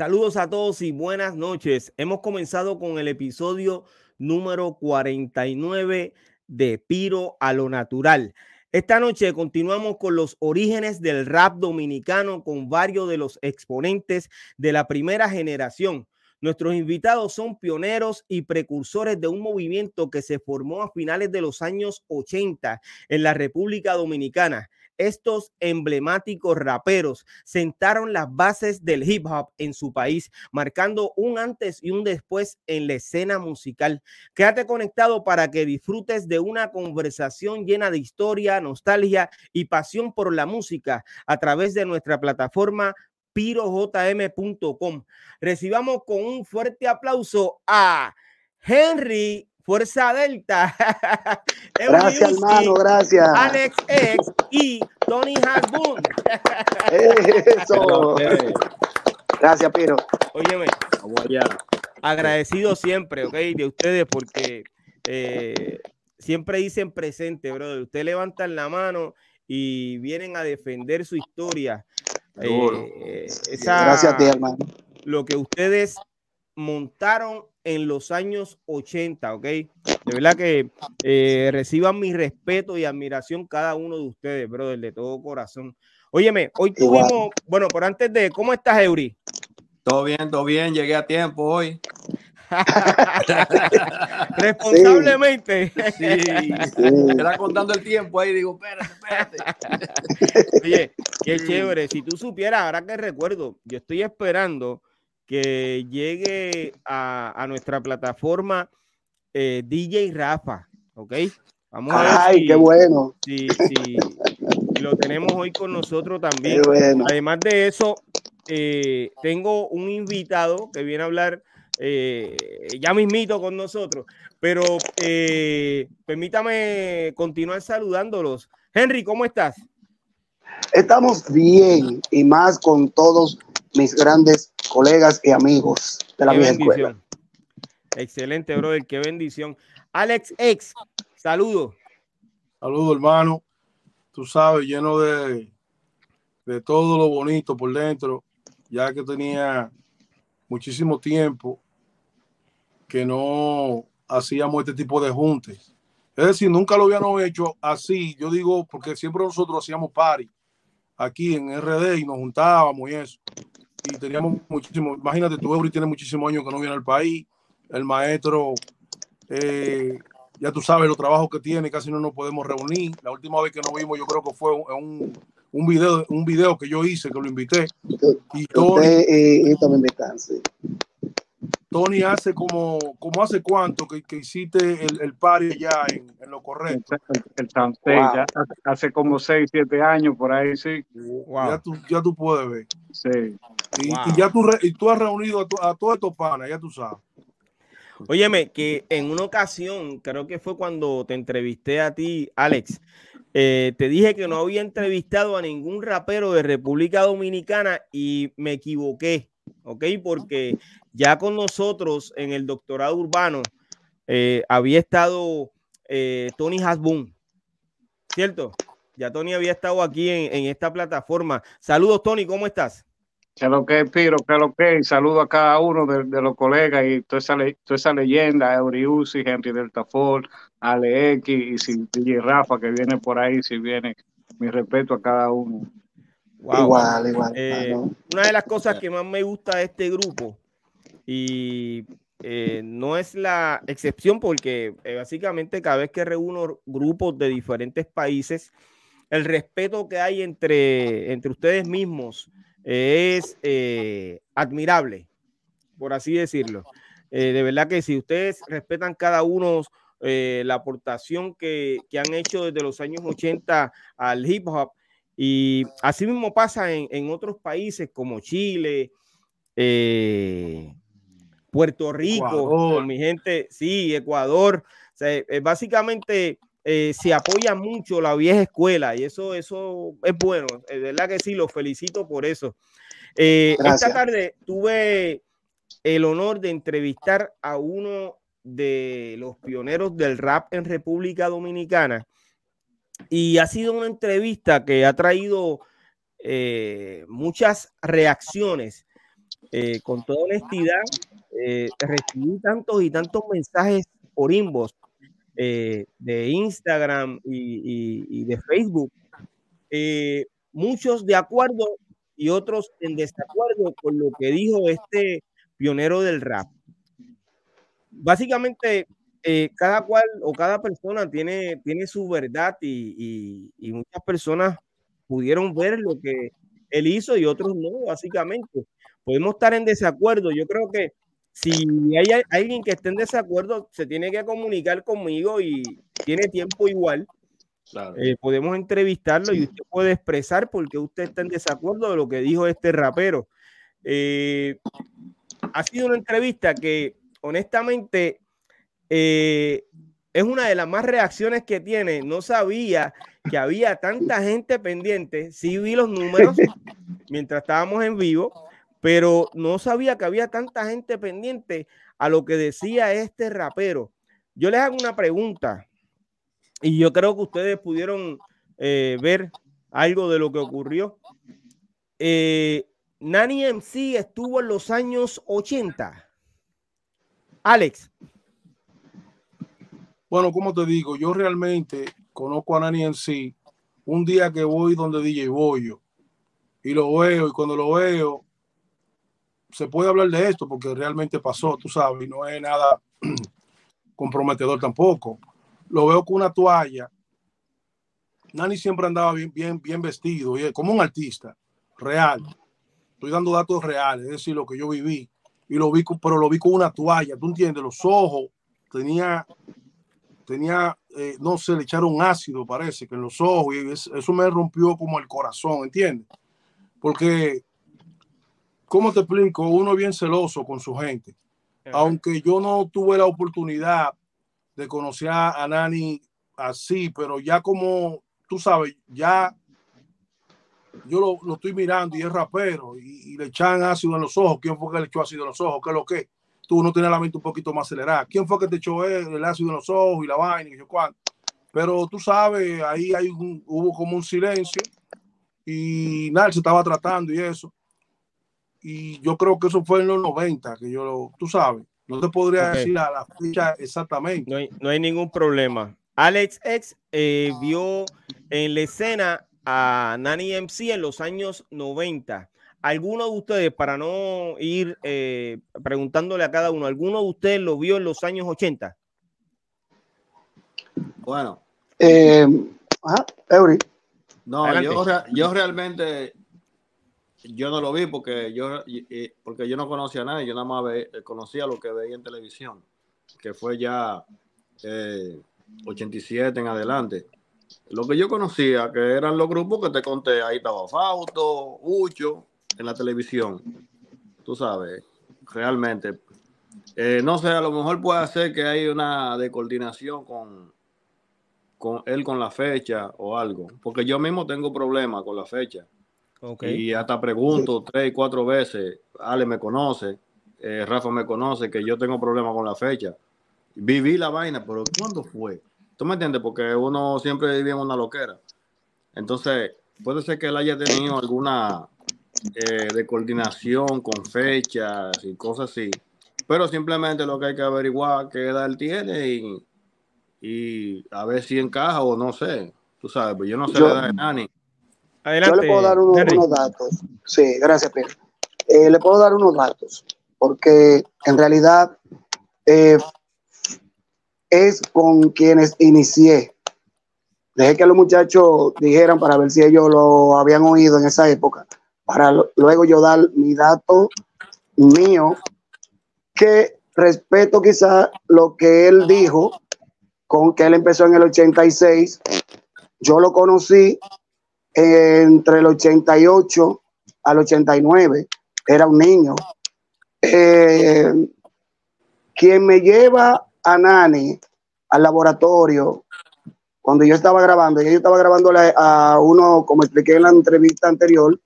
Saludos a todos y buenas noches. Hemos comenzado con el episodio número 49 de Piro a lo Natural. Esta noche continuamos con los orígenes del rap dominicano con varios de los exponentes de la primera generación. Nuestros invitados son pioneros y precursores de un movimiento que se formó a finales de los años 80 en la República Dominicana estos emblemáticos raperos sentaron las bases del hip hop en su país, marcando un antes y un después en la escena musical. Quédate conectado para que disfrutes de una conversación llena de historia, nostalgia y pasión por la música a través de nuestra plataforma pirojm.com. Recibamos con un fuerte aplauso a Henry Fuerza Delta. gracias, hermano, gracias. Alex X y Tony Hasbun. Eso. Gracias, Piro. Óyeme, agradecido siempre, ¿ok? De ustedes porque eh, siempre dicen presente, brother. Ustedes levantan la mano y vienen a defender su historia. Eh, Gracias a ti, hermano. Lo que ustedes montaron en los años 80, ¿ok? De verdad que eh, reciban mi respeto y admiración cada uno de ustedes, brother, de todo corazón. Óyeme, hoy tuvimos, bueno, por antes de, ¿cómo estás, Eury? Todo bien, todo bien, llegué a tiempo hoy. Responsablemente. Sí, sí. Era contando el tiempo ahí, digo, espérate, espérate. Oye, qué chévere. Si tú supieras, ahora que recuerdo, yo estoy esperando que llegue a, nuestra plataforma eh, DJ Rafa, ¿ok? Vamos a ver Ay, qué bueno. Sí, sí. Lo tenemos hoy con nosotros también. Además de eso, eh, tengo un invitado que viene a hablar eh, ya mismito con nosotros, pero permítame continuar saludándolos. Henry, ¿cómo estás? Estamos bien y más con todos mis grandes colegas y amigos de la misma escuela. Excelente, brother, qué bendición. Alex X, saludo. Saludo, hermano. Tú sabes, lleno de, de todo lo bonito por dentro, ya que tenía muchísimo tiempo que no hacíamos este tipo de juntes. Es decir, nunca lo habíamos hecho así. Yo digo, porque siempre nosotros hacíamos party aquí en RD y nos juntábamos y eso y teníamos muchísimo, imagínate, tu Eury tiene muchísimos años que no viene al país, el maestro, eh, ya tú sabes los trabajos que tiene, casi no nos podemos reunir. La última vez que nos vimos yo creo que fue un, un video, un video que yo hice, que lo invité. Y Tony, eh, Tony hace como, como hace cuánto que, que hiciste el, el party ya en, en, lo correcto. El, el ya hace como 6, 7 años por ahí, sí. Ya, tú, ya tú puedes ver. Sí. Y, ya tú, y tú has reunido a, todos estos panas, ya tú sabes. Óyeme, que en una ocasión, creo que fue cuando te entrevisté a ti, Alex, eh, te dije que no había entrevistado a ningún rapero de República Dominicana y me equivoqué, ¿ok? Porque ya con nosotros en el doctorado urbano eh, había estado eh, Tony Hasbun, ¿cierto? Ya Tony había estado aquí en, en esta plataforma. Saludos, Tony, ¿cómo estás? Que lo que es Piro, que lo que es, saludo a cada uno de, los colegas y toda esa, toda esa leyenda, Euriusi, Henry Delta Ford, Ale X y DJ Rafa que viene por ahí, si viene, mi respeto a cada uno. Igual, igual. Eh, una de las cosas que más me gusta de este grupo, y eh, no es la excepción porque eh, básicamente cada vez que reúno grupos de diferentes países, el respeto que hay entre, entre ustedes mismos, es eh, admirable, por así decirlo. Eh, de verdad que si ustedes respetan cada uno eh, la aportación que, han hecho desde los años 80 al hip hop, y así mismo pasa en, otros países como Chile, Puerto Rico, mi gente, sí, Ecuador. básicamente eh, se apoya mucho la vieja escuela y eso, eso es bueno. Es verdad que sí, los felicito por eso. Eh, esta tarde tuve el honor de entrevistar a uno de los pioneros del rap en República Dominicana y ha sido una entrevista que ha traído eh, muchas reacciones con toda honestidad, recibí tantos y tantos mensajes por inbox eh, de Instagram y, de Facebook, muchos de acuerdo y otros en desacuerdo con lo que dijo este pionero del rap. Básicamente, cada cual o cada persona tiene, tiene su verdad y, y, muchas personas pudieron ver lo que él hizo y otros no, básicamente. Podemos estar en desacuerdo. Yo creo que si hay alguien que esté en desacuerdo, se tiene que comunicar conmigo y tiene tiempo igual. Eh, podemos entrevistarlo y usted puede expresar por qué usted está en desacuerdo de lo que dijo este rapero. Eh, ha sido una entrevista que honestamente eh, es una de las más reacciones que tiene. No sabía que había tanta gente pendiente. Sí vi los números mientras estábamos en vivo, pero no sabía que había tanta gente pendiente a lo que decía este rapero. Yo les hago una pregunta y yo creo que ustedes pudieron eh, ver algo de lo que ocurrió. Eh, Nani MC estuvo en los años 80. Alex. Bueno, como te digo, yo realmente conozco a Nani sí. Un día que voy donde DJ Boyo y lo veo, y cuando lo veo, se puede hablar de esto porque realmente pasó, tú sabes, y no es nada comprometedor tampoco. Lo veo con una toalla. Nani siempre andaba bien, bien, bien vestido, como un artista real. Estoy dando datos reales, es decir, lo que yo viví. Y lo vi, pero lo vi con una toalla, tú entiendes, los ojos, tenía tenía, eh, no sé, le echaron ácido, parece, que en los ojos, y eso me rompió como el corazón, ¿entiendes? Porque, ¿cómo te explico? Uno bien celoso con su gente. Aunque yo no tuve la oportunidad de conocer a Nani así, pero ya como, tú sabes, ya yo lo, estoy mirando y es rapero y, le echan ácido en los ojos. ¿Quién fue que le echó ácido en los ojos? ¿Qué es lo que? tú no tienes la mente un poquito más acelerada. ¿Quién fue que te echó el ácido en los ojos y la vaina y yo cuánto? Pero tú sabes, ahí hay hubo como un silencio y nada, se estaba tratando y eso. Y yo creo que eso fue en los 90, que yo lo, tú sabes, no te podría decir a la fecha exactamente. No hay, ningún problema. Alex X eh, vio en la escena a Nani MC en los años 90 ¿Alguno de ustedes, para no ir eh, preguntándole a cada uno, ¿alguno de ustedes lo vio en los años 80? Bueno. Eh, ajá, Eury. No, yo, yo, realmente yo no lo vi porque yo porque yo no conocía a nadie, yo nada más conocía lo que veía en televisión, que fue ya 87 eh, en adelante. Lo que yo conocía, que eran los grupos que te conté, ahí estaba Fausto, Ucho, en la televisión, tú sabes, realmente. Eh, no sé, a lo mejor puede ser que hay una de coordinación con, con él con la fecha o algo, porque yo mismo tengo problemas con la fecha. Y hasta pregunto tres, cuatro veces, Ale me conoce, eh, Rafa me conoce, que yo tengo problemas con la fecha. Viví la vaina, pero ¿cuándo fue? ¿Tú me entiendes? Porque uno siempre vive en una loquera. Entonces, puede ser que él haya tenido alguna eh, de coordinación con fechas y cosas así. Pero simplemente lo que hay que averiguar qué edad él tiene y, y a ver si encaja o no sé. Tú sabes, pues yo no sé la edad de Nani. Adelante, yo le puedo dar unos, datos. Sí, gracias, Pedro. Eh, le puedo dar unos datos, porque en realidad eh, es con quienes inicié. Dejé que los muchachos dijeran para ver si ellos lo habían oído en esa época para luego yo dar mi dato mío, que respeto quizá lo que él dijo, con que él empezó en el 86, yo lo conocí entre el 88 al 89, era un niño. Eh, quien me lleva a Nani al laboratorio, cuando yo estaba grabando, yo estaba grabando a uno, como expliqué en la entrevista anterior,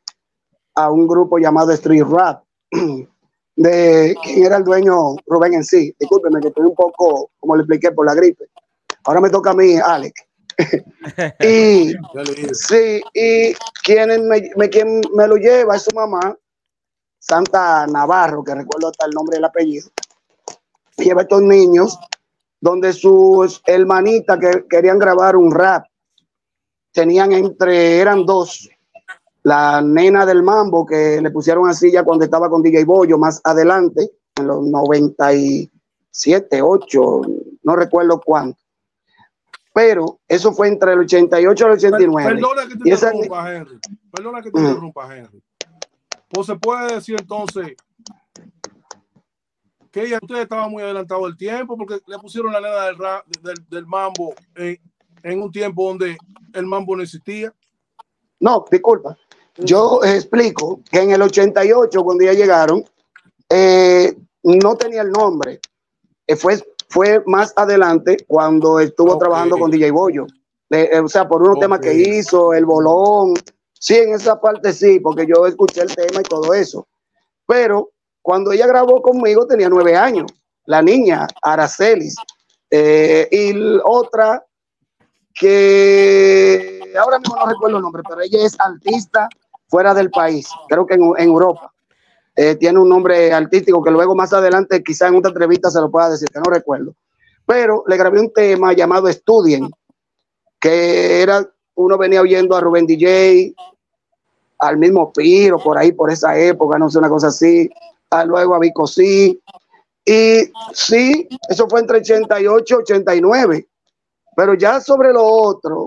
a un grupo llamado Street Rap, de quien era el dueño Rubén en sí. Discúlpeme que estoy un poco, como le expliqué, por la gripe. Ahora me toca a mí, Alex. Y sí, y quien me, quien me lo lleva es su mamá. Santa Navarro, que recuerdo hasta el nombre del apellido, lleva a estos niños donde sus hermanitas que querían grabar un rap, tenían entre, eran dos, la nena del mambo que le pusieron así ya cuando estaba con DJ Bollo más adelante, en los 97, 8, no recuerdo cuánto. Pero eso fue entre el 88 y el 89. Perdona que te interrumpa, Henry. Perdona que te interrumpa, Henry. Pues se puede decir entonces que ella, usted estaba muy adelantado del tiempo porque le pusieron la nena del, del, mambo en, en, un tiempo donde el mambo no existía. No, disculpa. Yo explico que en el 88, cuando ya llegaron, eh, no tenía el nombre. Eh, fue, fue más adelante cuando estuvo trabajando con DJ Bollo. Eh, o sea, por unos temas que hizo, el bolón. Sí, en esa parte sí, porque yo escuché el tema y todo eso. Pero cuando ella grabó conmigo tenía nueve años, la niña Aracelis. y otra que ahora mismo no recuerdo el nombre, pero ella es artista fuera del país, creo que en, Europa. Eh, tiene un nombre artístico que luego más adelante quizá en otra entrevista se lo pueda decir, que no recuerdo. Pero le grabé un tema llamado Estudien, que era, uno venía oyendo a Rubén DJ, al mismo Piro, por ahí, por esa época, no sé, una cosa así, a luego a Vico sí. Y sí, eso fue entre 88 y 89. Pero ya sobre lo otro,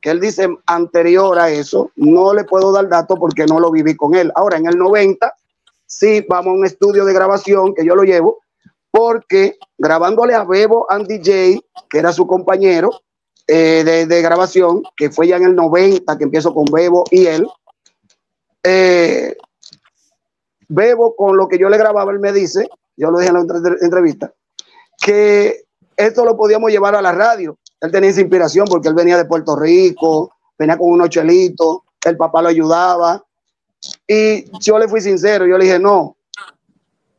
que él dice anterior a eso, no le puedo dar dato porque no lo viví con él. Ahora, en el 90, sí, vamos a un estudio de grabación que yo lo llevo, porque grabándole a Bebo and DJ, que era su compañero eh, de, grabación, que fue ya en el 90, que empiezo con Bebo y él, eh, Bebo, con lo que yo le grababa, él me dice, yo lo dije en la entrevista, que esto lo podíamos llevar a la radio él tenía esa inspiración porque él venía de Puerto Rico, venía con unos chelitos, el papá lo ayudaba. Y yo le fui sincero, yo le dije, no,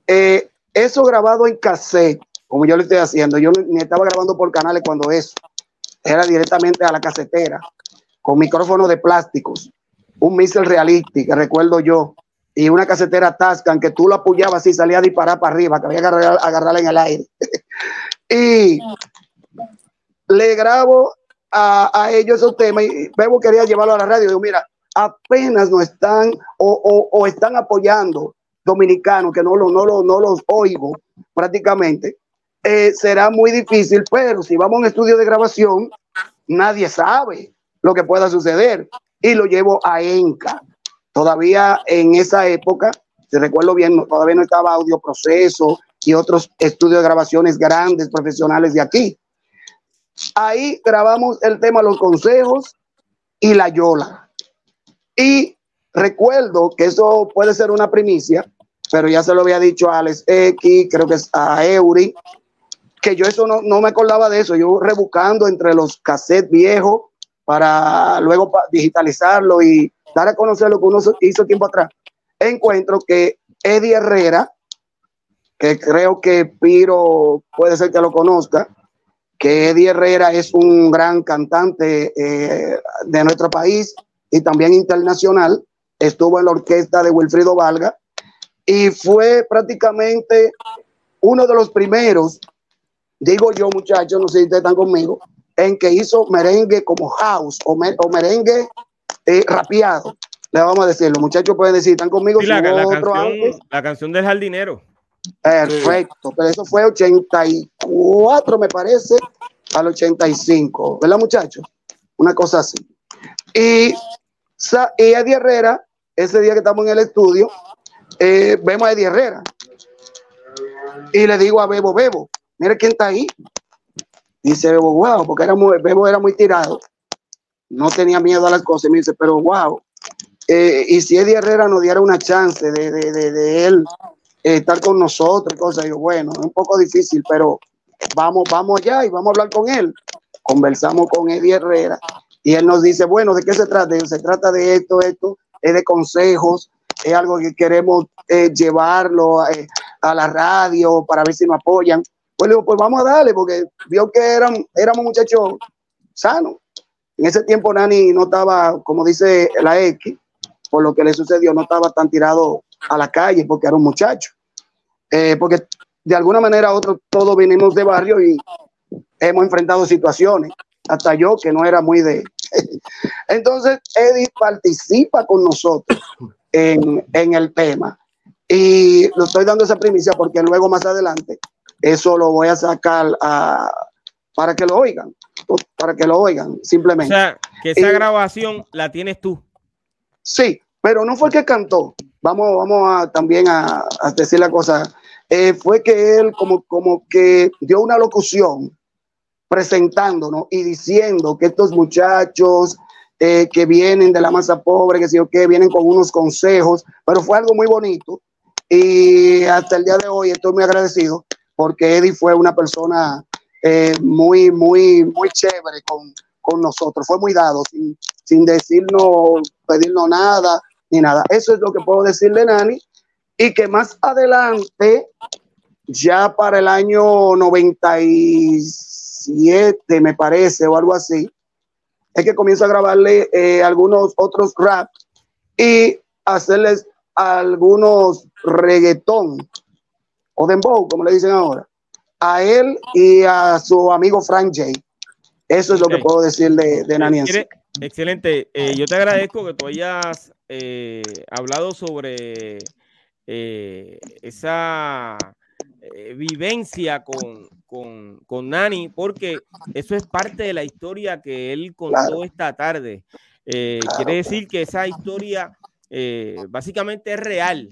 eh, eso grabado en cassette, como yo le estoy haciendo, yo ni estaba grabando por canales cuando eso, era directamente a la casetera, con micrófono de plásticos, un missile reality, que recuerdo yo, y una casetera Tascan que tú la apoyabas y salía a disparar para arriba, que había que agarrarla en el aire. y le grabo a, ellos esos temas y Bebo quería llevarlo a la radio. Digo, mira, apenas nos están o, están apoyando dominicanos, que no, lo, no, lo, no los oigo prácticamente, eh, será muy difícil, pero si vamos a un estudio de grabación, nadie sabe lo que pueda suceder. Y lo llevo a Enca. Todavía en esa época, si recuerdo bien, todavía no estaba Audio Proceso y otros estudios de grabaciones grandes, profesionales de aquí. Ahí grabamos el tema Los Consejos y La Yola. Y recuerdo que eso puede ser una primicia, pero ya se lo había dicho a Alex X, creo que es a Eury, que yo eso no, no me acordaba de eso. Yo rebuscando entre los cassettes viejos para luego digitalizarlo y dar a conocer lo que uno hizo tiempo atrás. Encuentro que Eddie Herrera, que creo que Piro puede ser que lo conozca, que Eddie Herrera es un gran cantante eh, de nuestro país y también internacional. Estuvo en la orquesta de Wilfrido Valga y fue prácticamente uno de los primeros, digo yo muchachos, no sé si ustedes están conmigo, en que hizo merengue como house o, merengue eh, rapeado. Le vamos a decir, los muchachos pueden decir, están conmigo. la, canción, la canción del jardinero. Perfecto, pero eso fue 84, me parece, al 85, ¿verdad, muchachos? Una cosa así. Y, y Eddie Herrera, ese día que estamos en el estudio, eh, vemos a Eddie Herrera. Y le digo a Bebo, Bebo, mira quién está ahí. Dice Bebo, wow, porque era muy, Bebo era muy tirado. No tenía miedo a las cosas. Y me dice, pero wow. Eh, y si Eddie Herrera nos diera una chance de, de, de, de él eh, estar con nosotros y cosas. bueno, es un poco difícil, pero vamos, vamos allá y vamos a hablar con él. Conversamos con Eddie Herrera y él nos dice, bueno, ¿de qué se trata? Se trata de esto, esto, es de consejos, es algo que queremos eh, llevarlo eh, a, la radio para ver si nos apoyan. Pues digo, pues vamos a darle, porque vio que eran, éramos muchachos sanos. En ese tiempo Nani no estaba, como dice la X, por lo que le sucedió, no estaba tan tirado a la calle porque era un muchacho. Eh, porque de alguna manera otros todos venimos de barrio y hemos enfrentado situaciones, hasta yo que no era muy de... Entonces, Eddie participa con nosotros en, en el tema. Y lo estoy dando esa primicia porque luego más adelante eso lo voy a sacar a, para que lo oigan, para que lo oigan, simplemente. O sea, que esa grabación la tienes tú. Sí, pero no fue que cantó. Vamos, vamos a también a, decir la cosa. Eh, fue que él como, como que dio una locución presentándonos y diciendo que estos muchachos eh, que vienen de la masa pobre, que sí o vienen con unos consejos, pero fue algo muy bonito. Y hasta el día de hoy estoy muy agradecido porque Eddie fue una persona eh, muy, muy, muy chévere con, con nosotros, fue muy dado, sin, sin decirnos, pedirnos nada, ni nada. Eso es lo que puedo decirle, Nani, y que más adelante, ya para el año 97, me parece, o algo así, es que comienzo a grabarle eh, algunos otros rap y hacerles algunos reggaetón o dembow, como le dicen ahora, a él y a su amigo Frank J. Eso es lo que puedo decir de, de Nani. Excelente. Eh, yo te agradezco que tú hayas eh, hablado sobre eh, esa vivencia con, con, con, Nani, porque eso es parte de la historia que él contó esta tarde. Quiere decir que esa historia eh, básicamente es real.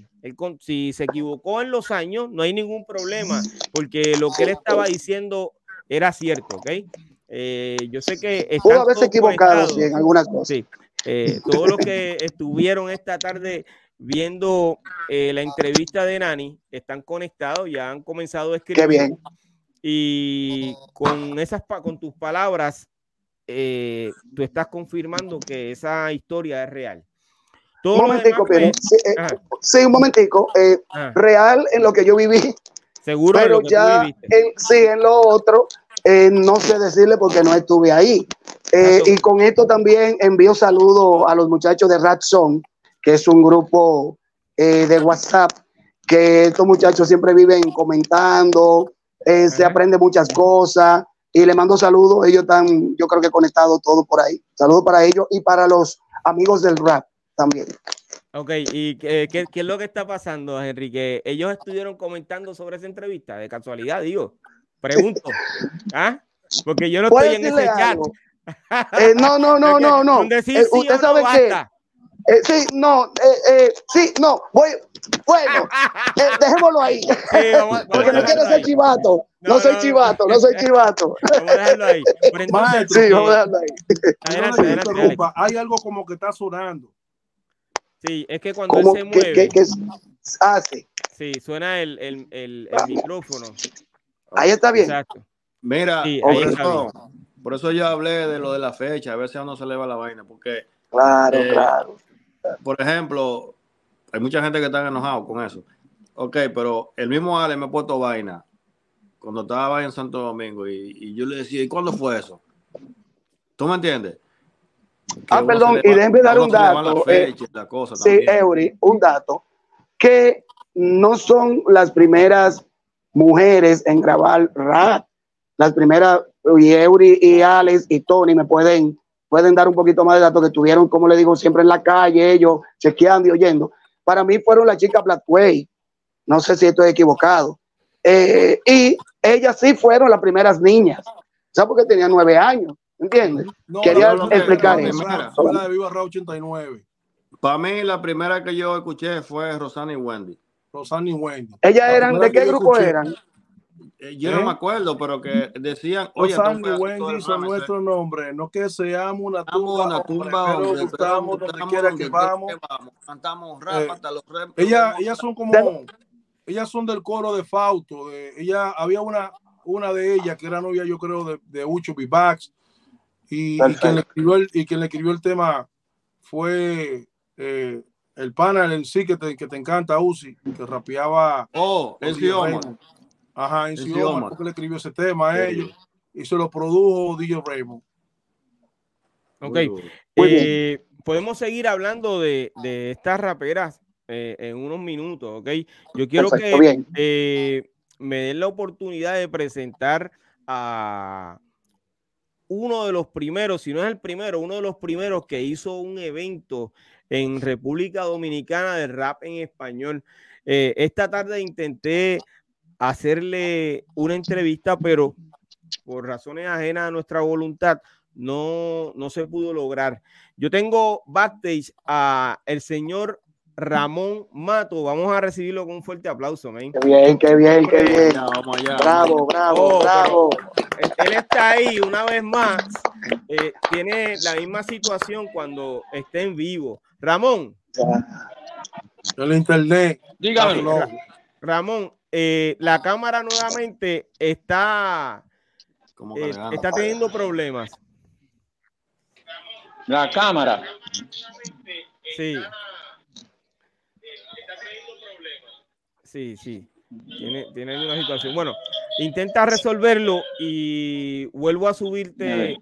si se equivocó en los años, no hay ningún problema, porque lo que él estaba diciendo era cierto, ¿ok? Eh, yo sé que... Pudo haberse equivocado en algunas cosas. Sí. Eh, todos los que estuvieron esta tarde viendo la entrevista de Nani están conectados, ya han comenzado a escribir. Qué bien. Y con, esas, con tus palabras, tú estás confirmando que esa historia es real un momentico, eh, sí, un momentico. Eh. Real en lo que yo viví. Seguro. Pero ya, en, sí, en lo otro, eh, no sé decirle porque no estuve ahí. y con esto también envío saludos a los muchachos de Rat que es un grupo de WhatsApp, que estos muchachos siempre viven comentando, se aprende muchas cosas. Y le mando saludos, ellos están, yo creo que conectados todos por ahí. Saludos para ellos y para los amigos del rap también. Ok, ¿y qué, qué, es lo que está pasando, Enrique? Ellos estuvieron comentando sobre esa entrevista, de casualidad, digo. Pregunto. ¿Ah? Porque yo no estoy en ese chat. Eh, no, no, no, no, no. Eh, usted sabe que. Eh, sí, no, eh, eh, sí, no, voy, bueno, eh, dejémoslo ahí. Sí, vamos, Porque no quiero ser chivato. No, no soy no, chivato, no, soy chivato. Vamos a dejarlo ahí. Sí, vamos a dejarlo ahí. Adelante, adelante, Hay algo como que está sonando. Sí, es que cuando él se mueve. ¿Qué, qué, ah, sí. Sí, suena el, el, el, el micrófono. Ahí está bien. Exacto. Mira, sí, por, eso, por, eso, yo hablé de lo de la fecha, a ver si a uno se le va la vaina, porque. Claro, eh, claro. Por ejemplo, hay mucha gente que está enojado con eso. Ok, pero el mismo Ale me ha puesto vaina cuando estaba en Santo Domingo y, y yo le decía, ¿y cuándo fue eso? ¿Tú me entiendes? Ah, perdón, y déjenme dar un dato. Eh, sí, Eury, un dato. Que no son las primeras mujeres en grabar rap. Las primeras, y Eury y Alex y Tony me pueden, pueden dar un poquito más de datos que estuvieron, como le digo, siempre en la calle, ellos chequeando y oyendo. Para mí fueron las chicas Blackway. No sé si estoy equivocado. Eh, y ellas sí fueron las primeras niñas. ¿Sabes? Porque tenían nueve años. ¿Entiendes? Quería explicar eso. La de Viva 89. Para mí, la primera que yo escuché fue Rosana y Wendy. Rosana y Wendy. ¿Ellas eran de qué grupo eran? Eh, yo no ¿Eh? me acuerdo, pero que decían, oye, Rosana y Wendy son nuestros nombres, no que seamos una tumba, una tumba pero gustamos donde quiera que vamos. Cantamos rap eh, hasta los rap. Ellas, ellas son como, ellas son del coro de Fausto. De, ella, había una, una de ellas que era novia, yo creo, de, de Ucho Bibax y, quien le escribió el, y quien le escribió el tema fue eh, el panel en sí que te, que te encanta, Uzi, que rapeaba. Oh, el idioma. Ajá, en idioma, porque le escribió ese tema a ellos y se lo produjo DJ Raymond. Ok. Eh, podemos seguir hablando de, de estas raperas eh, en unos minutos, ¿ok? Yo quiero que eh, me den la oportunidad de presentar a uno de los primeros, si no es el primero, uno de los primeros que hizo un evento en República Dominicana de rap en español. Eh, esta tarde intenté hacerle una entrevista, pero por razones ajenas a nuestra voluntad, no, no se pudo lograr. Yo tengo backstage a el señor Ramón Mato. Vamos a recibirlo con un fuerte aplauso, man. Qué bien, qué bien, qué bien. Bravo, bravo, oh, bravo. Él, está ahí una vez más. Eh, tiene la misma situación cuando esté en vivo. Ramón. El internet. Dígame. Ramón, eh, la cámara nuevamente está, eh, está teniendo problemas. La cámara. Sí. Sí, sí. Tiene, tiene una situación. Bueno, intenta resolverlo y vuelvo a subirte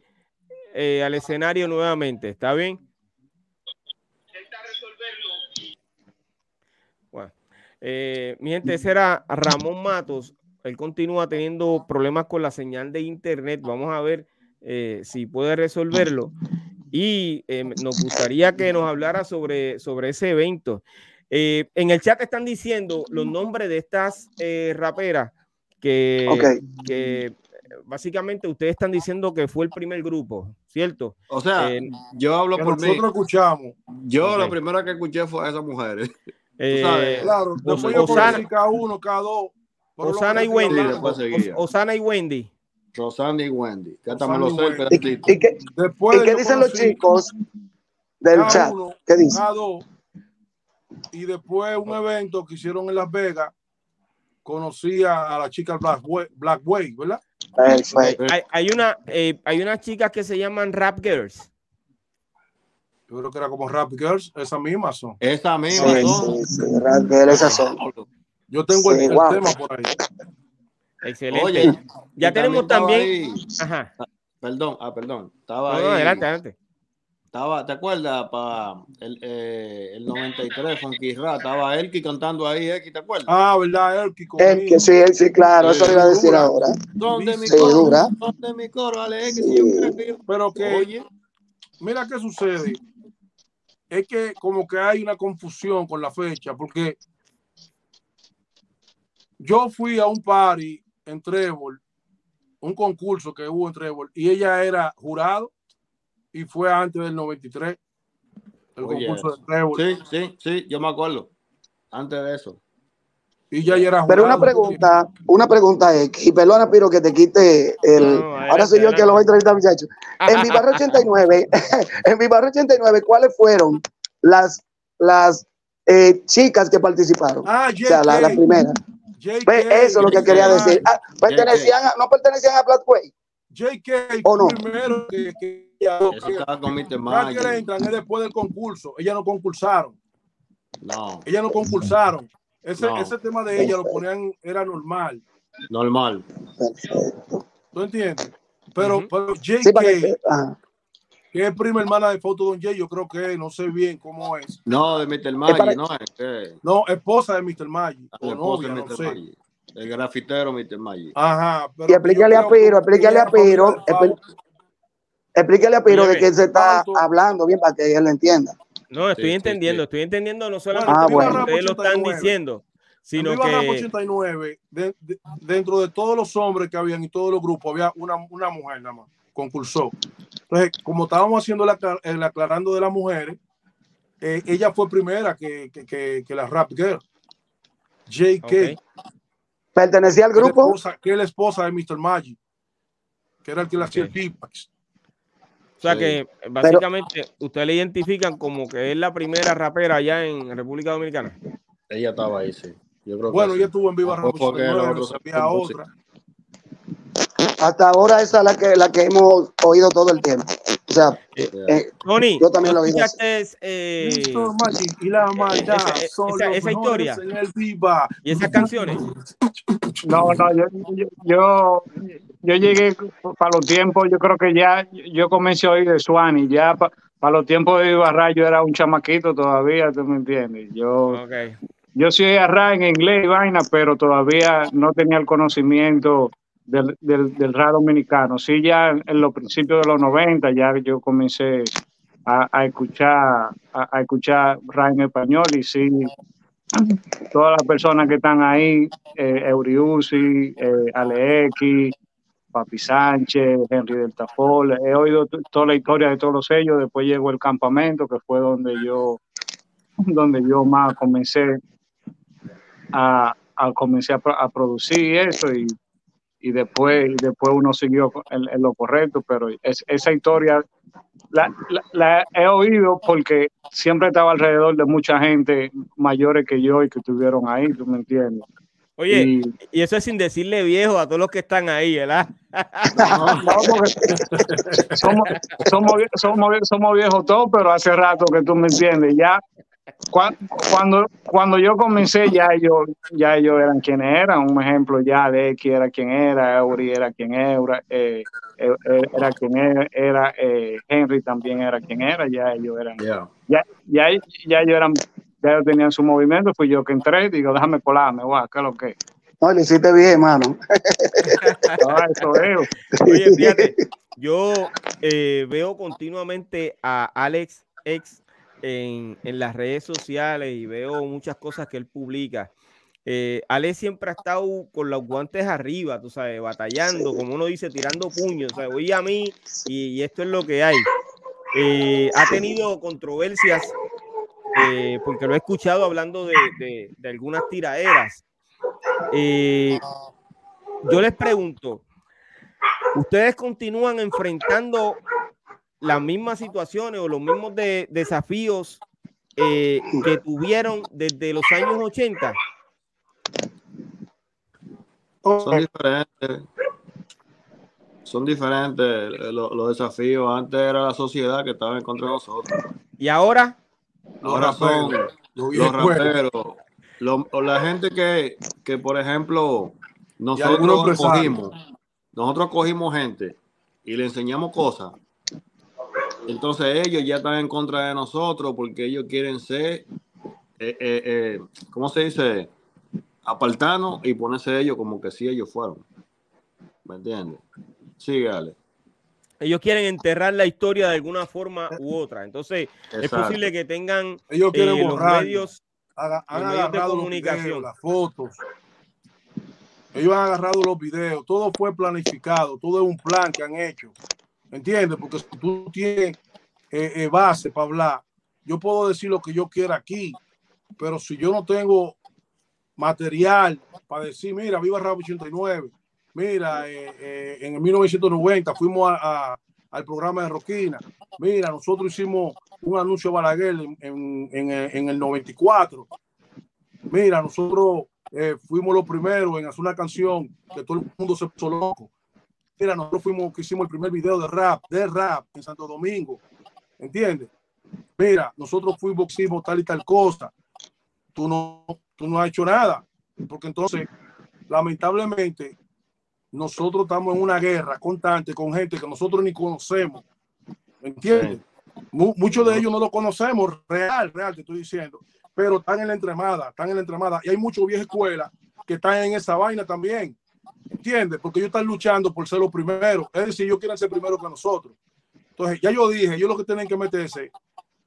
eh, al escenario nuevamente. ¿Está bien? Intenta resolverlo. Bueno, eh, mi gente, ese era Ramón Matos. Él continúa teniendo problemas con la señal de internet. Vamos a ver eh, si puede resolverlo. Y nos gustaría que nos hablara sobre, sobre ese evento. Eh, en el chat están diciendo los nombres de estas eh, raperas que, que, básicamente ustedes están diciendo que fue el primer grupo, ¿cierto? O sea, eh, yo hablo por nosotros mí. escuchamos. Yo la primera que escuché fue a esas mujeres. claro, después yo Osana, cada uno, cada dos. Osana y Wendy. Osana y Wendy. Rosana y Wendy. Ya también lo sé. ¿Y, y, qué, ¿y qué dicen los chicos del chat? ¿Qué dicen? Cada dos y después un evento que hicieron en Las Vegas, conocí a la chica Black Way, Black Way ¿verdad? Hay, hay, una, eh, hay unas chicas que se llaman Rap Girls. Yo creo que era como Rap Girls, esas mismas son. Esa misma son. Sí, Rap Girls, esas son. Yo tengo el, tema por ahí. Excelente. Oye, ya tenemos también. Ajá. Perdón, ah, perdón. Estaba ahí. adelante, adelante. Estaba, ¿te acuerdas? Para el, eh, el 93, Funky Rat, estaba Elki cantando ahí, Elki, ¿te acuerdas? Ah, ¿verdad? Elki Elki, sí, sí, claro, eso iba a decir ahora. ¿Dónde mi coro? Dura. ¿Dónde mi coro? Ale, Elki, sí. Pero que, Oye. mira qué sucede. Es que como que hay una confusión con la fecha, porque yo fui a un party en Trébol, un concurso que hubo en Trébol, y ella era jurado y fue antes del 93. El concurso de Trevor. Sí, sí, sí, yo me acuerdo. Antes de eso. Y ya era Pero una pregunta, una pregunta es, y perdona, Piro, que te quite el. ahora soy yo que lo voy a entrevistar, muchachos. En mi barrio 89, en mi barrio 89, ¿cuáles fueron las, las eh, chicas que participaron? Ah, o sea, la, la primera. Pues eso es lo que quería decir. Ah, pertenecían a, no pertenecían a Platway. JK ¿O no? primero que, que ella, que entran es después del concurso. Ellas no concursaron. No. Ellas no concursaron. Ese, ese tema de ella lo ponían, era normal. Normal. ¿Tú entiendes? Pero, pero JK, que, es prima hermana de Foto Don Jay, yo creo que no sé bien cómo es. No, de Mr. Maggi, no es. No, esposa de Mr. Maggi. O novia, no sé. El grafitero Mr. Maggi. Ajá. y explícale a Piro, explícale a Piro, explícale a Piro de qué se está hablando bien para que él lo entienda. No, estoy entendiendo, estoy entendiendo no solamente ah, bueno. ustedes lo están diciendo, sino en que... 89, dentro de todos los hombres que habían y todos los grupos, había una, una mujer nada más, concursó. Entonces, como estábamos haciendo el aclarando de las mujeres, eh, ella fue primera que, que, que, la rap girl. JK. ¿Pertenecía al grupo? Que es la esposa, de Mr. Magic, que era el que le hacía el T-Pax. O sea que básicamente ustedes le identifican como que es la primera rapera allá en República Dominicana. Ella estaba ahí, sí. Yo creo bueno, ella estuvo en Viva Revolución. otra. Hasta ahora esa es la que, la que hemos oído todo el tiempo. O sea, eh, eh, Tony, yo también lo vi. Eh, y la maldad esa, esa, historia y esas canciones. No, no, yo, yo, yo, llegué para los tiempos, yo creo que ya yo comencé a oír de Swan y ya para para los tiempos de Ibarra yo era un chamaquito todavía, ¿tú me entiendes? Yo, yo soy Ibarra en inglés y vaina, pero todavía no tenía el conocimiento del, del, del rap dominicano. Sí, ya en los principios de los 90 ya yo comencé a, escuchar a, escuchar rap en español y sí, todas las personas que están ahí, eh, Euriusi, eh, Alex, Papi Sánchez, Henry del Tafol, he oído toda la historia de todos los ellos, después llegó el campamento, que fue donde yo, donde yo más comencé a, a a, producir eso y, y después, después uno siguió en, lo correcto, pero esa historia la, la, he oído porque siempre estaba alrededor de mucha gente mayores que yo y que estuvieron ahí, tú me entiendes. Oye, y, eso es sin decirle viejo a todos los que están ahí, ¿verdad? somos, somos, somos, somos viejos todos, pero hace rato que tú me entiendes, ya cuando, cuando yo comencé, ya ellos, ya ellos eran quienes eran. Un ejemplo, ya de X era quien era, Eury era quien era, eh, eh, eh, era quien era, era Henry también era quien era. Ya ellos eran, ya, ya, ya ellos eran, ya ellos tenían su movimiento. Fui yo que entré, digo, déjame colarme, guau, ¿qué es lo que? No, le hiciste bien, hermano. Oye, fíjate, yo veo continuamente a Alex X en, las redes sociales y veo muchas cosas que él publica. Eh, Ale siempre ha estado con los guantes arriba, tú sabes, batallando, como uno dice, tirando puños. O sea, voy a mí y, esto es lo que hay. Eh, ha tenido controversias eh, porque lo he escuchado hablando de, de algunas tiraderas. yo les pregunto, ¿ustedes continúan enfrentando las mismas situaciones o los mismos de, desafíos eh, que tuvieron desde los años 80? Son diferentes. Son diferentes los, desafíos. Antes era la sociedad que estaba en contra de nosotros. ¿Y ahora? Ahora son los raperos. la gente que, que, por ejemplo, nosotros cogimos, nosotros cogimos gente y le enseñamos cosas entonces ellos ya están en contra de nosotros porque ellos quieren ser, eh, eh, eh, ¿cómo se dice? Apartarnos y ponerse ellos como que sí ellos fueron. ¿Me entiendes? Sigue, Ale. Ellos quieren enterrar la historia de alguna forma u otra. Entonces, es posible que tengan ellos quieren los medios, de comunicación. las fotos. Ellos han agarrado los videos. Todo fue planificado. Todo es un plan que han hecho. ¿Entiendes? Porque si tú tienes eh, eh, base para hablar, yo puedo decir lo que yo quiera aquí, pero si yo no tengo material para decir, mira, viva Rabo 89, mira, eh, en el 1990 fuimos al programa de Roquina, mira, nosotros hicimos un anuncio Balaguer en, en, el 94, mira, nosotros fuimos los primeros en hacer una canción que todo el mundo se puso loco. Mira, nosotros fuimos que hicimos el primer video de rap, de rap en Santo Domingo. ¿Entiendes? Mira, nosotros fuimos, hicimos tal y tal cosa. Tú no, tú no has hecho nada. Porque entonces, lamentablemente, nosotros estamos en una guerra constante con gente que nosotros ni conocemos. ¿Entiendes? Muchos de ellos no lo conocemos, real, real, te estoy diciendo. Pero están en la entremada, están en la entremada. Y hay muchos viejas escuelas que están en esa vaina también. ¿Entiendes? Porque ellos están luchando por ser los primeros. Es decir, ellos quieren ser primero que nosotros. Entonces, ya yo dije, ellos lo que tienen que meterse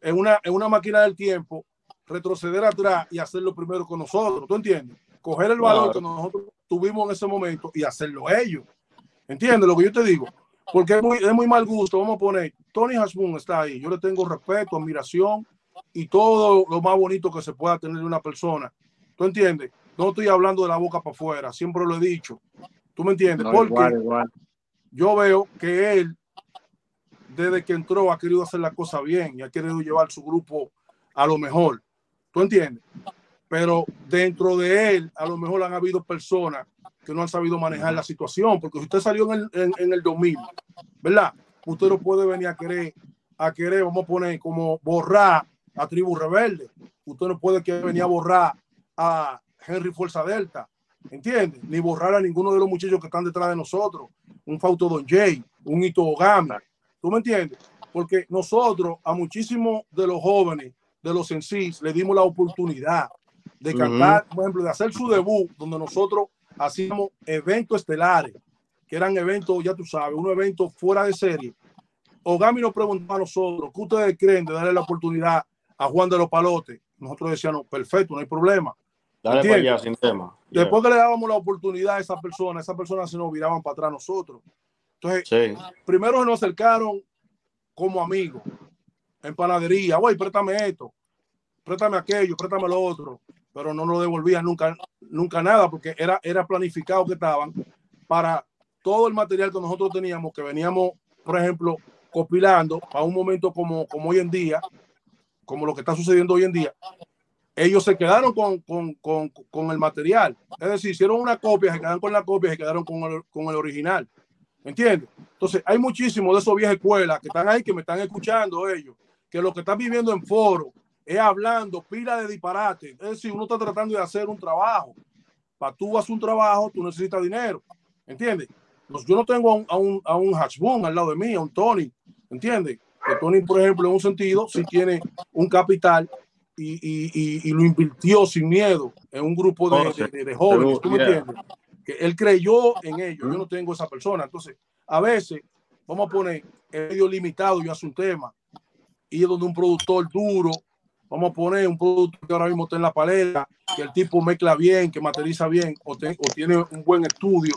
en una, en una máquina del tiempo, retroceder atrás y hacerlo primero con nosotros. ¿Tú entiendes? Coger el valor que nosotros tuvimos en ese momento y hacerlo ellos. ¿Entiendes lo que yo te digo? Porque es muy, es muy mal gusto. Vamos a poner, Tony Hasbun está ahí. Yo le tengo respeto, admiración y todo lo más bonito que se pueda tener de una persona. ¿Tú entiendes? No estoy hablando de la boca para afuera, siempre lo he dicho. ¿Tú me entiendes? Porque yo veo que él, desde que entró, ha querido hacer la cosa bien y ha querido llevar su grupo a lo mejor. ¿Tú entiendes? Pero dentro de él, a lo mejor han habido personas que no han sabido manejar la situación, porque si usted salió en el, en, el 2000, ¿verdad? Usted no puede venir a querer, a querer, vamos a poner como borrar a Tribu Rebelde. Usted no puede que venir a borrar a Henry Fuerza Delta. ¿entiendes? Ni borrar a ninguno de los muchachos que están detrás de nosotros, un Fauto Don Jay, un Ito Ogami, ¿tú me entiendes? porque nosotros a muchísimos de los jóvenes, de los en sí, le dimos la oportunidad de cantar, por ejemplo, de hacer su debut, donde nosotros hacíamos eventos estelares, que eran eventos, ya tú sabes, unos eventos fuera de serie. Ogami nos preguntó a nosotros, ¿qué ustedes creen de darle la oportunidad a Juan de los Palotes? Nosotros decíamos, perfecto, no hay problema. Dale para allá, sin tema. Después que le dábamos la oportunidad a esa persona, esas personas se nos viraban para atrás nosotros. Entonces, primero nos acercaron como amigos en panadería, güey, préstame esto, préstame aquello, préstame lo otro, pero no lo devolvían nunca, nunca nada, porque era, era planificado que estaban para todo el material que nosotros teníamos, que veníamos, por ejemplo, compilando a un momento como, como hoy en día, como lo que está sucediendo hoy en día, ellos se quedaron con, con, con, con, el material. Es decir, hicieron una copia, se quedaron con la copia, se quedaron con el, con el original. ¿Entiendes? Entonces, hay muchísimos de esos viejas escuelas que están ahí, que me están escuchando ellos, que lo que están viviendo en foro es hablando pila de disparate. Es decir, uno está tratando de hacer un trabajo. Para tú hacer un trabajo, tú necesitas dinero. ¿Entiendes? Yo no tengo a un, a un, a al lado de mí, a un Tony. ¿Entiendes? Que Tony, por ejemplo, en un sentido, sí tiene un capital y, y, y, lo invirtió sin miedo en un grupo de, de, de, jóvenes. ¿Tú me entiendes? Que él creyó en ellos. Yo no tengo esa persona. Entonces, a veces, vamos a poner el medio limitado, yo hace un tema, y es donde un productor duro, vamos a poner un producto que ahora mismo está en la paleta, que el tipo mezcla bien, que materializa bien, o, o tiene un buen estudio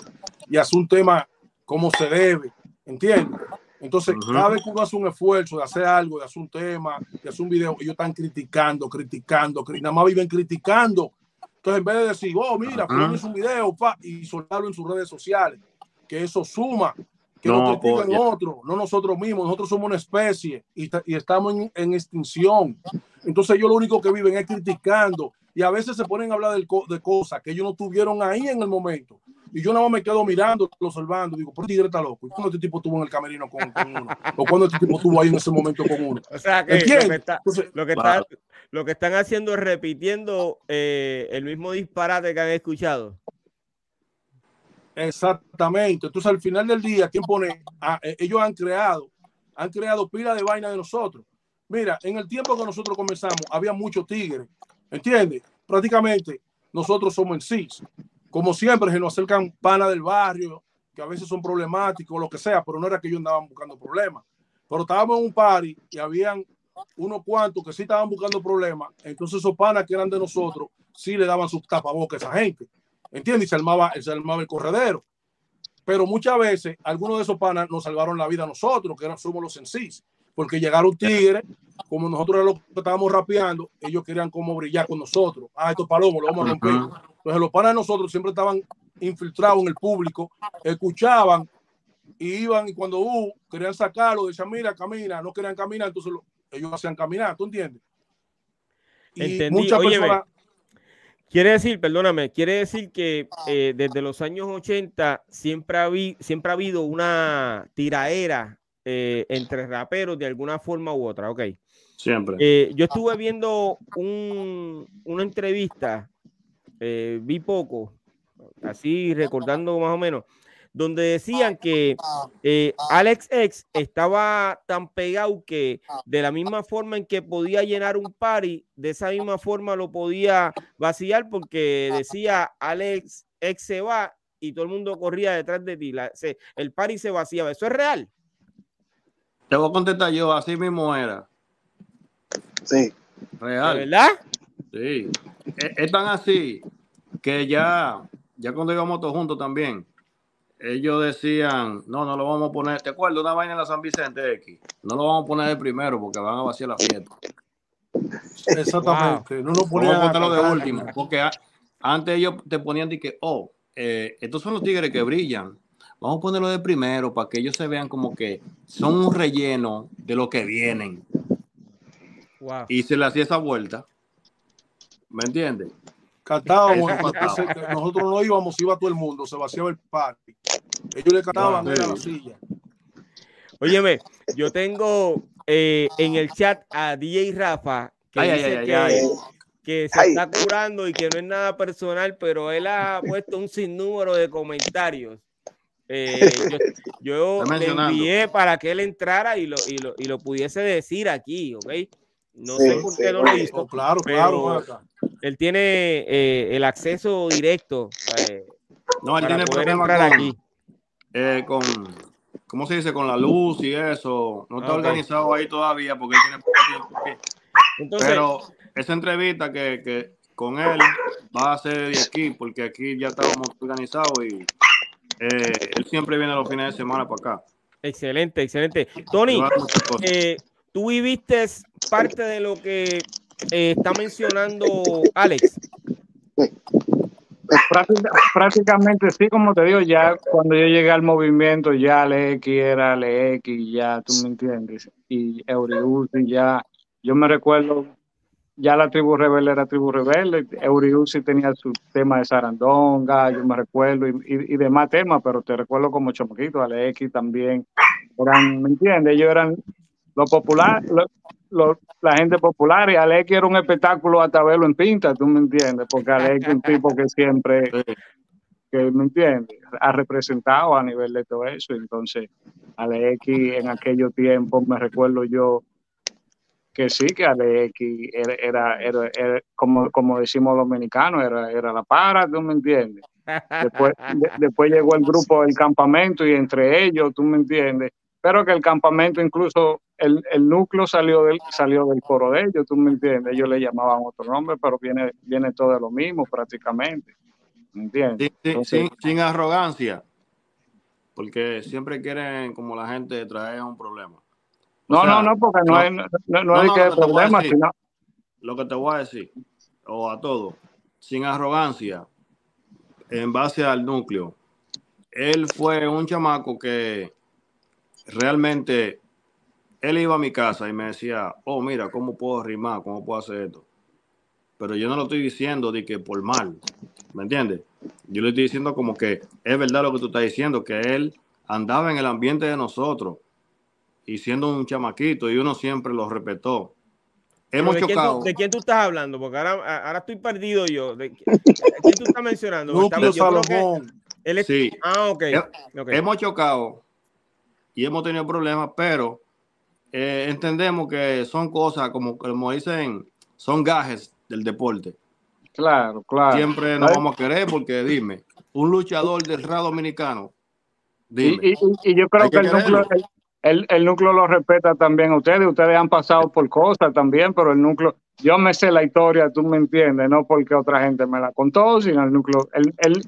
y hace un tema como se debe, ¿entiendes? Entonces, cada vez que uno hace un esfuerzo de hacer algo, de hacer un tema, de hacer un video, ellos están criticando, criticando, nada más viven criticando. Entonces, en vez de decir, oh, mira, pones un video pa, y soltarlo en sus redes sociales, que eso suma, que no, lo critican otros, no nosotros mismos. Nosotros somos una especie y, y estamos en, en, extinción. Entonces, ellos lo único que viven es criticando y a veces se ponen a hablar de, de cosas que ellos no tuvieron ahí en el momento. Y yo nada más me quedo mirando, observando, digo, por tigre está loco. ¿Y cuando este tipo estuvo en el camerino con, uno? ¿O cuando este tipo estuvo ahí en ese momento con uno? O sea, que, lo que, está, lo, que está, lo que, están haciendo es repitiendo eh, el mismo disparate que han escuchado. Exactamente. Entonces, al final del día, ¿quién pone? Ah, eh, ellos han creado, han creado pila de vaina de nosotros. Mira, en el tiempo que nosotros comenzamos, había muchos tigres, ¿entiendes? Prácticamente nosotros somos en sí como siempre, se nos acercan panas del barrio, que a veces son problemáticos, lo que sea, pero no era que ellos andaban buscando problemas. Pero estábamos en un party y habían unos cuantos que sí estaban buscando problemas. Entonces esos panas que eran de nosotros, sí le daban sus tapabocas a esa gente. ¿Entiendes? Y se armaba, se armaba el corredero. Pero muchas veces, algunos de esos panas nos salvaron la vida a nosotros, que somos los sencillos. Porque llegaron tigres, como nosotros era lo que estábamos rapeando, ellos querían como brillar con nosotros. Ah, estos palomos lo vamos a romper. Entonces los panas de nosotros siempre estaban infiltrados en el público, escuchaban y iban y cuando uh, querían sacarlo, decían, mira, camina, no querían caminar, entonces ellos hacían caminar, ¿tú entiendes? Y Muchas personas... Quiere decir, perdóname, quiere decir que eh, desde los años 80 siempre ha, siempre ha habido una tiraera eh, entre raperos de alguna forma u otra, ok. Siempre. Eh, yo estuve viendo un, una entrevista eh, vi poco, así recordando más o menos, donde decían que eh, Alex X estaba tan pegado que de la misma forma en que podía llenar un party, de esa misma forma lo podía vaciar porque decía Alex X se va y todo el mundo corría detrás de ti. el party se vaciaba. ¿Eso es real? Te voy a contestar yo, así mismo era. Sí. Real. ¿Verdad? Sí. Es, tan así que ya, ya cuando íbamos todos juntos también, ellos decían, no, no lo vamos a poner, ¿te acuerdas una vaina en la San Vicente X? No lo vamos a poner de primero porque van a vaciar la fiesta. Exactamente, no lo ponían lo de último, porque antes ellos te ponían de que, oh, eh, estos son los tigres que brillan, vamos a ponerlo de primero para que ellos se vean como que son un relleno de lo que vienen. Y se le hacía esa vuelta. ¿Me entiendes? Cantábamos, nosotros no íbamos, iba todo el mundo, se vaciaba el party. Ellos le cantaban en la silla. Óyeme, yo tengo eh, en el chat a DJ Rafa que dice que, que, se está curando y que no es nada personal, pero él ha puesto un sinnúmero de comentarios Eh, yo, le envié para que él entrara y lo, y lo, y lo pudiese decir aquí, ¿ok? No sé por qué no lo hizo. claro, claro. Él tiene eh, el acceso directo. Eh, no, él tiene problema con, aquí. Eh, con, ¿cómo se dice? Con la luz y eso. No está organizado ahí todavía porque él tiene poco tiempo. Entonces, Pero esa entrevista que, que, con él va a ser de aquí, porque aquí ya estamos organizados y él siempre viene los fines de semana para acá. Excelente, excelente. Tony, tú viviste parte de lo que eh, está mencionando Alex. Prácticamente sí, como te digo, ya cuando yo llegué al movimiento, ya LX era LX, ya tú me entiendes, y Euriusi ya, yo me recuerdo, ya la tribu rebelde era tribu rebelde, Euriusi tenía su tema de Sarandonga, yo me recuerdo, y, y, demás temas, pero te recuerdo como Chomoquito, LX también, eran, ¿me entiendes? Ellos eran lo popular, la gente popular y Alex era un espectáculo hasta verlo en pinta, tú me entiendes, porque Alex es un tipo que siempre, que me entiendes, ha representado a nivel de todo eso, entonces Alex en aquellos tiempos me recuerdo yo que sí, que Alex era, era, era, como, como decimos dominicanos, era, era la para, tú me entiendes. Después, después llegó el grupo del campamento y entre ellos, tú me entiendes, pero que el campamento incluso el, el, núcleo salió del, salió del coro de ellos, tú me entiendes, ellos le llamaban otro nombre, pero viene, viene todo de lo mismo prácticamente, ¿me entiendes? Sin, arrogancia, porque siempre quieren como la gente traer un problema. No, no, no, porque no, no, no, no, hay que problema, sino... Lo que te voy a decir, o a todo, sin arrogancia, en base al núcleo, él fue un chamaco que realmente él iba a mi casa y me decía, oh, mira, ¿cómo puedo rimar? ¿Cómo puedo hacer esto? Pero yo no lo estoy diciendo de que por mal, ¿me entiendes? Yo le estoy diciendo como que es verdad lo que tú estás diciendo, que él andaba en el ambiente de nosotros y siendo un chamaquito y uno siempre lo respetó. Hemos ¿De chocado. Quién ¿De quién tú estás hablando? Porque ahora, ahora estoy perdido yo. ¿De quién tú estás mencionando? Núcleo Salomón. Él es... Sí. Ah, okay. Hemos chocado y hemos tenido problemas, pero eh, entendemos que son cosas como, como dicen, son gajes del deporte. Claro, claro. Siempre nos vamos a querer porque dime, un luchador del rap dominicano. Dime, y, yo creo que, el, núcleo, el, núcleo lo respeta también a ustedes. Ustedes han pasado por cosas también, pero el núcleo, yo me sé la historia, tú me entiendes, no porque otra gente me la contó, sino el núcleo, el, el,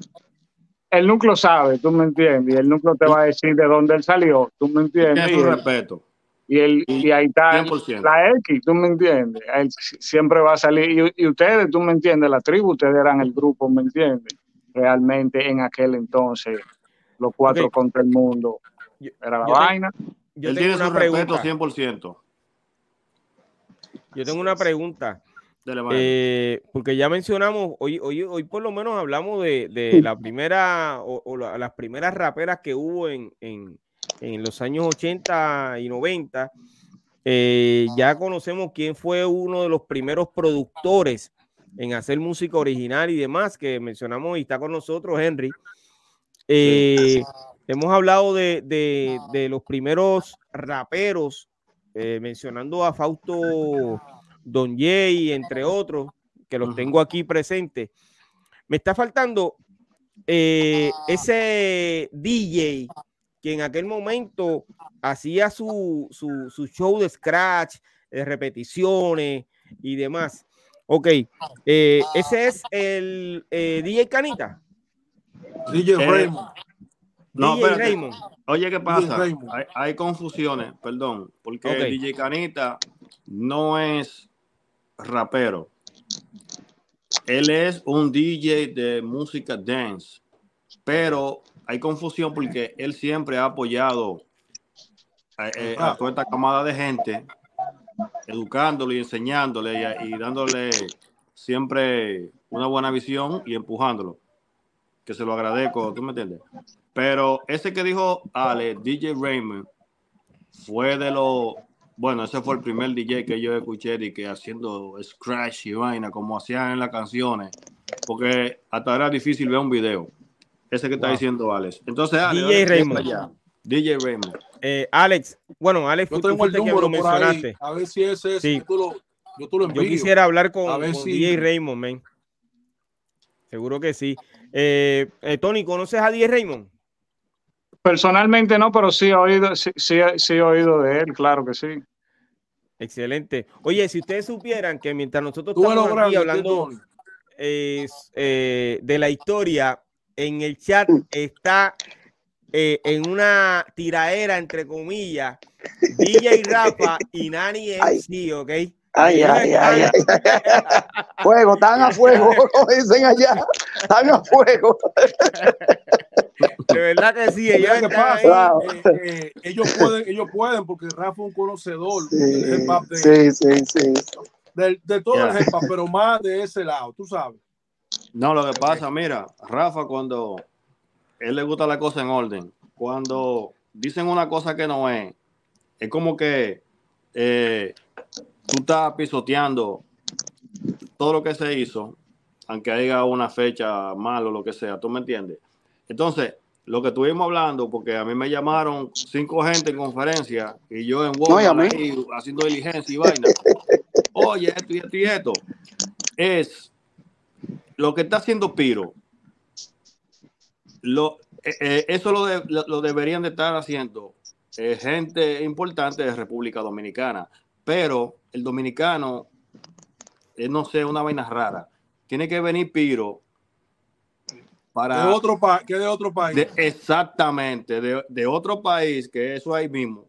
el núcleo sabe, tú me entiendes, y el núcleo te va a decir de dónde él salió, tú me entiendes. Y respeto. Y, el, y ahí está la X, tú me entiendes. Él siempre va a salir. Y, ustedes, tú me entiendes, la tribu, ustedes eran el grupo, ¿me entiendes? Realmente en aquel entonces, los cuatro contra el mundo. Era la vaina. Yo Él tiene una su respeto 100%. Yo tengo una pregunta. Eh, porque ya mencionamos, hoy, hoy, hoy por lo menos hablamos de, la primera o, las primeras raperas que hubo en, en, los años 80 y 90. Eh, ya conocemos quién fue uno de los primeros productores en hacer música original y demás, que mencionamos y está con nosotros Henry. Eh, hemos hablado de, de, los primeros raperos, mencionando a Fausto Don Jay, entre otros, que los tengo aquí presentes. Me está faltando eh, ese DJ que en aquel momento hacía su, show de scratch, de repeticiones y demás. Ok, eh, ese es el eh, DJ Canita. DJ Raymond. No, DJ Raymond. Oye, ¿qué pasa? Hay, confusiones, perdón, porque DJ Canita no es rapero. Él es un DJ de música dance, pero hay confusión porque él siempre ha apoyado a, eh, toda esta camada de gente, educándole y enseñándole y, dándole siempre una buena visión y empujándolo. Que se lo agradezco, ¿tú me entiendes? Pero ese que dijo Ale, DJ Raymond, fue de los bueno, ese fue el primer DJ que yo escuché de que haciendo scratch y vaina como hacían en las canciones, porque hasta era difícil ver un video. ese que está diciendo Alex. Entonces, Alex, DJ Raymond. DJ Raymond. Eh, Alex, bueno, Alex, yo tengo el número por ahí, a ver si ese es, sí. tú lo, yo, tú lo yo, quisiera hablar con, con DJ Raymond, man. Seguro que sí. Eh, eh, Tony, ¿conoces a DJ Raymond? Personalmente no, pero sí he oído, sí, sí, sí he oído de él, claro que sí. Excelente. Oye, si ustedes supieran que mientras nosotros estamos aquí hablando eh, de la historia, en el chat está eh, en una tiraera, entre comillas, DJ Rafa y Nani MC, ¿ok? Ay, ay, ay, ay, Fuego, están a fuego, dicen allá. Están a fuego. De verdad que sí, ellos, ¿Qué pasa? Eh, eh, ellos, pueden, ellos pueden, porque Rafa es un conocedor sí, del hip hop de, sí, sí, sí. De, de todo yeah. el hip hop, pero más de ese lado, tú sabes. No, lo que pasa, mira, Rafa, cuando él le gusta la cosa en orden, cuando dicen una cosa que no es, es como que eh, tú estás pisoteando todo lo que se hizo, aunque haya una fecha mal o lo que sea, ¿tú me entiendes? Entonces, lo que estuvimos hablando, porque a mí me llamaron cinco gente en conferencia y yo en Walmart no, haciendo diligencia y vaina. Oye, esto y esto y esto. Es lo que está haciendo Piro. Lo, eh, eh, eso lo, de, lo, lo, deberían de estar haciendo eh, gente importante de República Dominicana. Pero el dominicano, eh, no sé, una vaina rara. Tiene que venir Piro para... De otro, pa que de otro país. De, exactamente, de, de, otro país, que eso ahí mismo.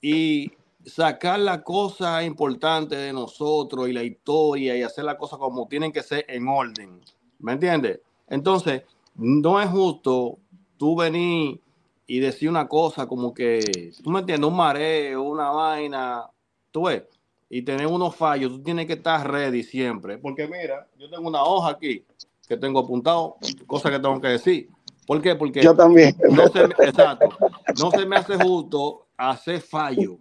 Y sacar la cosa importante de nosotros y la historia y hacer la cosa como tienen que ser en orden. ¿Me entiendes? Entonces, no es justo tú venir y decir una cosa como que, tú me entiendes, un mareo, una vaina, tú ves, y tener unos fallos, tú tienes que estar ready siempre. Porque mira, yo tengo una hoja aquí que tengo apuntado, cosas que tengo que decir. ¿Por qué? Porque yo también. No se, exacto, no se me hace justo hacer fallo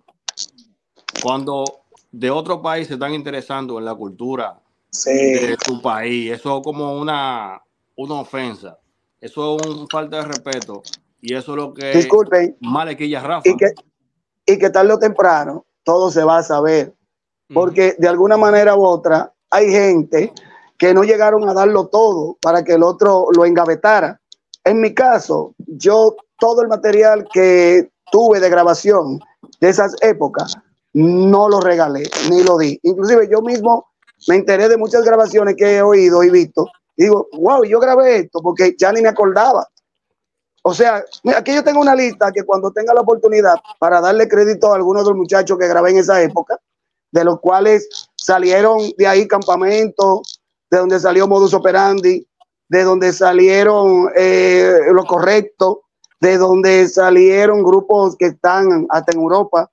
cuando de otro país se están interesando en la cultura sí. de tu país. Eso es como una, una ofensa. Eso es un falta de respeto. Y eso es lo que Disculpen. Malequilla Rafa. Y que, y que tarde o temprano todo se va a saber. Porque de alguna manera u otra hay gente que no llegaron a darlo todo para que el otro lo engavetara. En mi caso, yo todo el material que tuve de grabación de esas épocas no lo regalé ni lo di. Inclusive yo mismo me enteré de muchas grabaciones que he oído y visto. Y digo, wow, yo grabé esto porque ya ni me acordaba. O sea, aquí yo tengo una lista que cuando tenga la oportunidad para darle crédito a algunos de los muchachos que grabé en esa época, de los cuales salieron de ahí campamentos, de donde salió Modus Operandi, de donde salieron eh, lo correcto, de donde salieron grupos que están hasta en Europa,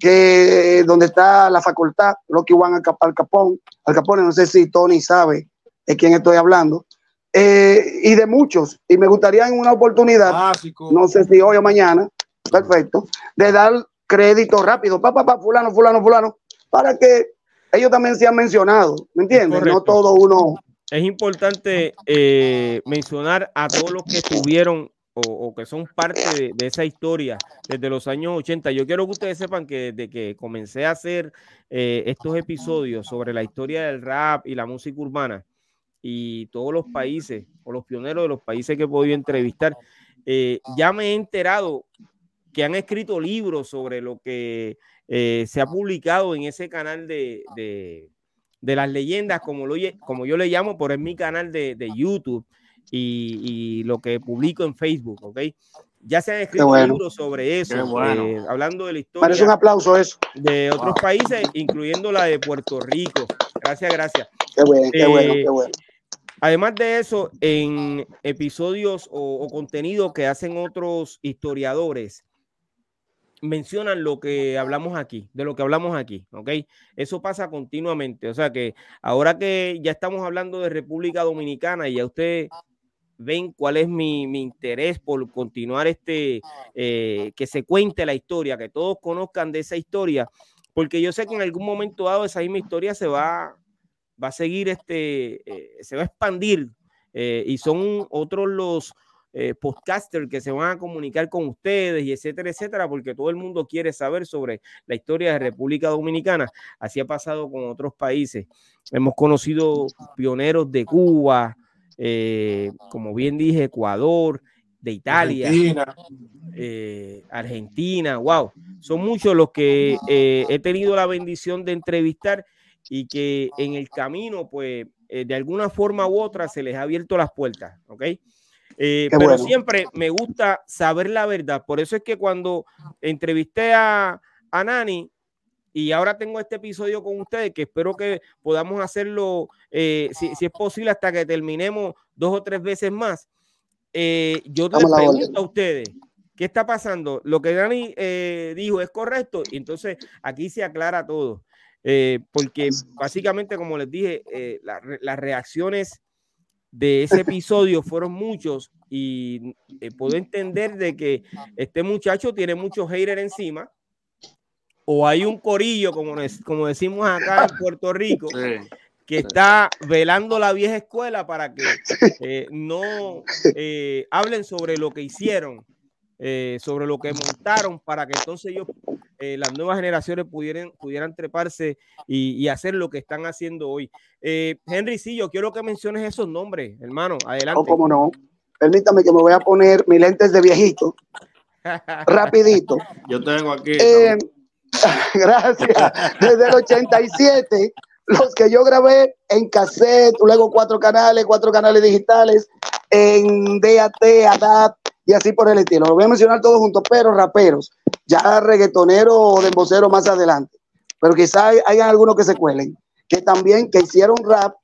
que donde está la facultad, Rocky Juan Al, Al Capón, Al Capone, no sé si Tony sabe de quién estoy hablando, eh, y de muchos, y me gustaría en una oportunidad, Básico. no sé si hoy o mañana, perfecto, de dar crédito rápido, papá, pa, pa, fulano, fulano, fulano, para que ellos también sean mencionados, ¿me entiendes? No todo uno. Es importante eh, mencionar a todos los que estuvieron o, o, que son parte de, de, esa historia desde los años 80. Yo quiero que ustedes sepan que desde que comencé a hacer eh, estos episodios sobre la historia del rap y la música urbana y todos los países o los pioneros de los países que he podido entrevistar, eh, ya me he enterado que han escrito libros sobre lo que eh, se ha publicado en ese canal de, de, de las leyendas, como, lo, como yo le llamo, por en mi canal de, de YouTube y, y, lo que publico en Facebook, ¿ok? Ya se han escrito bueno. libros sobre eso, bueno. eh, hablando de la historia. Parece un aplauso eso. De otros wow. países, incluyendo la de Puerto Rico. Gracias, gracias. Qué bueno, qué bueno, qué bueno. Además de eso, en episodios o, o, contenido que hacen otros historiadores, mencionan lo que hablamos aquí, de lo que hablamos aquí, ¿ok? Eso pasa continuamente. O sea que ahora que ya estamos hablando de República Dominicana y ya usted ven cuál es mi, mi interés por continuar este, eh, que se cuente la historia, que todos conozcan de esa historia, porque yo sé que en algún momento dado esa misma historia se va, va a seguir, este, eh, se va a expandir eh, y son otros los eh, podcasters que se van a comunicar con ustedes y etcétera, etcétera, porque todo el mundo quiere saber sobre la historia de República Dominicana. Así ha pasado con otros países. Hemos conocido pioneros de Cuba, eh, como bien dije, Ecuador, de Italia, Argentina. Eh, Argentina, wow, son muchos los que he tenido la bendición de entrevistar y que en el camino, pues, de alguna forma u otra se les ha abierto las puertas, ¿ok? Eh, pero siempre me gusta saber la verdad. Por eso es que cuando entrevisté a, a Nani y ahora tengo este episodio con ustedes, que espero que podamos hacerlo, eh, si, es posible, hasta que terminemos dos o tres veces más. Eh, yo les pregunto a ustedes, ¿qué está pasando? Lo que Nani dijo es correcto, y entonces aquí se aclara todo. Porque básicamente, como les dije, las reacciones de ese episodio fueron muchos y eh, puedo entender de que este muchacho tiene muchos haters encima o hay un corillo, como, como decimos acá en Puerto Rico, que está velando la vieja escuela para que eh, no eh, hablen sobre lo que hicieron eh, sobre lo que montaron para que entonces ellos, eh, las nuevas generaciones pudieran, pudieran treparse y, hacer lo que están haciendo hoy. Eh, Henry, sí, yo quiero que menciones esos nombres, hermano. Adelante. No, cómo no. Permítame que me voy a poner mis lentes de viejito. Rapidito. Yo tengo aquí. gracias. Desde el 87, los que yo grabé en cassette, luego cuatro canales, cuatro canales digitales, en DAT, ADAT, y así por el estilo. Lo voy a mencionar todos juntos, pero raperos, ya reggaetonero o dembocero más adelante. Pero quizá hayan algunos que se cuelen, que también que hicieron rap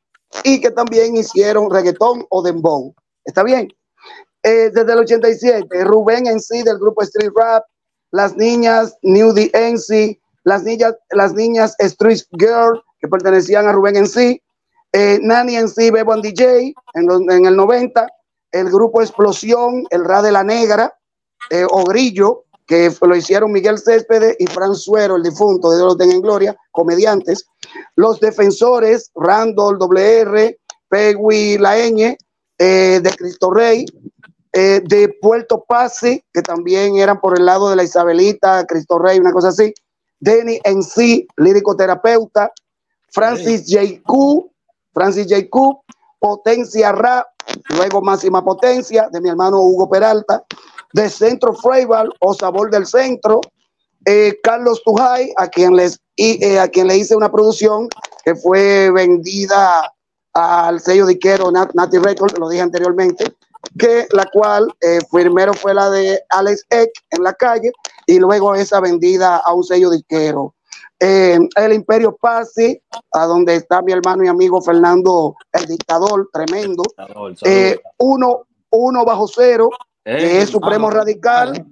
y que también hicieron reggaetón o dembow. ¿Está bien? Eh, desde el 87, Rubén en sí del grupo Street Rap, las niñas New DNC, las niñas, las niñas Street Girl que pertenecían a Rubén en sí, eh, Nani en sí, Bebo DJ en, en el 90, el grupo Explosión, el Ra de la Negra, eh, o Grillo, que lo hicieron Miguel Céspedes y Fran Suero, el difunto, de Dios lo tenga en gloria, comediantes. Los defensores, Randall, WR, Pegui Laeñe, eh, de Cristo Rey, eh, de Puerto Pase, que también eran por el lado de la Isabelita, Cristo Rey, una cosa así. Denny en sí, lírico terapeuta. Francis J.Q., Francis J.Q., Potencia Ra, luego Máxima Potencia de mi hermano Hugo Peralta, de Centro Freibal o Sabor del Centro, eh, Carlos Tujay, a quien, les, eh, a quien le hice una producción que fue vendida al sello diquero Nati Records, lo dije anteriormente, que la cual eh, primero fue la de Alex Eck en la calle y luego esa vendida a un sello el Imperio Pasi, a donde está mi hermano y amigo Fernando, el dictador, tremendo. Eh, uno, uno bajo cero, que es Supremo Radical.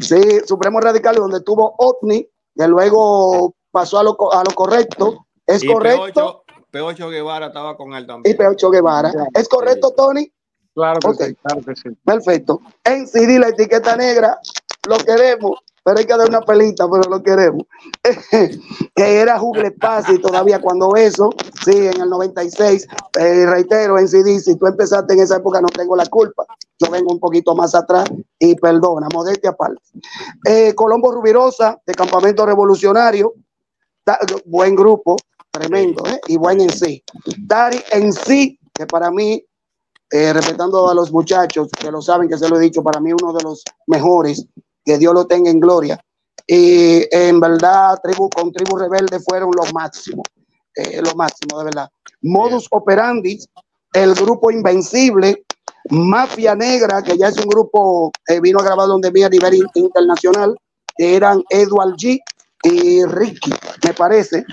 sí, Supremo Radical, donde tuvo OVNI, que luego pasó a lo, a lo correcto. ¿Es correcto? P8, Guevara estaba con él también. Y P8 Guevara. ¿Es correcto, Tony? Claro que, sí, claro que sí. Perfecto. En CD, la etiqueta negra, lo queremos pero hay que dar una pelita, pero lo queremos. que era Jugle Paz y todavía cuando eso, sí, en el 96, eh, reitero, en CD, si tú empezaste en esa época, no tengo la culpa. Yo vengo un poquito más atrás y perdona, modestia aparte. Eh, Colombo Rubirosa, de Campamento Revolucionario, buen grupo, tremendo, ¿eh? y buen en sí. Dari en sí, que para mí, eh, respetando a los muchachos que lo saben, que se lo he dicho, para mí uno de los mejores que Dios lo tenga en gloria. Y en verdad, tribu, con Tribu Rebelde fueron los máximos, eh, los máximos, de verdad. Modus Operandi, el grupo Invencible, Mafia Negra, que ya es un grupo, eh, vino a grabar donde vi a nivel internacional, que eran Edward G y Ricky, me parece.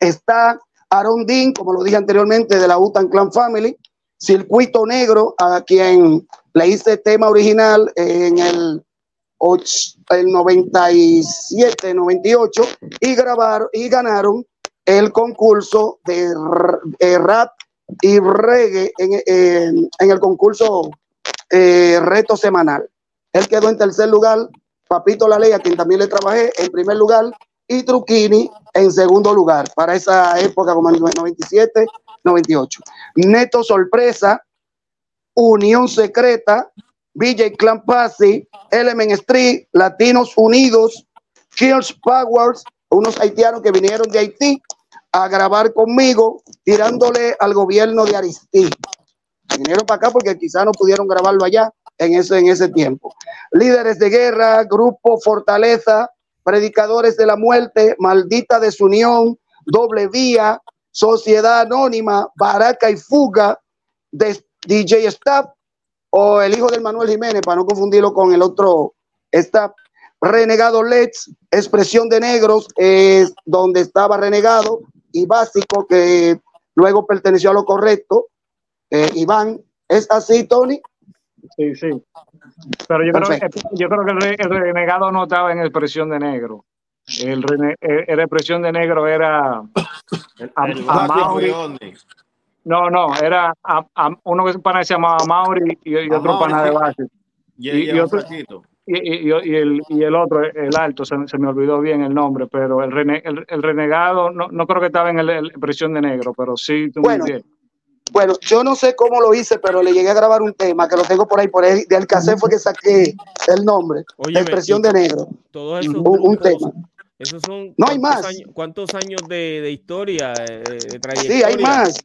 Está Aaron Dean, como lo dije anteriormente, de la Utan Clan Family, Circuito Negro, a quien le hice tema original en el el 97, 98 y grabaron y ganaron el concurso de eh, rap y reggae en, el concurso eh, reto semanal. Él quedó en tercer lugar, Papito La Ley, a quien también le trabajé, en primer lugar, y Truquini en segundo lugar, para esa época como en 97, 98. Neto Sorpresa, Unión Secreta, BJ Clan Passy, Element Street, Latinos Unidos, Kills Powers, unos haitianos que vinieron de Haití a grabar conmigo, tirándole al gobierno de Aristí. Vinieron para acá porque quizás no pudieron grabarlo allá en ese, en ese tiempo. Líderes de guerra, Grupo Fortaleza, Predicadores de la Muerte, Maldita Desunión, Doble Vía, Sociedad Anónima, Baraca y Fuga, DJ Staff o el hijo del Manuel Jiménez, para no confundirlo con el otro Staff. Renegado Let's, Expresión de Negros, es donde estaba Renegado y Básico, que luego perteneció a lo correcto. Eh, Iván, ¿es así, Tony? Sí, sí. Pero yo creo, yo creo, que el, renegado no estaba en expresión de negro. El, rene, el, expresión de negro era No, no, era uno que se llamaba Mauri y, y otro pana de base. Y, y, otro, y, el, y el otro, el alto, se, me olvidó bien el nombre, pero el, el, renegado, no, no, creo que estaba en la expresión de negro, pero sí. Bueno, bueno, yo no sé cómo lo hice, pero le llegué a grabar un tema que lo tengo por ahí, por ahí, de Alcacé fue que saqué el nombre, la expresión de negro. Todo eso, un, tema. Esos son no hay más. ¿Cuántos años de, de historia, de, de, trayectoria? Sí, hay más.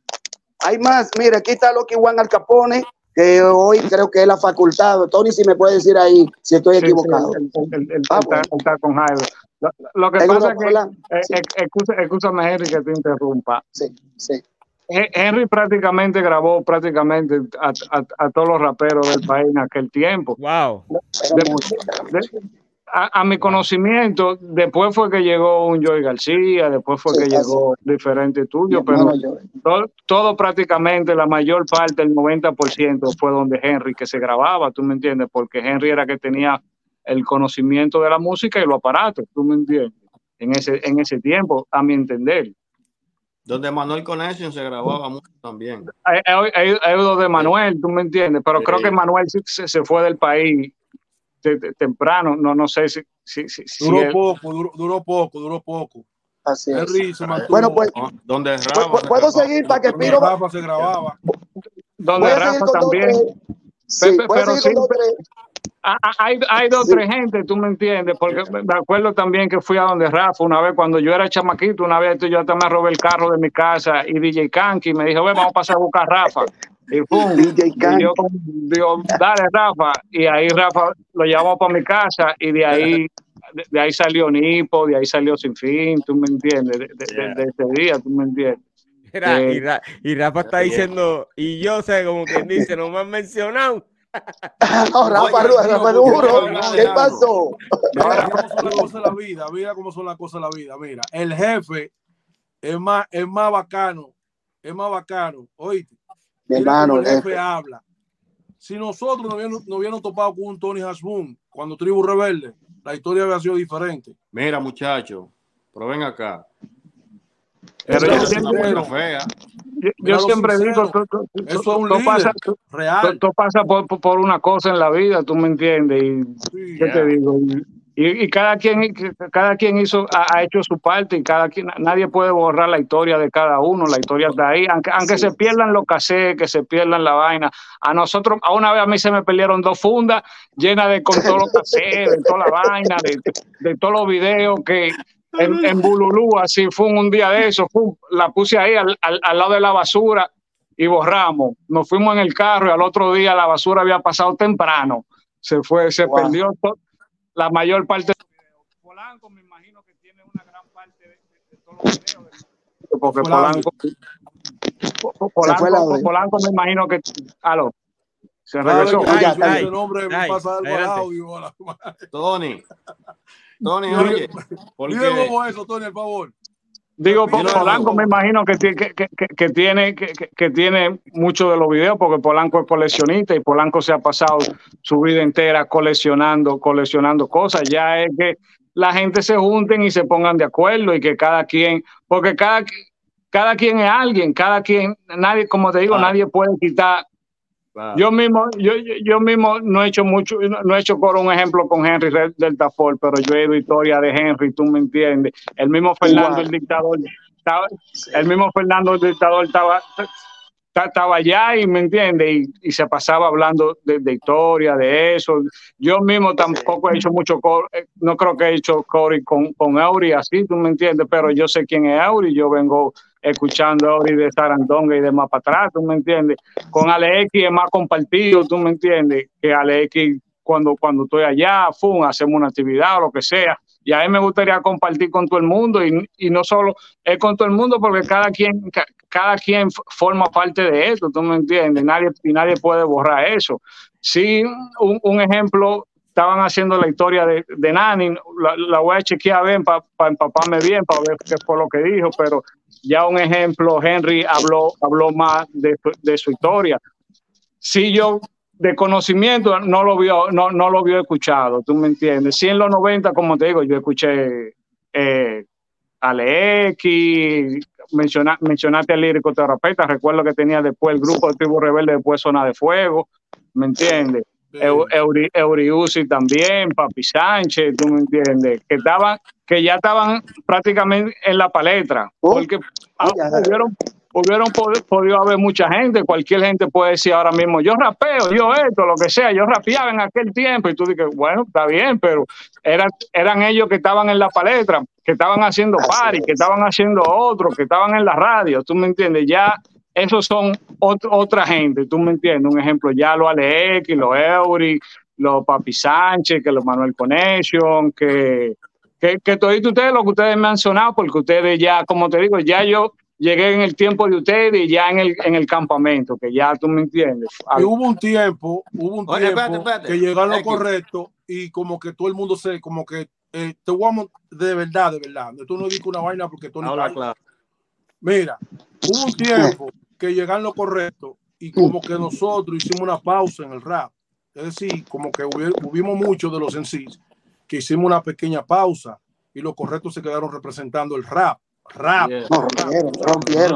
Hay más. Mira, aquí está Loki Juan Al Capone, que hoy creo que es la facultad. Tony, si me puede decir ahí si estoy equivocado. Sí, el, el, ah, está, con Jairo. Lo, que pasa es que, eh, escúchame, Henry, que te interrumpa. Sí, sí. Henry prácticamente grabó prácticamente a, a, todos los raperos del país en aquel tiempo. Wow. A, mi conocimiento, después fue que llegó un Joy García, después fue que llegó diferentes estudios, pero todo, todo, prácticamente, la mayor parte, el 90% fue donde Henry que se grababa, tú me entiendes, porque Henry era que tenía el conocimiento de la música y los aparatos, tú me entiendes, en ese, en ese tiempo, a mi entender. Donde Manuel Connection se grababa mucho también. Hay, hay, de Manuel, tú me entiendes, pero creo que Manuel se, se, fue del país temprano, no, no sé si... si, si duró poco, duró, duró, poco, duró poco. Así es. Bueno, pues, donde Rafa, ¿puedo seguir para que Piro... Rafa se grababa. Donde Rafa también. Sí, pero sí, Ah, ah, hay, hay dos o tres gente, tú me entiendes, porque me acuerdo también que fui a donde Rafa una vez cuando yo era chamaquito, una vez yo hasta me robé el carro de mi casa y DJ Kanki me dijo, vamos a pasar a buscar a Rafa. Y pum, DJ yo digo, dale Rafa, y ahí Rafa lo llevamos para mi casa y de ahí de, ahí salió Nipo, de ahí salió Sin Fin, tú me entiendes, de, de, ese día, tú me entiendes. Eh, y, Rafa está diciendo, y yo sé, como quien dice, no me han mencionado. no, Rafa, Rafa duro. ¿Qué pasó? Mira cómo son las cosas de la vida. Mira cómo son las cosas de la vida. Mira, el jefe es más, es más bacano. Es más bacano. Oíste. Mi hermano, el jefe, habla. Si nosotros nos hubiéramos, no topado con un Tony Hasbun cuando Tribu Rebelde, la historia había sido diferente. Mira, muchacho, pero ven acá. Pero yo, siempre digo, eso es un líder real. Tú pasas por, por, una cosa en la vida, tú me entiendes. Y, ¿qué te digo? Y, y, cada quien, cada quien hizo, ha, hecho su parte y cada quien, nadie puede borrar la historia de cada uno, la historia está ahí, aunque, aunque se pierdan los casés, que se pierdan la vaina. A nosotros, a una vez a mí se me perdieron dos fundas llenas de con todos los casés, de toda la vaina, de, de todos los videos que en, en Bululú, así fue un día de eso, la puse ahí al, al, lado de la basura y borramos. Nos fuimos en el carro y al otro día la basura había pasado temprano. Se fue, se perdió la mayor parte video. Polanco me imagino que tiene una gran parte de, todos los videos. Porque Polanco, Polanco, Polanco, me imagino que... Aló. Se regresó. Tony. Tony, oye. ¿Por eso, Tony, al favor. Digo, Polanco me imagino que, que, que, que tiene, que, tiene mucho de los videos porque Polanco es coleccionista y Polanco se ha pasado su vida entera coleccionando, coleccionando cosas. Ya es que la gente se junten y se pongan de acuerdo y que cada quien, porque cada, cada quien es alguien, cada quien, nadie, como te digo, nadie puede quitar yo mismo, yo, yo mismo no he hecho mucho, no he hecho por un ejemplo con Henry del Tafol, pero yo he historia de Henry, tú me entiendes. El mismo Fernando el dictador, estaba, el mismo Fernando el dictador estaba, estaba allá y me entiende, y, se pasaba hablando de, historia, de eso. Yo mismo tampoco he hecho mucho, eh, no creo que he hecho Cory con, con Auri así, tú me entiendes, pero yo sé quién es Auri, yo vengo escuchando a Auri de Sarandonga y de más para atrás, tú me entiendes. Con Alex es más compartido, tú me entiendes, que Alex cuando, cuando estoy allá, fum, hacemos una actividad o lo que sea y a mí me gustaría compartir con todo el mundo y, y, no solo es con todo el mundo porque cada quien, cada quien forma parte de eso, tú me entiendes, nadie, y nadie puede borrar eso. Sí, un, un ejemplo, estaban haciendo la historia de, de Nani, la, voy a chequear bien para empaparme bien, para ver qué fue lo que dijo, pero ya un ejemplo, Henry habló, habló más de, de su historia. Sí, yo de conocimiento no lo vio, no, no lo vio escuchado, tú me entiendes. Sí, en los 90, como te digo, yo escuché eh, a menciona, mencionaste al lírico terapeuta, recuerdo que tenía después el grupo de Tribu Rebelde, después Zona de Fuego, ¿me entiendes? Euri, también, Papi Sánchez, tú me entiendes, que estaban, que ya estaban prácticamente en la palestra, oh. porque oh, hubieron podido haber mucha gente, cualquier gente puede decir ahora mismo, yo rapeo, yo esto, lo que sea, yo rapeaba en aquel tiempo y tú dices, bueno, está bien, pero eran, eran ellos que estaban en la palestra, que estaban haciendo party, que estaban haciendo otro, que estaban en la radio, tú me entiendes, ya esos son otra gente, tú me entiendes, un ejemplo, ya los Alex, los Eury, los Papi Sánchez, que los Manuel Connection, que que, que todo ustedes lo que ustedes me han sonado, porque ustedes ya, como te digo, ya yo llegué en el tiempo de ustedes y ya en el, en el campamento, que ya tú me entiendes. Y hubo un tiempo, hubo un tiempo que llegaron lo correcto y como que todo el mundo se, como que eh, te vamos de verdad, de verdad. Tú no dices una vaina porque tú no. Claro. Mira, hubo un tiempo que llegaron lo correcto y como que nosotros hicimos una pausa en el rap. Es decir, como que hubimos muchos de los sencillos que hicimos una pequeña pausa y los correctos se quedaron representando el rap rap. rompieron, rompieron.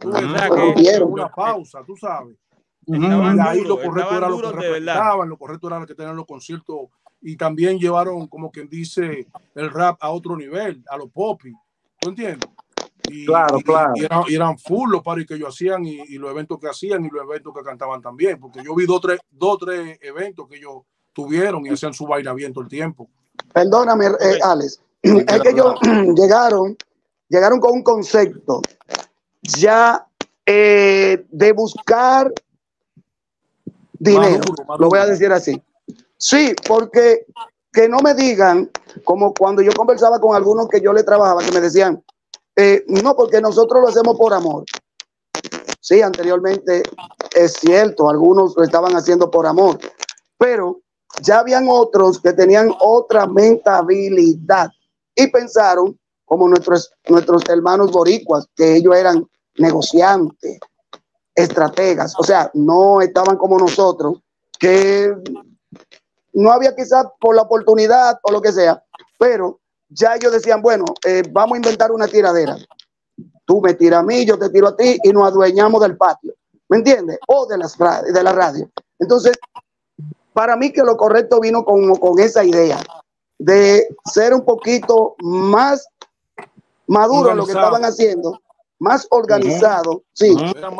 rompieron. Una pausa, tú sabes. y ahí lo correcto era lo que respetaban, lo correcto era que tenían los conciertos y también llevaron, como quien dice, el rap a otro nivel, a los popis. ¿Tú entiendes? Y, claro, claro. Y eran, full los paris que ellos hacían y, los eventos que hacían y los eventos que cantaban también, porque yo vi dos tres, dos, tres eventos que ellos tuvieron y hacían su bailamiento el tiempo. Perdóname, eh, Alex, es que ellos llegaron llegaron con un concepto ya eh, de buscar dinero, lo voy a decir así. Sí, porque que no me digan, como cuando yo conversaba con algunos que yo le trabajaba, que me decían, eh, no, porque nosotros lo hacemos por amor. Sí, anteriormente es cierto, algunos lo estaban haciendo por amor, pero ya habían otros que tenían otra mentabilidad y pensaron como nuestros, nuestros hermanos boricuas, que ellos eran negociantes, estrategas, o sea, no estaban como nosotros, que no había quizás por la oportunidad o lo que sea, pero ya ellos decían, bueno, eh, vamos a inventar una tiradera. Tú me tiras a mí, yo te tiro a ti y nos adueñamos del patio, ¿me entiendes? O de, las, de la radio. Entonces, para mí que lo correcto vino con, con esa idea de ser un poquito más maduro lo que estaban haciendo, más organizado, sí.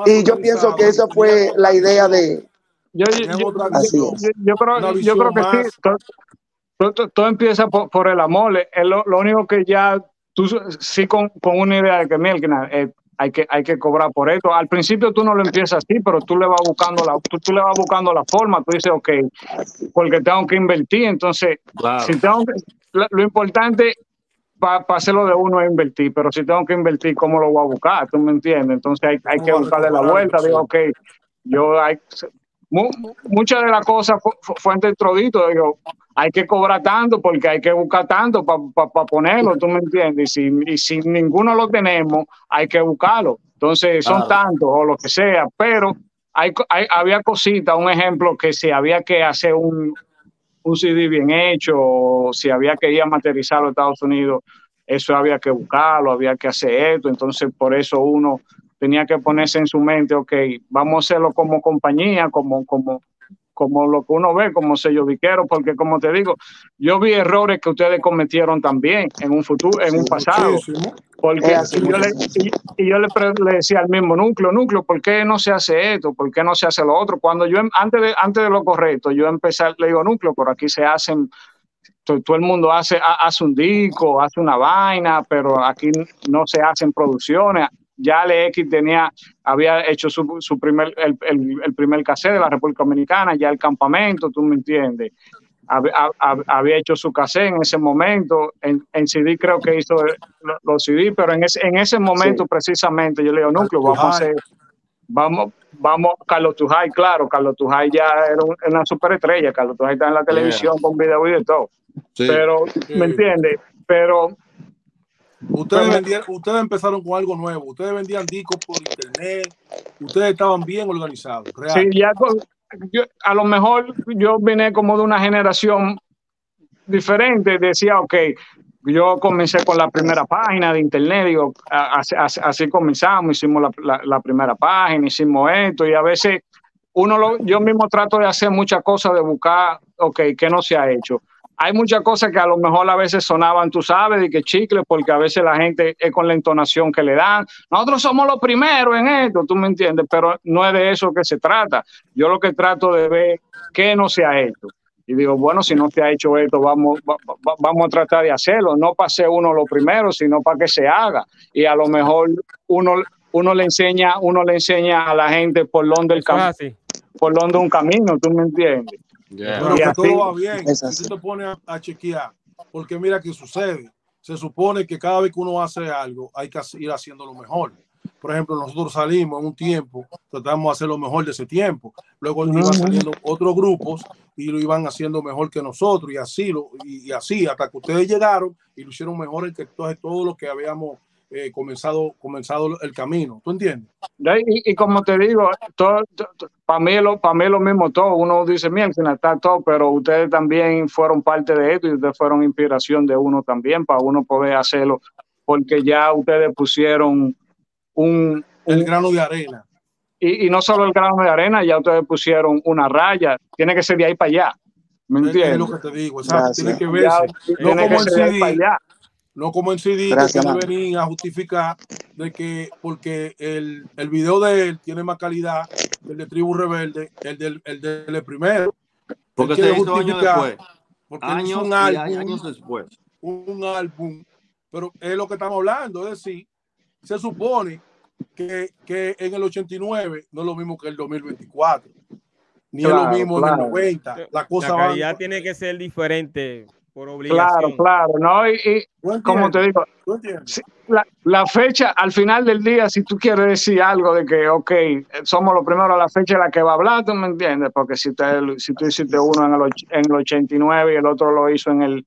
Y yo pienso que esa fue la idea de... Yo, yo, creo, yo creo que sí. Todo, empieza por, el amor. Es lo, único que ya tú sí con, una idea de que, mira, eh, hay que, hay que cobrar por esto. Al principio tú no lo empiezas así, pero tú le vas buscando la, tú, le vas buscando la forma. Tú dices, ok, porque tengo que invertir. Entonces, si tengo lo, importante para hacerlo de uno es invertir, pero si tengo que invertir, ¿cómo lo voy a buscar? ¿Tú me entiendes? Entonces hay, hay que buscarle la vuelta. Digo, ok, yo hay, muchas de las cosas fue dentro digo, hay que cobrar tanto porque hay que buscar tanto para ponerlo, ¿tú me entiendes? Y si, y si ninguno lo tenemos, hay que buscarlo. Entonces son tantos o lo que sea, pero hay, hay, había cositas, un ejemplo que si había que hacer un, un CD bien hecho, o si había que ir a materializarlo a Estados Unidos, eso había que buscarlo, había que hacer esto, entonces por eso uno tenía que ponerse en su mente, ok, vamos a hacerlo como compañía, como, como, como lo que uno ve, como sello diquero, porque como te digo, yo vi errores que ustedes cometieron también en un futuro, en un pasado. Porque yo, le, y, yo le, decía al mismo núcleo, núcleo, ¿por qué no se hace esto? ¿Por qué no se hace lo otro? Cuando yo, antes de, antes de lo correcto, yo empecé, le digo, núcleo, por aquí se hacen, todo, el mundo hace, hace un disco, hace una vaina, pero aquí no se hacen producciones. Ya LX tenía, había hecho su, su primer, el, el, el primer cassette de la República Dominicana, ya el campamento, tú me entiendes había hecho su cassette en ese momento. En, CD creo que hizo los CD, pero en ese, en ese momento precisamente yo le digo, Núcleo, vamos a hacer, vamos, vamos, Carlos Tujay, claro, Carlos Tujay ya era una superestrella, Carlos Tujay está en la televisión con video y de todo. Pero, ¿me entiende? Pero Ustedes, ustedes empezaron con algo nuevo, ustedes vendían discos por internet, ustedes estaban bien organizados. Sí, ya a lo mejor yo vine como de una generación diferente, decía, ok, yo comencé con la primera página de internet, digo, así, comenzamos, hicimos la, primera página, hicimos esto, y a veces uno lo, yo mismo trato de hacer muchas cosas, de buscar, ok, ¿qué no se ha hecho? Hay muchas cosas que a lo mejor a veces sonaban, tú sabes, de que chicle, porque a veces la gente es con la entonación que le dan. Nosotros somos los primeros en esto, tú me entiendes, pero no es de eso que se trata. Yo lo que trato de ver qué no se ha hecho. Y digo, bueno, si no se ha hecho esto, vamos, vamos a tratar de hacerlo. No para ser uno lo primero, sino para que se haga. Y a lo mejor uno, uno le enseña, uno le enseña a la gente por donde el camino, por donde un camino, tú me entiendes. Pero que todo va bien. Si tú te pones a, chequear, porque mira qué sucede. Se supone que cada vez que uno hace algo, hay que ir haciendo lo mejor. Por ejemplo, nosotros salimos en un tiempo, tratamos de hacer lo mejor de ese tiempo. Luego iban saliendo otros grupos y lo iban haciendo mejor que nosotros, y así, lo, y, así, hasta que ustedes llegaron y lo hicieron mejor que todo lo que habíamos eh, comenzado, comenzado el camino. ¿Tú entiendes? Y, como te digo, todo, para mí, lo, para mí lo mismo todo. Uno dice, mira, está todo, pero ustedes también fueron parte de esto y ustedes fueron inspiración de uno también para uno poder hacerlo, porque ya ustedes pusieron un... El grano de arena. Y, no solo el grano de arena, ya ustedes pusieron una raya. Tiene que ser de ahí para allá. ¿Me entiendes? Es lo que te digo, exacto. Tiene que verse. no como el no como en CD que venir a justificar de que porque el, el, video de él tiene más calidad que el de Tribu Rebelde, el del, el del primero. Porque se hizo años después. Porque años, un álbum, años después. Un álbum, pero es lo que estamos hablando, es decir, se supone que, que en el 89 no es lo mismo que el 2024, ni es lo mismo en el 90. La, cosa la calidad tiene que ser diferente por obligación. Claro, claro, ¿no? Y, como te digo, la, fecha, al final del día, si tú quieres decir algo de que, ok, somos los primeros, la fecha es la que va a hablar, tú me entiendes, porque si, si tú hiciste uno en el, en el 89 y el otro lo hizo en el,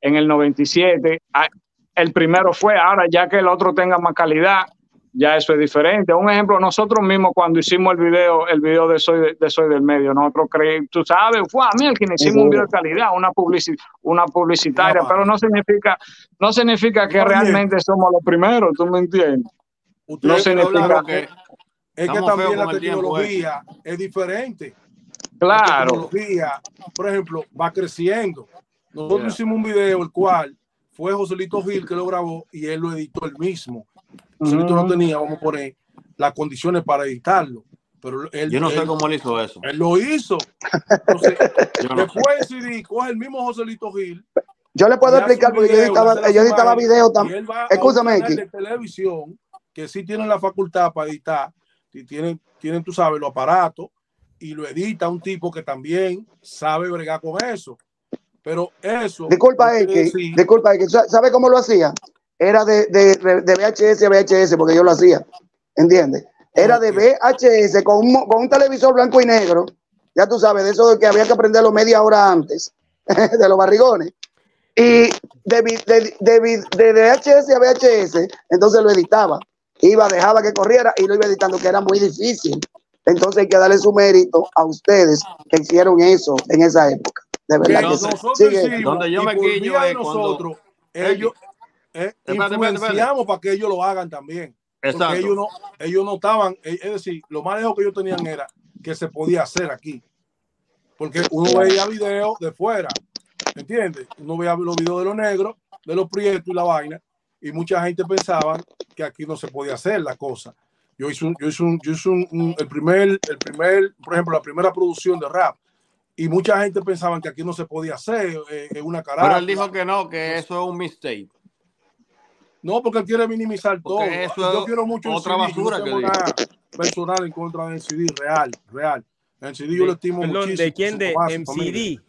en el 97, ah, el primero fue, ahora ya que el otro tenga más calidad, ya eso es diferente. Un ejemplo, nosotros mismos cuando hicimos el video, el video de Soy, de, Soy del Medio, nosotros creímos, tú sabes, fue a mí el que hicimos un video de calidad, una, una publicitaria, pero no significa, no significa que realmente somos los primeros, ¿tú me entiendes? no significa que... Es que también la tecnología es diferente. Claro. La tecnología, por ejemplo, va creciendo. Nosotros hicimos un video, el cual fue Joselito Gil que lo grabó y él lo editó él mismo. Joselito no tenía, vamos a poner, las condiciones para editarlo. Pero él, Yo no sé cómo él hizo eso. Él lo hizo. Entonces, después decidí, coge el mismo Joselito Gil. Yo le puedo explicar porque yo editaba, yo editaba video también. Escúchame, de televisión que sí tienen la facultad para editar, y tienen, tienen, tú sabes, los aparatos, y lo edita un tipo que también sabe bregar con eso. Pero eso. Disculpa, X. Disculpa, X. ¿Sabe cómo lo hacía? Era de, de, de, VHS a VHS, porque yo lo hacía. ¿Entiendes? Era de VHS con un, con un televisor blanco y negro. Ya tú sabes, de eso de que había que aprenderlo media hora antes, de los barrigones. Y de, de, de, VHS a VHS, entonces lo editaba. Iba, dejaba que corriera y lo iba editando, que era muy difícil. Entonces hay que darle su mérito a ustedes que hicieron eso en esa época. De verdad que, nosotros sí, donde yo me nosotros, ellos eh, influenciamos para que ellos lo hagan también. Exacto. Porque ellos no, ellos no estaban, eh, es decir, lo más lejos que ellos tenían era que se podía hacer aquí. Porque uno veía videos de fuera, ¿entiendes? Uno veía los videos de los negros, de los prietos y la vaina, y mucha gente pensaba que aquí no se podía hacer la cosa. Yo hice, un, yo hice, un, yo hice un, el, primer, el primer, por ejemplo, la primera producción de rap y mucha gente pensaba que aquí no se podía hacer eh, una cara. Pero él dijo que no, que eso es un mistake. No, porque él quiere minimizar todo. Yo quiero mucho otra basura que personal en contra de NCD, real, real. NCD yo lo estimo muchísimo. ¿De quién? De MCD.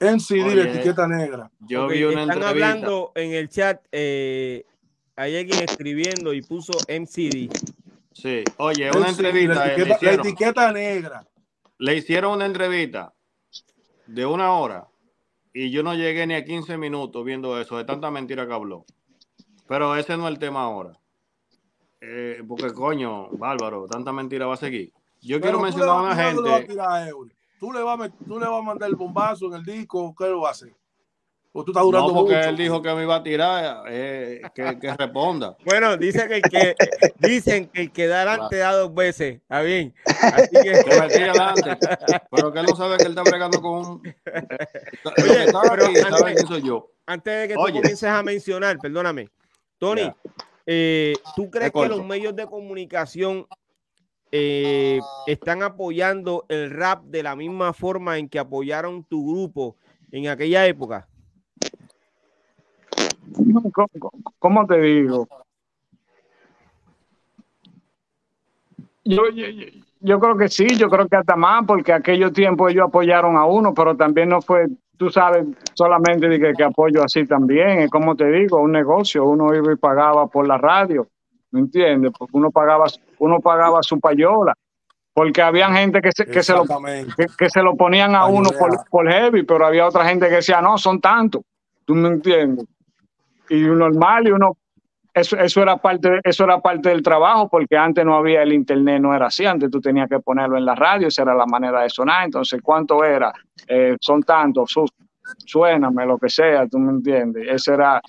NCD, la etiqueta negra. Yo vi una Están hablando en el chat, eh, hay alguien escribiendo y puso MCD. Sí, oye, una entrevista. La etiqueta, la etiqueta negra. Le hicieron una entrevista de una hora y yo no llegué ni a 15 minutos viendo eso, de tanta mentira que habló. Pero ese no es el tema ahora. Eh, porque coño, bárbaro, tanta mentira va a seguir. Yo quiero mencionar a una gente. ¿Tú le, vas a, ¿Tú le vas a mandar el bombazo en el disco? ¿Qué lo va a hacer? ¿O tú estás durando no, porque él dijo que me iba a tirar, eh, que, que, responda. Bueno, dice que, que dicen que el que da adelante da dos veces. Está bien. Así que... que me tire adelante. Pero que él no sabe que él está bregando con un. Oye, pero aquí, antes, soy yo. antes de que tú comiences a mencionar, perdóname, Tony, eh, ¿tú crees que los medios de comunicación eh, están apoyando el rap de la misma forma en que apoyaron tu grupo en aquella época? ¿Cómo, te digo? Yo, yo, yo, creo que sí, yo creo que hasta más, porque aquellos tiempos ellos apoyaron a uno, pero también no fue tú sabes, solamente de que, que, apoyo así también, es como te digo, un negocio, uno iba y pagaba por la radio, ¿me entiendes? Porque uno pagaba, uno pagaba su payola, porque había gente que se, que se, lo, que, se lo ponían a uno por, por, heavy, pero había otra gente que decía, no, son tantos, ¿tú me entiendes? Y normal, y uno, eso, eso, era parte, eso era parte del trabajo, porque antes no había el internet, no era así, antes tú tenías que ponerlo en la radio, esa era la manera de sonar, entonces, ¿cuánto era? Eh, son tantos, suéname, lo que sea, tú me entiendes. Ese era,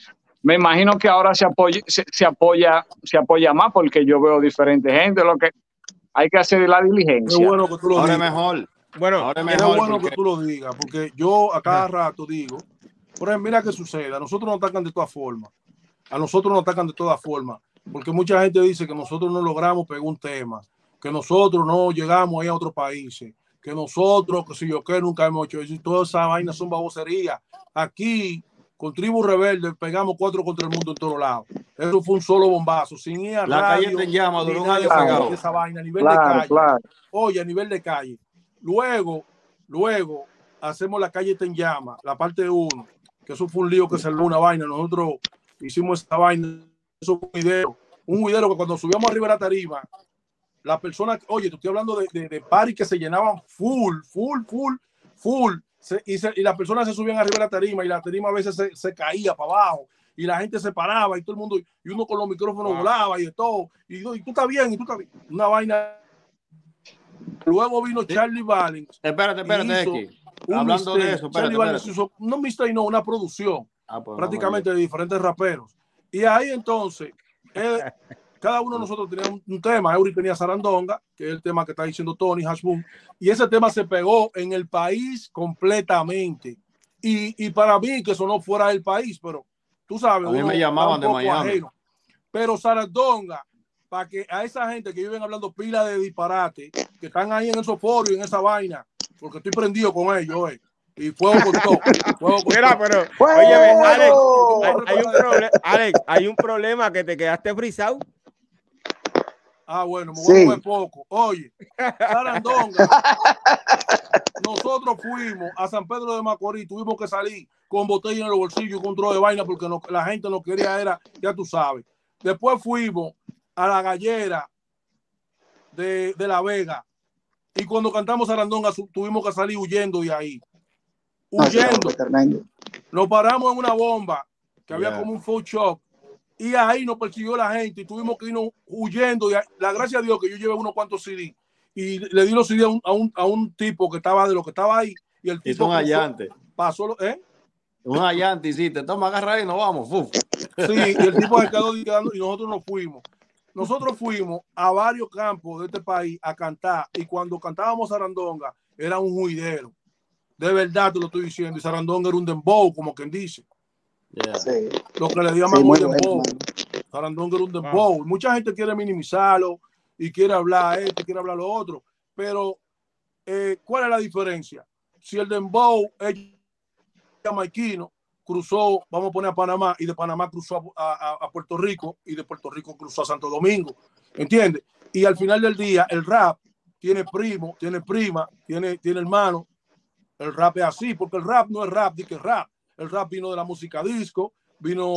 me imagino que ahora se apoya, se, apoya, se apoya más porque yo veo diferente gente, lo que hay que hacer la diligencia. bueno que tú lo ahora mejor. Bueno, ahora es mejor bueno que tú lo digas, porque yo a cada rato digo, por ejemplo, mira qué sucede, a nosotros nos atacan de todas formas, a nosotros nos atacan de todas formas, porque mucha gente dice que nosotros no logramos pegar un tema, que nosotros no llegamos ahí a otros países, que nosotros, que si yo que nunca hemos hecho eso, y toda esa vaina son baboserías. Aquí, con Tribu Rebelde, pegamos cuatro contra el mundo en todos lados. Eso fue un solo bombazo, sin ir a La radio, calle te llama, duró un esa vaina a nivel de calle. Oye, a nivel de calle. Luego, luego, hacemos la calle te llama, la parte uno, que eso fue un lío que salió una vaina. Nosotros hicimos esa vaina, eso fue un video, un video que cuando subíamos arriba de la tarima, la persona, oye, te estoy hablando de, de, de que se llenaban full, full, full, full. y, y las personas se subían arriba de la tarima y la tarima a veces se, se, caía para abajo y la gente se paraba y todo el mundo, y uno con los micrófonos volaba y de todo. Y, y, tú estás bien, y tú estás bien. Una vaina. Luego vino Charlie Valens. Espérate, espérate, aquí. Hablando de eso, Charlie Valens hizo, no no, una producción ah, pues, prácticamente de diferentes raperos. Y ahí entonces, cada uno de nosotros tenía un, tema. Eury tenía Sarandonga, que es el tema que está diciendo Tony Hashboom, y ese tema se pegó en el país completamente. Y, y para mí, que eso no fuera del país, pero tú sabes. A mí me llamaban de Miami. Pero Sarandonga, para que a esa gente que viven hablando pila de disparate, que están ahí en esos foros y en esa vaina, porque estoy prendido con ellos, eh, y fuego con todo. Fuego con Mira, pero, oye, Alex, hay, hay, un Alex, hay un problema que te quedaste frisado. Ah, bueno, me voy a poco. Oye, Sarandonga, nosotros fuimos a San Pedro de Macorís, tuvimos que salir con botella en el bolsillo y control de vaina porque la gente no quería, era, ya tú sabes. Después fuimos a la gallera de, de La Vega y cuando cantamos Sarandonga tuvimos que salir huyendo de ahí. Huyendo. Nos paramos en una bomba que había como un food shop y ahí nos persiguió la gente y tuvimos que irnos huyendo. Y la gracia a Dios que yo llevé unos cuantos CD y le di los CD a un, a un, a un tipo que estaba de lo que estaba ahí. Y el tipo. un allante. Pasó, ¿eh? Un allante, y sí, te toma agarrar y nos vamos. Sí, y el tipo se quedó y nosotros nos fuimos. Nosotros fuimos a varios campos de este país a cantar y cuando cantábamos Sarandonga era un juidero. De verdad te lo estoy diciendo. Y Sarandonga era un dembow, como quien dice. Lo que le llaman un dembow. Sarandonga era un dembow. Mucha gente quiere minimizarlo y quiere hablar esto, quiere hablar lo otro. Pero, eh, ¿cuál es la diferencia? Si el dembow es jamaiquino, cruzó, vamos a poner a Panamá, y de Panamá cruzó a, a, Puerto Rico, y de Puerto Rico cruzó a Santo Domingo. ¿Entiendes? Y al final del día, el rap tiene primo, tiene prima, tiene, tiene hermano. El rap es así, porque el rap no es rap, di que rap. El rap vino de la música disco, vino,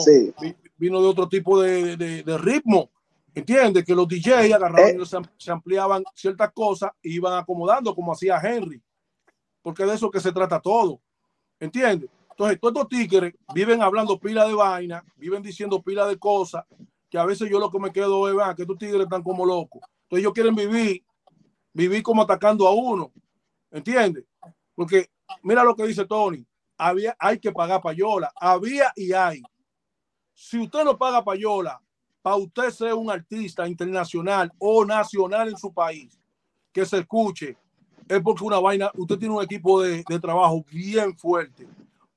vino de otro tipo de, de, ritmo. ¿Entiendes? Que los DJ agarraban, eh. se, ampliaban ciertas cosas y iban acomodando como hacía Henry. Porque de eso que se trata todo. ¿Entiendes? Entonces, todos estos tigres viven hablando pila de vaina, viven diciendo pila de cosas, que a veces yo lo que me quedo es, que estos tigres están como locos. Entonces, ellos quieren vivir, vivir como atacando a uno. ¿Entiendes? Porque mira lo que dice Tony. Había, hay que pagar payola. Había y hay. Si usted no paga payola, para usted ser un artista internacional o nacional en su país, que se escuche, es porque una vaina, usted tiene un equipo de, de trabajo bien fuerte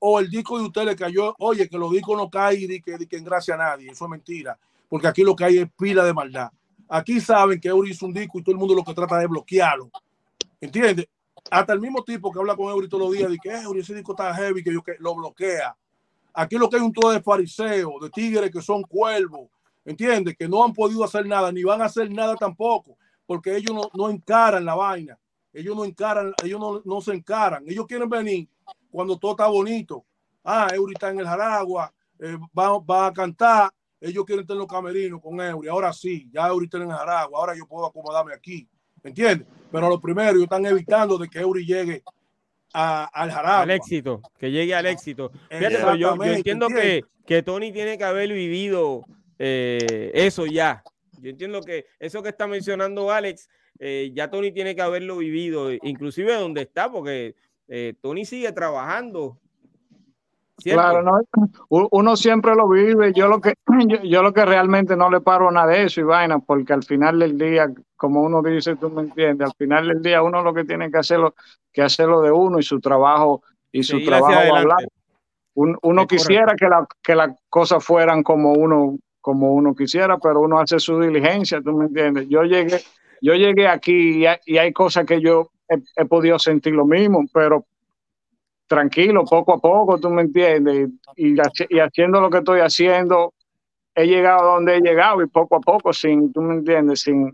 o el disco de usted le cayó, oye, que los discos no caen y que, que en gracia a nadie, eso es mentira, porque aquí lo que hay es pila de maldad. Aquí saben que Eury hizo un disco y todo el mundo lo que trata de bloquearlo. ¿Entiendes? Hasta el mismo tipo que habla con Eury todos los días, dice que Eury, ese disco está heavy, que, yo, que lo bloquea. Aquí lo que hay un todo de fariseos, de tigres que son cuervos, ¿entiendes? Que no han podido hacer nada, ni van a hacer nada tampoco, porque ellos no, no encaran la vaina. Ellos no encaran, ellos no, no se encaran. Ellos quieren venir cuando todo está bonito. Ah, Eury está en el Jaragua, eh, va, va, a cantar, ellos quieren tener los camerinos con Eury. Ahora sí, ya Eury está en el Jaragua, ahora yo puedo acomodarme aquí. ¿Entiendes? Pero lo primero, ellos están evitando de que Eury llegue al Jaragua. Al éxito, que llegue al éxito. Fíjate, yo, entiendo que, que, Tony tiene que haber vivido eh, eso ya. Yo entiendo que eso que está mencionando Alex, eh, ya Tony tiene que haberlo vivido, inclusive donde está, porque eh, Tony sigue trabajando. Claro, no, uno siempre lo vive. Yo lo que yo, lo que realmente no le paro nada de eso y vaina, porque al final del día, como uno dice, tú me entiendes, al final del día uno lo que tiene que hacerlo, que hacerlo de uno y su trabajo y su trabajo hablar. uno quisiera que, la, que las cosas fueran como uno como uno quisiera, pero uno hace su diligencia, tú me entiendes. Yo llegué, yo llegué aquí y hay cosas que yo he, podido sentir lo mismo, pero tranquilo, poco a poco, tú me entiendes, y, haciendo lo que estoy haciendo, he llegado a donde he llegado y poco a poco, sin, tú me entiendes, sin,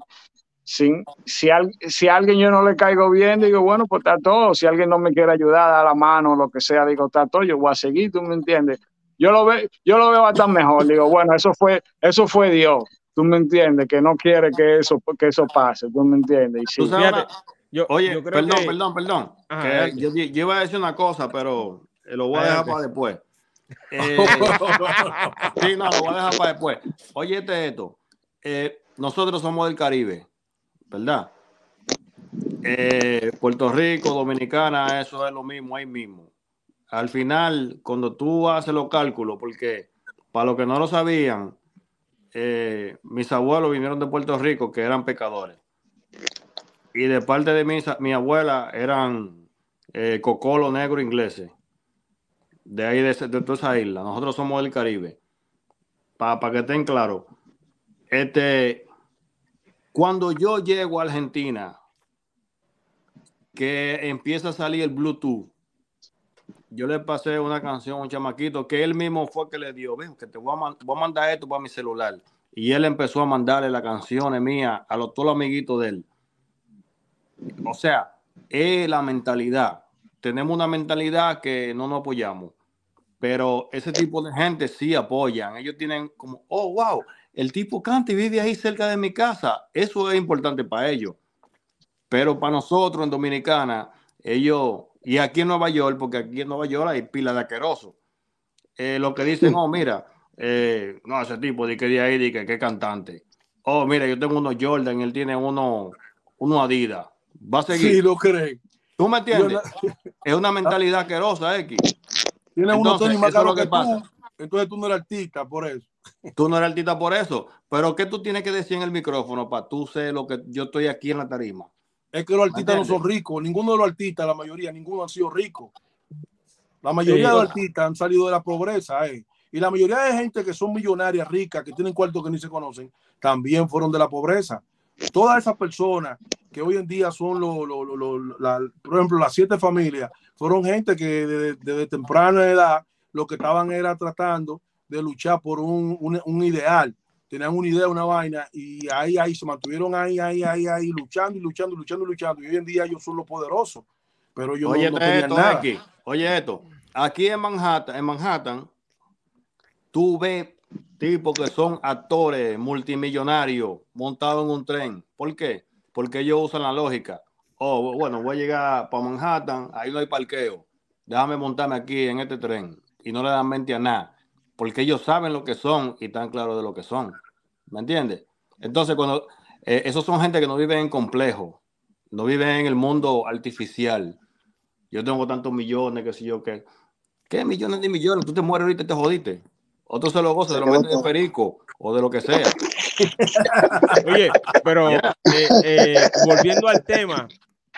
sin, si, si a alguien yo no le caigo bien, digo, bueno, pues está todo, si alguien no me quiere ayudar, a la mano, lo que sea, digo, está todo, yo voy a seguir, tú me entiendes. Yo lo, veo, yo lo veo bastante mejor, digo, bueno, eso fue, eso fue Dios, tú me entiendes, que no quiere que eso, que eso pase, tú me entiendes. Y sí, Oye, perdón, perdón, perdón, yo, iba a decir una cosa, pero eh, lo voy a dejar para después. Eh, sí, no, lo voy a dejar para después. Oye, este esto. Eh, nosotros somos del Caribe, ¿verdad? Puerto Rico, Dominicana, eso es lo mismo, ahí mismo. Al final, cuando tú haces los cálculos, porque para los que no lo sabían, mis abuelos vinieron de Puerto Rico que eran pecadores y de parte de mi, mi abuela eran eh, cocolo negro ingleses. De ahí, de, toda esa isla. Nosotros somos del Caribe. Para que estén claros. Este, cuando yo llego a Argentina, que empieza a salir el Bluetooth, yo le pasé una canción a un chamaquito que él mismo fue que le dio, ven, que te voy a, voy a mandar esto para mi celular. Y él empezó a mandarle las canciones mías a los, todos los amiguitos de él. O sea, es la mentalidad. Tenemos una mentalidad que no nos apoyamos, pero ese tipo de gente sí apoyan. Ellos tienen como, oh, wow, el tipo canta y vive ahí cerca de mi casa. Eso es importante para ellos. Pero para nosotros en Dominicana, ellos, y aquí en Nueva York, porque aquí en Nueva York hay pila de aquerosos, eh, lo que dicen, oh, mira, eh, no, ese tipo de que de ahí, de que, que cantante. Oh, mira, yo tengo unos Jordan, él tiene uno, uno Adidas va a seguir. Sí, lo creen. ¿Tú me entiendes? Es una mentalidad asquerosa, X. Tiene uno Tony más caro que, pasa. tú. Entonces tú no eres artista por eso. Tú no eres artista por eso. Pero ¿qué tú tienes que decir en el micrófono para tú ser lo que yo estoy aquí en la tarima? Es que los artistas no son ricos. Ninguno de los artistas, la mayoría, ninguno han sido ricos. La mayoría de los artistas han salido de la pobreza, eh. Y la mayoría de gente que son millonarias, ricas, que tienen cuartos que ni se conocen, también fueron de la pobreza. Todas esas personas que hoy en día son, lo, por ejemplo, las siete familias, fueron gente que desde, temprana edad lo que estaban era tratando de luchar por un, un, ideal. Tenían una idea, una vaina, y ahí, ahí se mantuvieron ahí, ahí, ahí, ahí, luchando y luchando, luchando y luchando. Y hoy en día ellos son los poderosos. Pero yo Oye, no, tenían nada. Aquí. Oye, esto, aquí en Manhattan, en Manhattan, tú ves tipos que son actores multimillonarios montados en un tren. ¿Por qué? Porque ellos usan la lógica. Oh, bueno, voy a llegar para Manhattan, ahí no hay parqueo. Déjame montarme aquí en este tren. Y no le dan mente a nada. Porque ellos saben lo que son y están claros de lo que son. ¿Me entiendes? Entonces, cuando eh, esos son gente que no viven en complejo, no viven en el mundo artificial. Yo tengo tantos millones, que si yo, que. ¿Qué millones de millones? Tú te mueres ahorita y te jodiste. Otro se lo goza de lo de perico o de lo que sea. Oye, pero eh, eh, volviendo al tema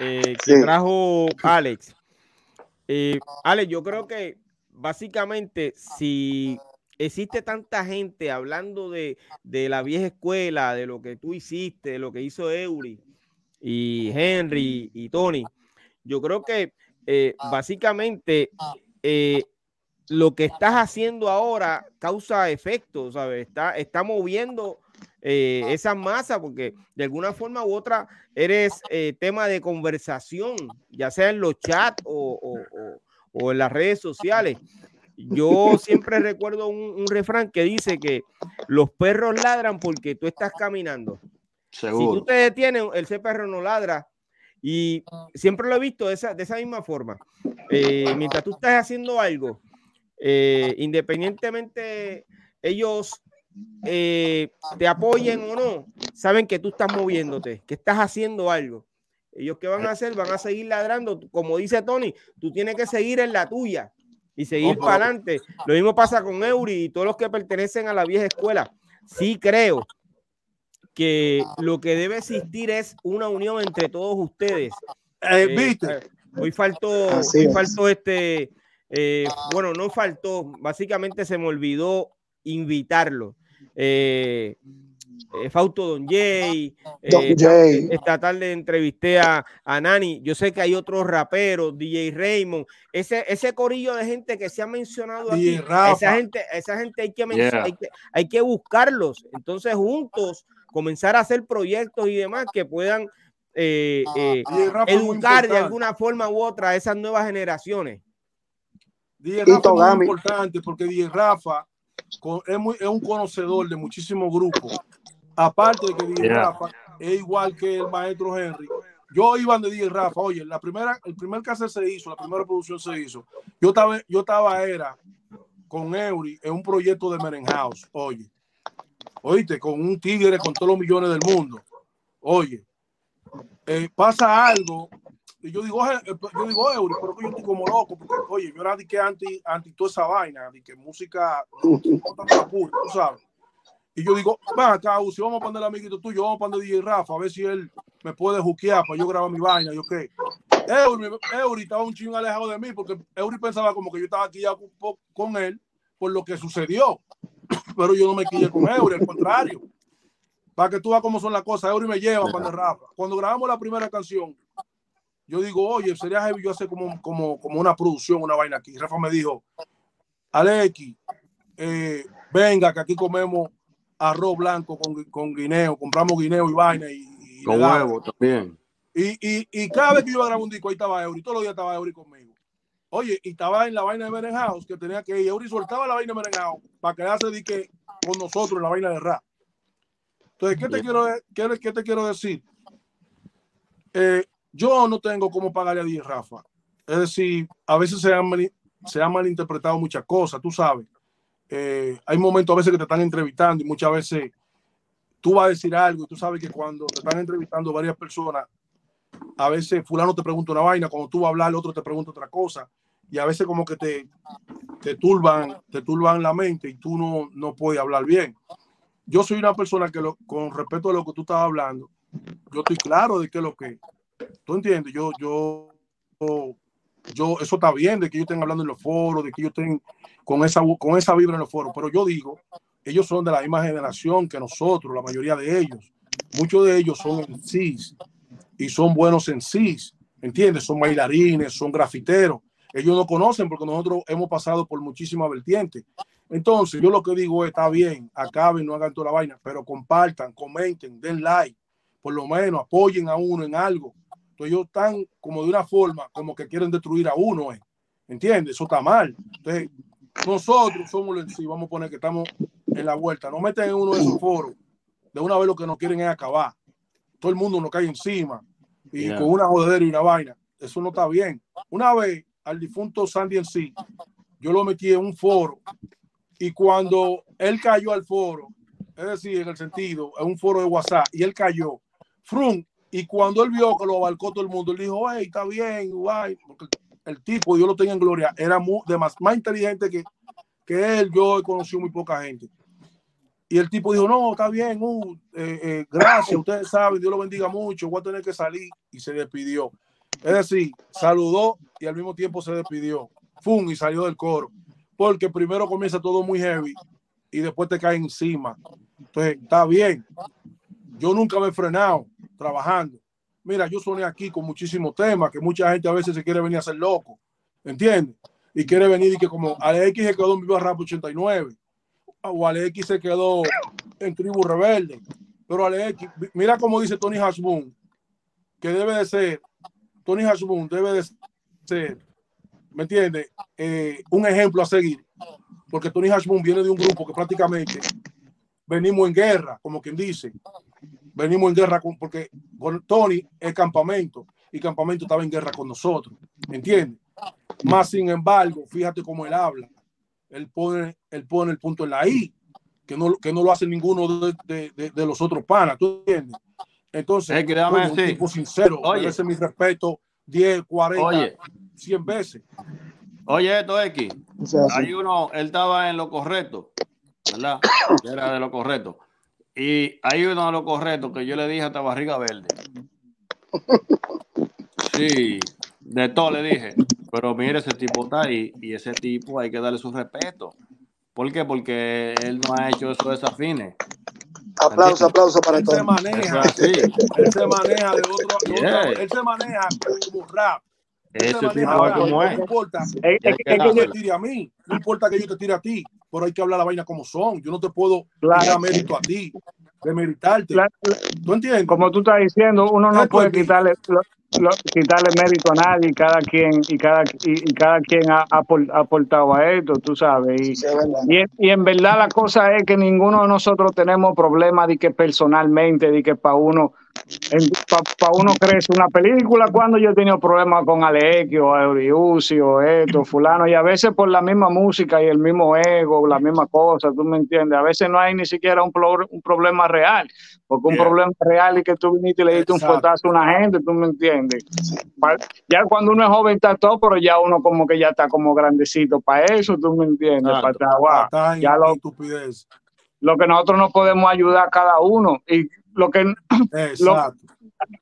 eh, que trajo Alex. Alex, yo creo que básicamente si existe tanta gente hablando de, de, la vieja escuela, de lo que tú hiciste, de lo que hizo Eury y Henry y Tony, yo creo que básicamente lo que estás haciendo ahora causa efecto, ¿sabes? Está, está moviendo eh, esa masa porque de alguna forma u otra eres eh, tema de conversación, ya sea en los chats o, en las redes sociales. Yo siempre recuerdo un, refrán que dice que los perros ladran porque tú estás caminando. Si tú te detienes, ese perro no ladra. Y siempre lo he visto de esa, de esa misma forma. Eh, mientras tú estás haciendo algo, eh, independientemente ellos eh, te apoyen o no, saben que tú estás moviéndote, que estás haciendo algo. Ellos qué van a hacer? Van a seguir ladrando. Como dice Tony, tú tienes que seguir en la tuya y seguir para adelante. Lo mismo pasa con Eury y todos los que pertenecen a la vieja escuela. Sí creo que lo que debe existir es una unión entre todos ustedes. Eh, hoy faltó, hoy faltó este eh, bueno, no faltó, básicamente se me olvidó invitarlo. Eh, eh Fausto Don Jay, eh, esta tarde entrevisté a, Nani. Yo sé que hay otros raperos, DJ Raymond, ese, ese corillo de gente que se ha mencionado aquí, esa gente, esa gente hay que, hay, que, hay que buscarlos. Entonces, juntos comenzar a hacer proyectos y demás que puedan educar de alguna forma u otra a esas nuevas generaciones. DJ Rafa es muy importante porque DJ Rafa es, muy, es un conocedor de muchísimos grupos. Aparte de que DJ Rafa es igual que el maestro Henry. Yo iba de DJ Rafa, oye, la primera, el primer caso se hizo, la primera producción se hizo. Yo estaba, yo estaba era con Eury en un proyecto de Merenhouse, oye. Oíste, con un tigre con todos los millones del mundo. Oye, eh, pasa algo y yo digo, eh, pues, yo digo, Eury, pero que yo estoy como loco, porque, oye, yo era de que anti, anti toda esa vaina, de que música, tú sabes. Y yo digo, va acá, si vamos a poner el amiguito tuyo, vamos a poner DJ Rafa, a ver si él me puede juquear para yo grabar mi vaina. Yo, qué. Eury, Eury estaba un chingo alejado de mí, porque Eury pensaba como que yo estaba aquí ya con él por lo que sucedió. Pero yo no me quillé con Eury, al contrario. Para que tú veas cómo son las cosas, Eury me lleva para Rafa. Cuando grabamos la primera canción, yo digo, oye, sería heavy yo hacer como, como, como una producción, una vaina aquí. Rafa me dijo, Alex, eh, venga, que aquí comemos arroz blanco con, con guineo, compramos guineo y vaina. Y, con huevo también. Y, y, y, cada vez que yo iba a grabar un disco, ahí estaba Eury, todos los días estaba Eury conmigo. Oye, y estaba en la vaina de Merenhouse, que tenía que ir. Eury soltaba la vaina de Merenhouse para quedarse de que con nosotros en la vaina de rap. Entonces, ¿qué te, quiero, qué, qué te quiero decir? Eh, yo no tengo cómo pagarle a DJ Rafa. Es decir, a veces se han, se han malinterpretado muchas cosas, tú sabes. Eh, hay momentos a veces que te están entrevistando y muchas veces tú vas a decir algo y tú sabes que cuando te están entrevistando varias personas, a veces fulano te pregunta una vaina, cuando tú vas a hablar, el otro te pregunta otra cosa y a veces como que te, te turban, te turban la mente y tú no, no puedes hablar bien. Yo soy una persona que con respecto a lo que tú estás hablando, yo estoy claro de qué es lo que ¿Tú entiendes? Yo yo, eso está bien, de que ellos estén hablando en los foros, de que ellos estén con esa, con esa vibra en los foros, pero yo digo, ellos son de la misma generación que nosotros, la mayoría de ellos. Muchos de ellos son en sí y son buenos en sí, ¿entiendes? Son bailarines, son grafiteros. Ellos no conocen porque nosotros hemos pasado por muchísimas vertientes. Entonces, yo lo que digo es, está bien, acaben, no hagan toda la vaina, pero compartan, comenten, den like, por lo menos apoyen a uno en algo. Entonces, ellos están como de una forma, como que quieren destruir a uno, ¿eh? ¿entiendes? Eso está mal. Entonces, nosotros somos los sí, vamos a poner que estamos en la vuelta. No meten en uno de esos foros. De una vez lo que nos quieren es acabar. Todo el mundo nos cae encima y con una jodedera y una vaina. Eso no está bien. Una vez al difunto Sandy en sí, yo lo metí en un foro y cuando él cayó al foro, es decir, en el sentido, en un foro de WhatsApp, y él cayó, frum, y cuando él vio que lo abarcó todo el mundo, él dijo, hey, está bien, guay, porque el tipo, Dios lo tenga en gloria, era muy, más, más inteligente que, que él, yo he conocido muy poca gente. Y el tipo dijo, no, está bien, uh, eh, eh, gracias, ustedes saben, Dios lo bendiga mucho, voy a tener que salir. Y se despidió. Es decir, saludó y al mismo tiempo se despidió. Fum, y salió del coro. Porque primero comienza todo muy heavy y después te cae encima. Entonces, está bien. Yo nunca me he frenado trabajando. Mira, yo soné aquí con muchísimos temas que mucha gente a veces se quiere venir a hacer loco. ¿Entiendes? Y quiere venir y que como Alex se quedó en Viva Rap 89 o Alex se quedó en Tribu Rebelde. Pero Alex, mira cómo dice Tony Hashboon, que debe de ser, Tony Hashboon debe de ser, ¿me entiendes? Eh, un ejemplo a seguir. Porque Tony Hashboon viene de un grupo que prácticamente venimos en guerra, como quien dice. Venimos en guerra con, porque con Tony es campamento y campamento estaba en guerra con nosotros. ¿Me entiendes? Más sin embargo, fíjate cómo él habla. Él pone, él pone el punto en la I, que no, que no lo hace ninguno de, de, de los otros panas. ¿Tú entiendes? Entonces, es que un tipo sincero. Oye. Ese es mi respeto 10, 40, Oye. 100 veces. Oye, esto X. Hay uno, él estaba en lo correcto, ¿verdad? Era de lo correcto. Y hay uno de lo correcto que yo le dije hasta barriga verde. Sí, de todo le dije. Pero mire, ese tipo está ahí y ese tipo hay que darle su respeto. ¿Por qué? Porque él no ha hecho eso de desafines. Aplauso, aplauso para él Se maneja, Él se maneja de otro, él se maneja como rap. Tipo es como es. No importa es, que, yo te tire a mí, no importa que yo te tire a ti, pero hay que hablar la vaina como son. Yo no te puedo dar mérito a ti, demeritarte. ¿Tú entiendes? Como tú estás diciendo, uno no puede quitarle, quitarle mérito a nadie, cada quien y cada y, cada quien ha, aportado a esto, tú sabes. Y, y, en verdad la cosa es que ninguno de nosotros tenemos problemas de que personalmente, de que para uno para uno crece una película cuando yo he tenido problemas con Alequio, o Euriusi o esto, fulano, y a veces por la misma música y el mismo ego, la misma cosa, tú me entiendes, a veces no hay ni siquiera un, un problema real, porque un problema real es que tú viniste y le diste un fuetazo a una gente, tú me entiendes. Ya cuando uno es joven está todo, pero ya uno como que ya está como grandecito para eso, tú me entiendes, para ya lo, lo que nosotros no podemos ayudar a cada uno y lo que,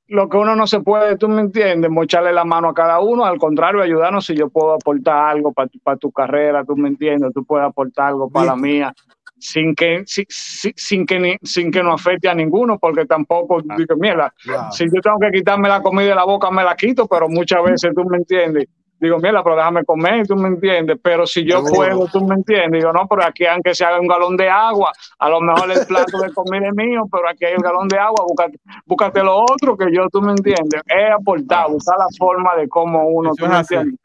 lo, que uno no se puede, tú me entiendes, mocharle la mano a cada uno, al contrario, ayudarnos si yo puedo aportar algo para tu carrera, tú me entiendes, tú puedes aportar algo para la mía, sin que, sin, sin, que, sin que no afecte a ninguno, porque tampoco, ah, digo, mira, si yo tengo que quitarme la comida de la boca, me la quito, pero muchas veces, tú me entiendes, digo, mira, pero déjame comer, tú me entiendes, pero si yo puedo, tú me entiendes, digo, no, pero aquí aunque se haga un galón de agua, a lo mejor el plato de comida es mío, pero aquí hay un galón de agua, búscate, búscate lo otro que yo, tú me entiendes, es aportar, buscar la forma de cómo uno, eso tú me entiendes.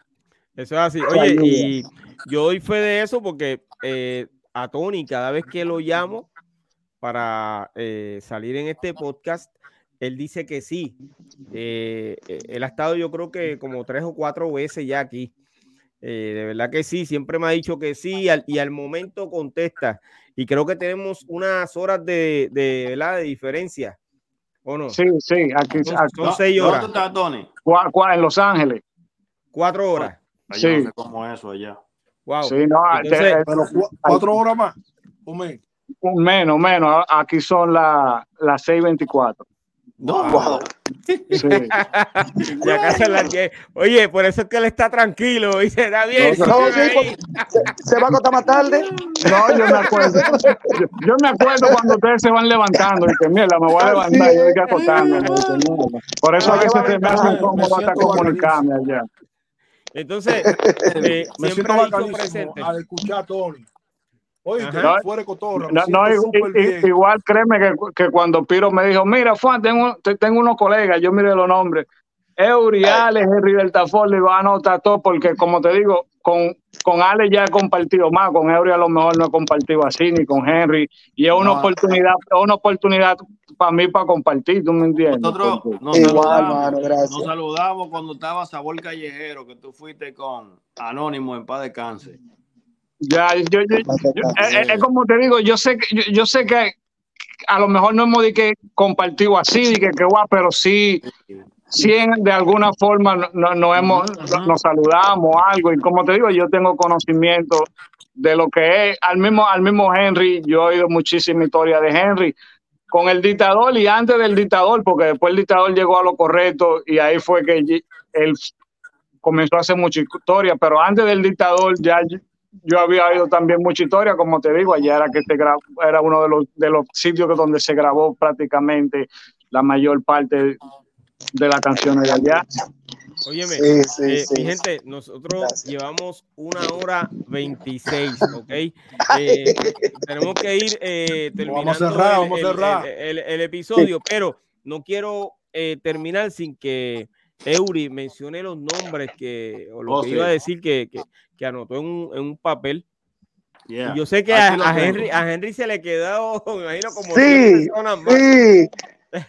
Eso es así. Oye, y yo doy fe de eso porque eh, a Tony, cada vez que lo llamo para eh, salir en este podcast, él dice que sí. Eh, eh, él ha estado yo creo que como tres o cuatro veces ya aquí. Eh, de verdad que sí, siempre me ha dicho que sí y al momento contesta. Y creo que tenemos unas horas de, de, de diferencia. ¿O no? Sí, sí, aquí son, seis horas. ¿Dónde está Tony? en Los Ángeles. Cuatro horas. sí. No sé cómo es eso allá. Wow. Sí, no, pero cuatro horas más. Un menos, menos. Aquí son las las 6:24. No, ya casi las 10. Oye, por eso es que él está tranquilo y se da bien. se, va a acostar más tarde. No, yo me acuerdo. Yo, me acuerdo cuando ustedes se van levantando y que mierda, me voy a levantar y yo voy a acostarme. Por eso a veces se me hace incómodo hasta comunicarme allá. Entonces, eh, me siento presente. al escuchar a Tony. Oye, fuera cotorra. No, no, igual créeme que, que, cuando Piro me dijo, mira, Juan, tengo, tengo unos colegas, yo mire los nombres. Eury, Alex, Henry del Tafón, le iba a anotar todo, porque como te digo, con, con Alex ya he compartido más, con Eury a lo mejor no he compartido así, ni con Henry, y es una oportunidad, una oportunidad para mí para compartir, ¿tú me entiendes? Nosotros nos, saludamos, nos saludamos cuando estaba Sabor Callejero, que tú fuiste con Anónimo en paz de cáncer. Ya, yo, yo, eh, eh, es, como te digo, yo sé que yo, sé que a lo mejor no hemos de que compartido así, que, que guau, pero sí, sí de alguna forma nos no, hemos, nos saludamos algo. Y como te digo, yo tengo conocimiento de lo que es. Al mismo, al mismo Henry, yo he oído muchísima historia de Henry con el dictador y antes del dictador, porque después el dictador llegó a lo correcto y ahí fue que él comenzó a hacer mucha historia, pero antes del dictador ya yo había oído también mucha historia, como te digo, allá era que era uno de los, de los sitios donde se grabó prácticamente la mayor parte de las canciones de allá. Óyeme, eh, mi gente, nosotros llevamos una hora 26, ¿ok? Eh, tenemos que ir eh, terminando el, el, episodio, pero no quiero terminar sin que Eury mencione los nombres que, o lo oh, que iba a decir que, que, que anotó en un, en un papel. Yeah. Yo sé que a, a, Henry, a Henry se le quedó, me imagino, como sí, personas más. Sí.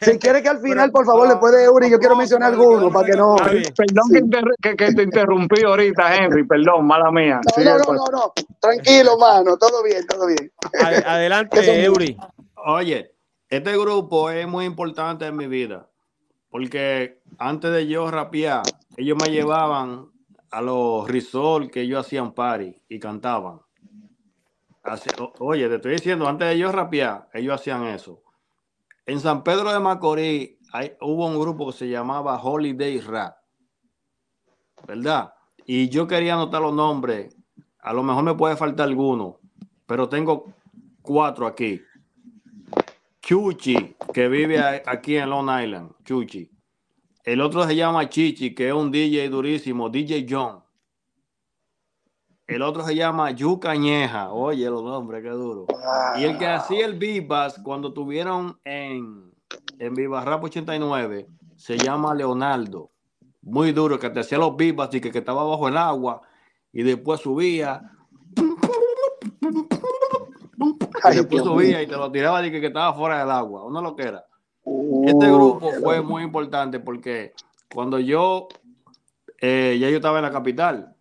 Si quiere que al final, por favor, le puede Eury, yo quiero mencionar alguno para que no. Perdón que, que, te interrumpí ahorita, Henry, perdón, mala mía. No, no, no, no, no, tranquilo, mano, todo bien, todo bien. Adelante, Eury. Oye, este grupo es muy importante en mi vida porque antes de yo rapear, ellos me llevaban a los resorts que ellos hacían party y cantaban. oye, te estoy diciendo, antes de yo rapear, ellos hacían eso. En San Pedro de Macorís hubo un grupo que se llamaba Holiday Rap, ¿verdad? Y yo quería anotar los nombres. A lo mejor me puede faltar alguno, pero tengo cuatro aquí. Chuchi, que vive aquí en Long Island, Chuchi. El otro se llama Chichi, que es un DJ durísimo, DJ John. El otro se llama Yu Cañeja. Oye, los nombres, qué duro. Y el que hacía el Vivas cuando tuvieron en, en Viva Rap 89 se llama Leonardo. Muy duro, que te hacía los Vivas y que, que estaba bajo el agua y después subía y después subía y te lo tiraba y que, que estaba fuera del agua. Uno lo que era. Este uh, grupo fue muy importante porque cuando yo, eh, ya yo estaba en la capital,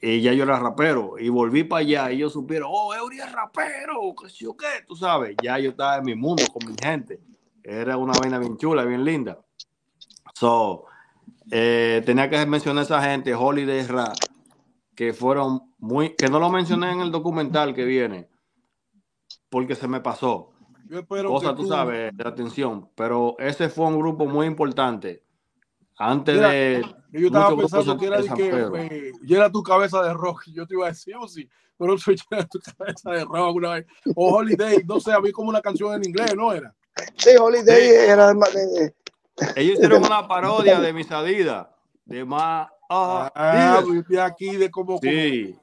y ya yo era rapero, y volví para allá, y ellos supieron, oh, Eury es rapero, que sé yo qué, tú sabes, ya yo estaba en mi mundo con mi gente. Era una vaina bien chula, bien linda. So, eh, tenía que mencionar a esa gente, Holiday Rap, que fueron muy, que no lo mencioné en el documental que viene, porque se me pasó. Yo espero Cosa, tú, sabes, de atención, pero ese fue un grupo muy importante. Antes de. Yo estaba pensando que era, de que, era tu cabeza de rock. Yo te iba a decir, oh, sí, pero soy tu cabeza de rock alguna vez. O Holiday, no sé, había como una canción en inglés, ¿no era? Sí, Holiday era de, Ellos hicieron una parodia de mis Adidas, de más. Ah, ah de aquí de como. Sí,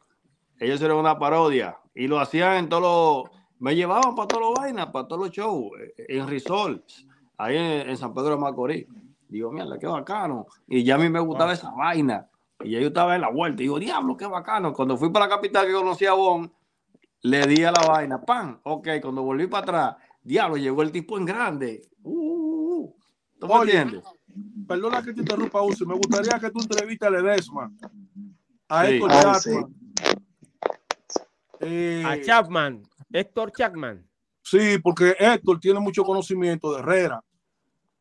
ellos hicieron una parodia y lo hacían en todos los me llevaban para todos los vainas, para todos los shows, eh, en resorts, ahí en, San Pedro de Macorís. Digo, mierda, qué bacano. Y ya a mí me gustaba esa vaina. Y ya yo estaba en la vuelta. Y digo, diablo, qué bacano. Cuando fui para la capital que conocí a Bon, le di a la vaina, pan. Ok, cuando volví para atrás, diablo, llegó el tipo en grande. Uh, uh, uh. ¿Tú me entiendes? Perdona que te interrumpa, Uso. Me gustaría que tú entrevistas a Ledesma, a Héctor Chapman. Eh, a Chapman. Héctor Chapman. Sí, porque Héctor tiene mucho conocimiento de Herrera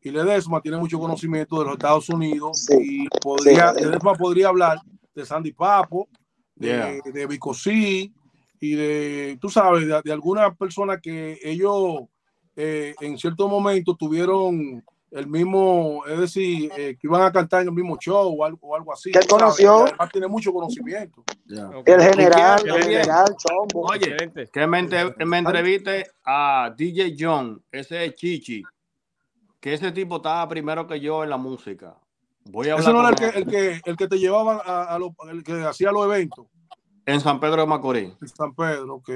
y Ledesma tiene mucho conocimiento de los Estados Unidos y podría, Ledesma podría hablar de Sandy Papo, de, de Vicosí y de, tú sabes, de, alguna persona que ellos eh, en cierto momento tuvieron el mismo, es decir, eh, que iban a cantar en el mismo show o algo, o algo así. ¿Qué conoció? Además tiene mucho conocimiento. El general, el general Chombo. Oye, que me, me entreviste a DJ John, ese es Chichi, que ese tipo estaba primero que yo en la música. Voy a hablar Ese no era el que, el que, el que te llevaba a, a lo, el que hacía los eventos. En San Pedro de Macorís. En San Pedro, ok.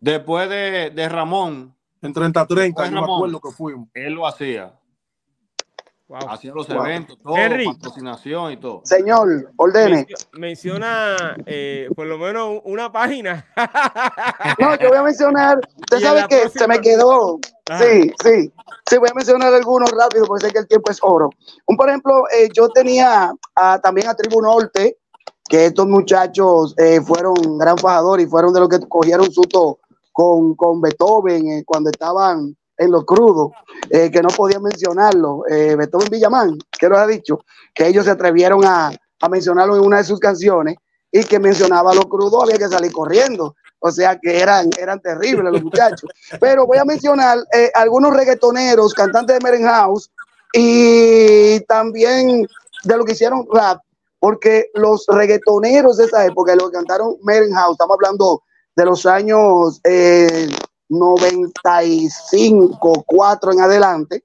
Después de, de Ramón. En 30-30, yo me acuerdo que fuimos. Él lo hacía. Wow. Hacía los wow. eventos, todo, Henry. patrocinación y todo. Señor, ordene. Menciona eh, por lo menos una página. no, yo voy a mencionar. Usted sabe que próxima... se me quedó. Ajá. Sí, sí. Sí, voy a mencionar algunos rápido porque sé que el tiempo es oro. Un, por ejemplo, eh, yo tenía a, también a Tribu Norte, que estos muchachos eh, fueron gran fajador y fueron de los que cogieron susto con, con Beethoven eh, cuando estaban en lo crudo, eh, que no podía mencionarlo, eh, Beethoven Villamán, que lo ha dicho, que ellos se atrevieron a, a, mencionarlo en una de sus canciones y que mencionaba lo crudo, había que salir corriendo. O sea que eran, eran terribles los muchachos. Pero voy a mencionar eh, algunos reggaetoneros, cantantes de Meren House y también de lo que hicieron rap, porque los reggaetoneros de esa época, los que cantaron Meren House, estamos hablando de los años eh, 95, 4 en adelante,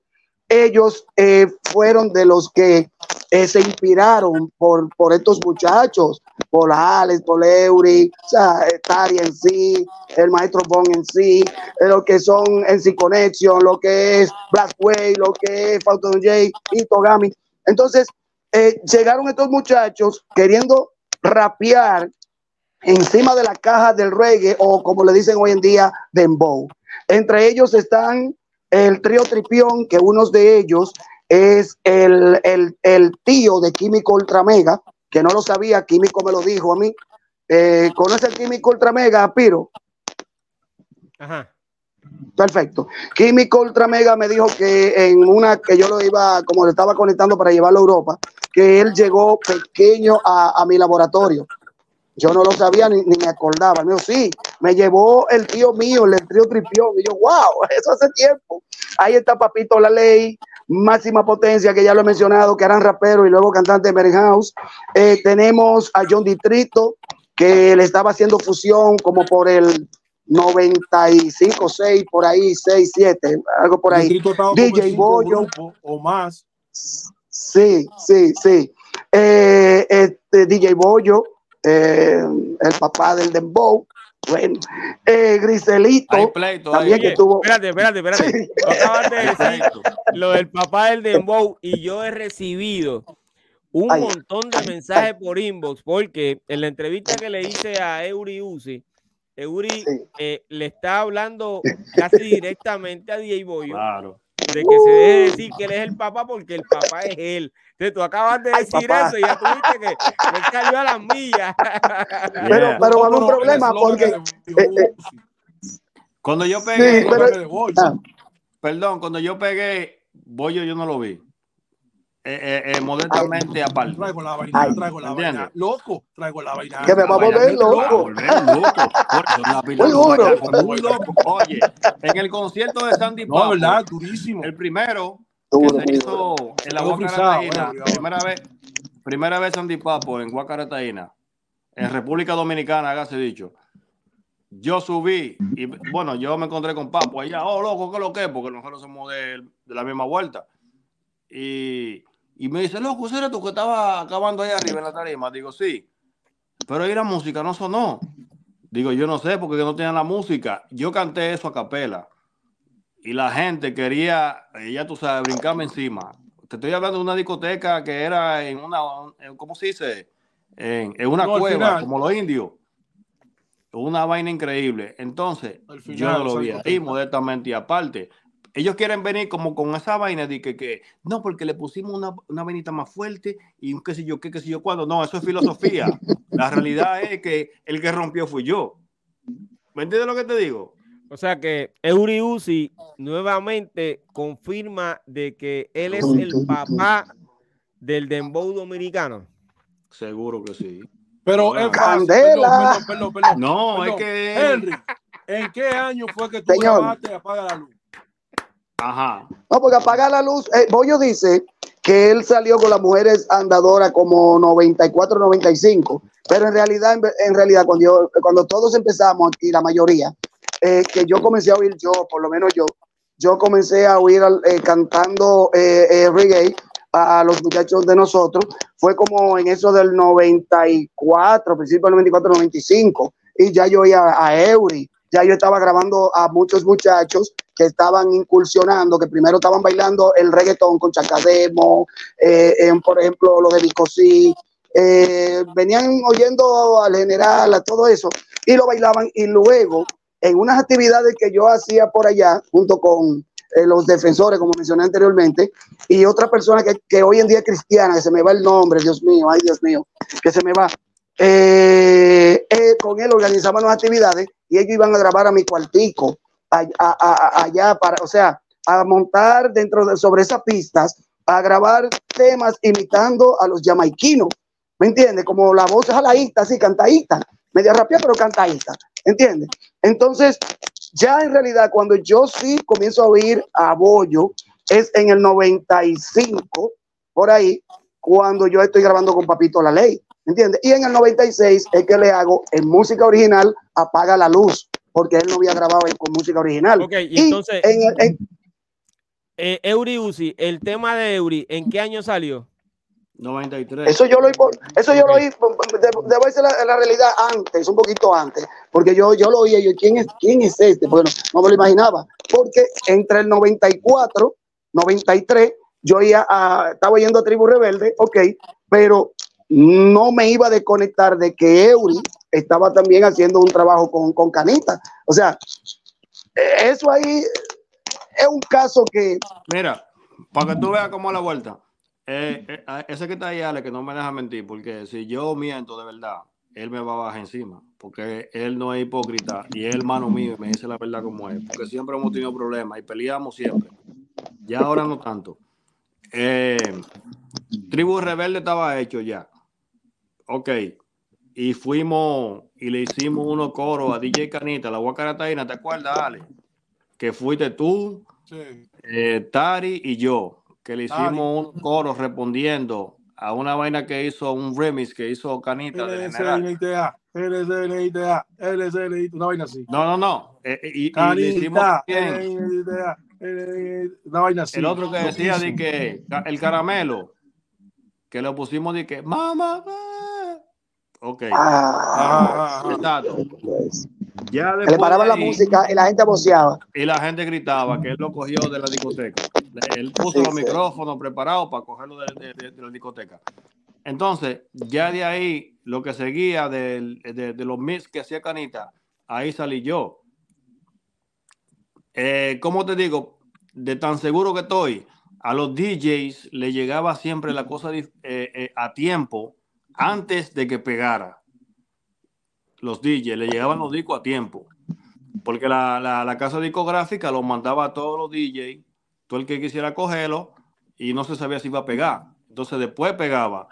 ellos eh, fueron de los que eh, se inspiraron por, por estos muchachos, por Alex, por Eury, o sea, Tari en sí, el maestro Bon en sí, eh, lo que son NC Connection, lo que es Blackway, lo que es Phantom J y Togami. Entonces, eh, llegaron estos muchachos queriendo rapear encima de la caja del reggae o como le dicen hoy en día, dembow. Entre ellos están el trío Tripión, que uno de ellos es el, el, el, tío de Químico Ultra Mega, que no lo sabía, Químico me lo dijo a mí. Eh, ¿Conoce el Químico Ultra Mega, Piro? Ajá. Perfecto. Químico Ultra Mega me dijo que en una que yo lo iba, como le estaba conectando para llevarlo a Europa, que él llegó pequeño a, a mi laboratorio. Yo no lo sabía ni, ni me acordaba. Me dijo, sí, me llevó el tío mío, el trío Tripión. Y yo, wow, eso hace tiempo. Ahí está Papito La Ley, máxima potencia, que ya lo he mencionado, que eran raperos y luego cantantes de Mary House. Eh, tenemos a John Distrito, que le estaba haciendo fusión como por el 95, 6, por ahí, 6, 7, algo por ahí. DJ Bollo. O más. Sí, sí, sí. Eh, este, DJ Bollo, eh, el papá del Dembow. Bueno, eh, Griselito pleito, también que tuvo. Espérate, espérate, espérate. Sí. Lo acabas de decir lo del papá del Dembow y yo he recibido un Ay. montón de mensajes por inbox porque en la entrevista que le hice a Eury Uzi, Eury sí. eh, le está hablando casi directamente a DJ Boyo. Claro de que se debe decir que él es el papá porque el papá es él. Entonces tú acabas de decir Ay, eso y ya tuviste que él salió a las millas. Pero, yeah. pero va un problema porque... Eh, eh, cuando yo pegué... Sí, pero, ah. Perdón, cuando yo pegué Bollo yo no lo vi. Eh, eh, modestamente aparte. Traigo la vaina, Ay, traigo la vaina. Loco, traigo la vaina. Que me va a volver loco. Muy. Muy loco. Oye, en el concierto de Sandy Papo, no, verdad, durísimo. El primero duro, que se hizo en la Guacarataína, primera vez, primera vez Sandy Papo en Guacarataína, en República Dominicana, hágase dicho. Yo subí y bueno, yo me encontré con Papo allá, oh loco, ¿qué lo que? Porque nosotros somos de, de la misma vuelta. Y y me dice, loco, ¿eres tú que estaba acabando ahí arriba en la tarima? Digo, sí. Pero ahí la música no sonó. Digo, yo no sé porque no tenían la música. Yo canté eso a capela. Y la gente quería, ya tú sabes, brincarme encima. Te estoy hablando de una discoteca que era en una, ¿cómo se dice? En, en una no, cueva, como los indios. Una vaina increíble. Entonces, final, yo no lo vi ahí, modestamente y aparte ellos quieren venir como con esa vaina de que, que no, porque le pusimos una, una vainita más fuerte y un qué sé yo, qué, qué sé yo cuándo. No, eso es filosofía. La realidad es que el que rompió fui yo. ¿Me entiendes lo que te digo? O sea que Eury Uzi nuevamente confirma de que él es el papá del dembow dominicano. Seguro que sí. Pero es Candela. Perdón, perdón, perdón, no, es que Henry, ¿en qué año fue que tú Señor. grabaste Apaga la luz? Ajá. No, porque apagar la luz, eh, Bollo dice que él salió con las mujeres andadoras como 94, 95, pero en realidad, en, realidad, cuando, cuando todos empezamos aquí, la mayoría, eh, que yo comencé a oír yo, por lo menos yo, yo comencé a oír eh, cantando eh, reggae a, los muchachos de nosotros, fue como en eso del 94, principio del 94, 95, y ya yo oía a Eury, ya yo estaba grabando a muchos muchachos que estaban incursionando, que primero estaban bailando el reggaetón con Chacademo, eh, por ejemplo, lo de Vicosí, eh, venían oyendo al general, a todo eso, y lo bailaban, y luego en unas actividades que yo hacía por allá, junto con eh, los defensores, como mencioné anteriormente, y otra persona que, que, hoy en día es cristiana, que se me va el nombre, Dios mío, ay Dios mío, que se me va. Con él organizaban las actividades y ellos iban a grabar a mi cuartico allá para, o sea, a montar dentro de sobre esas pistas, a grabar temas imitando a los jamaiquinos, ¿me entiendes? Como la voz jaladita, así cantadita, media rápida, pero cantadita, ¿entiendes? Entonces, ya en realidad, cuando yo sí comienzo a oír a Bollo, es en el 95, por ahí, cuando yo estoy grabando con Papito La Ley, ¿entiendes? Y en el 96 es que le hago en música original Apaga la Luz, porque él no había grabado con música original. Ok, y entonces, en, eh, Eury Uzi, el tema de Eury, ¿en qué año salió? 93. Eso yo lo oí, eso yo lo oí, debo decir la, la, realidad antes, un poquito antes, porque yo, yo lo oí, yo, ¿quién es, quién es este? Bueno, no me lo imaginaba, porque entre el 94, 93, yo ya estaba oyendo a Tribu Rebelde, ok, pero no me iba a desconectar de que Eury estaba también haciendo un trabajo con, con Canita. O sea, eso ahí es un caso que... Mira, para que tú veas cómo la vuelta. Eh, eh, ese que está ahí, Ale, que no me deja mentir, porque si yo miento de verdad, él me va a bajar encima, porque él no es hipócrita y es hermano mío y me dice la verdad como es, porque siempre hemos tenido problemas y peleamos siempre. Ya ahora no tanto. Eh, Tribu Rebelde estaba hecho ya. Ok. Y fuimos y le hicimos unos coros a DJ Canita, la Guacarataina, ¿te acuerdas, Ale? Que fuiste tú, eh, Tari y yo, que le hicimos un coro respondiendo a una vaina que hizo un remix que hizo Canita de LSNITA, LSNITA, LSNITA, una vaina así. No, no, no. Eh, eh, y, Canita, y le hicimos una vaina así. El otro que decía de que el caramelo, que lo pusimos de que mamá, Ok. Ah, Exacto. Ya le paraban la música y la gente voceaba. Y la gente gritaba que él lo cogió de la discoteca. Él puso los micrófonos preparados para cogerlo de, la discoteca. Entonces, ya de ahí, lo que seguía de, los mix que hacía Canita, ahí salí yo. Eh, ¿Cómo te digo? De tan seguro que estoy, a los DJs le llegaba siempre la cosa eh, eh, a tiempo antes de que pegara los DJs, le llegaban los discos a tiempo. Porque la, casa discográfica los mandaba a todos los DJs, todo el que quisiera cogerlo, y no se sabía si iba a pegar. Entonces después pegaba.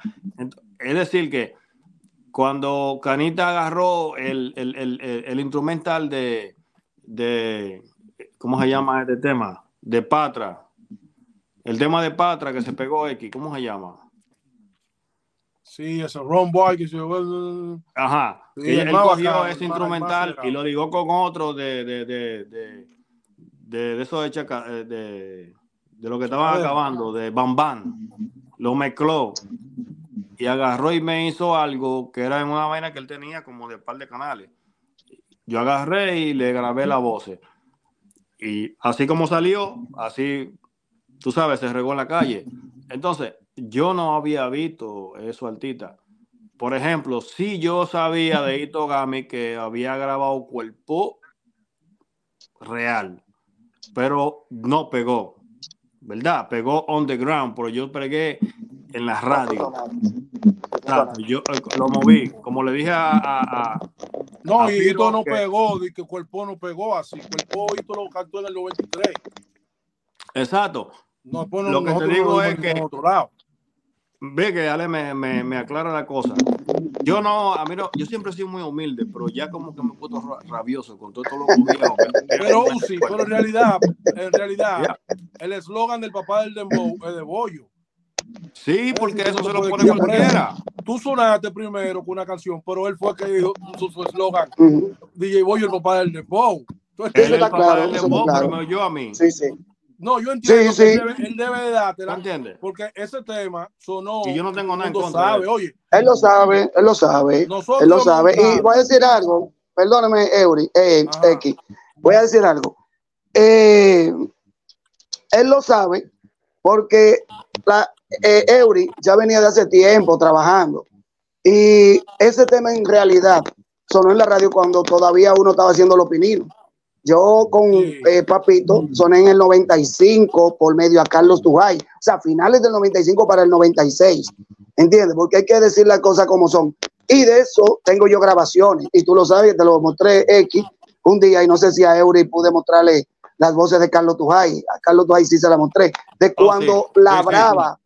Es decir, que cuando Canita agarró el, instrumental de, de, ¿cómo se llama este tema? De Patra. El tema de Patra que se pegó X, ¿cómo se llama? Sí, ese Ron Boy que se Ajá. y él cogió ese instrumental y lo ligó con otro de, de, de, de, de, eso de, chaca, eh, de, de lo que estaban acabando, de Bam Bam. Lo mezcló y agarró y me hizo algo que era en una vaina que él tenía como de par de canales. Yo agarré y le grabé la voz. Y así como salió, así, tú sabes, se regó en la calle. Entonces, yo no había visto eso, Altita. Por ejemplo, si yo sabía de Ito Gami que había grabado cuerpo real, pero no pegó, ¿verdad? Pegó on the ground, pero yo pegué en la radio. yo eh, lo moví, como le dije a. no, y Ito no pegó, de que cuerpo no pegó así. Cuerpo Ito lo cantó en el 93. Exacto. No, pues lo que te digo es que. Ve que Ale me, me, me, aclara la cosa. Yo no, a mí no, yo siempre he sido muy humilde, pero ya como que me puedo rabioso con todo, lo gobierno. pero sí, pero en realidad, en realidad, el eslogan del papá del dembow es de bollo. Sí, porque eso se lo pone cualquiera. Tú sonaste primero con una canción, pero él fue el que dijo su eslogan. DJ Bollo, el papá del dembow. Entonces, él es el papá del dembow, pero me oyó a mí. Sí, sí. No, yo entiendo que Él, debe, él debe de dártela. ¿Entiendes? Porque ese tema sonó. Y yo no tengo nada en contra. Sabe, oye. Él lo sabe, él lo sabe. él lo sabe. Y voy a decir algo. Perdóname, Eury, eh, X. Voy a decir algo. Eh, él lo sabe porque la, eh, Eury ya venía de hace tiempo trabajando. Y ese tema en realidad sonó en la radio cuando todavía uno estaba haciendo los pininos. Yo con eh, Papito soné en el 95 por medio a Carlos Tujay, o sea, finales del 95 para el 96, ¿entiendes? Porque hay que decir las cosas como son. Y de eso tengo yo grabaciones, y tú lo sabes, te lo mostré X un día, y no sé si a Eury pude mostrarle las voces de Carlos Tujay, a Carlos Tujay sí se la mostré, de oh, cuando la brava,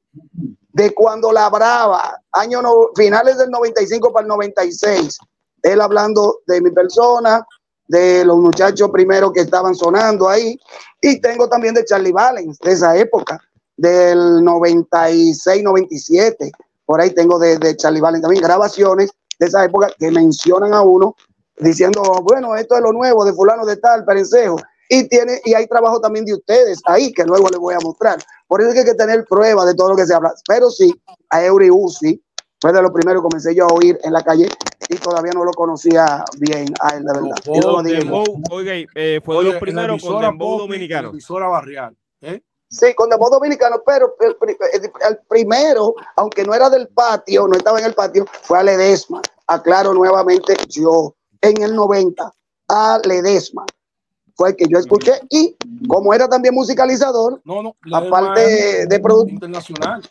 de cuando la brava, año no, finales del 95 para el 96, él hablando de mi persona, de los muchachos primero que estaban sonando ahí. Y tengo también de Charlie Valens, de esa época, del 96, 97. Por ahí tengo de, de Charlie Valens también grabaciones de esa época que mencionan a uno diciendo, bueno, esto es lo nuevo de fulano de tal, perencejo. Y tiene, y hay trabajo también de ustedes ahí que luego les voy a mostrar. Por eso hay que tener pruebas de todo lo que se habla. Pero sí, a Eury Uzi fue de lo primero que comencé yo a oír en la calle y todavía no lo conocía bien a él, de verdad. oiga, eh, fue de los primeros con Dembow Dominicano. Barrial, ¿eh? Sí, con Dembow Dominicano, pero el, primero, aunque no era del patio, no estaba en el patio, fue a Ledesma. Aclaro nuevamente yo, en el 90, a Ledesma. Fue el que yo escuché y como era también musicalizador, no, no, aparte de producto internacional.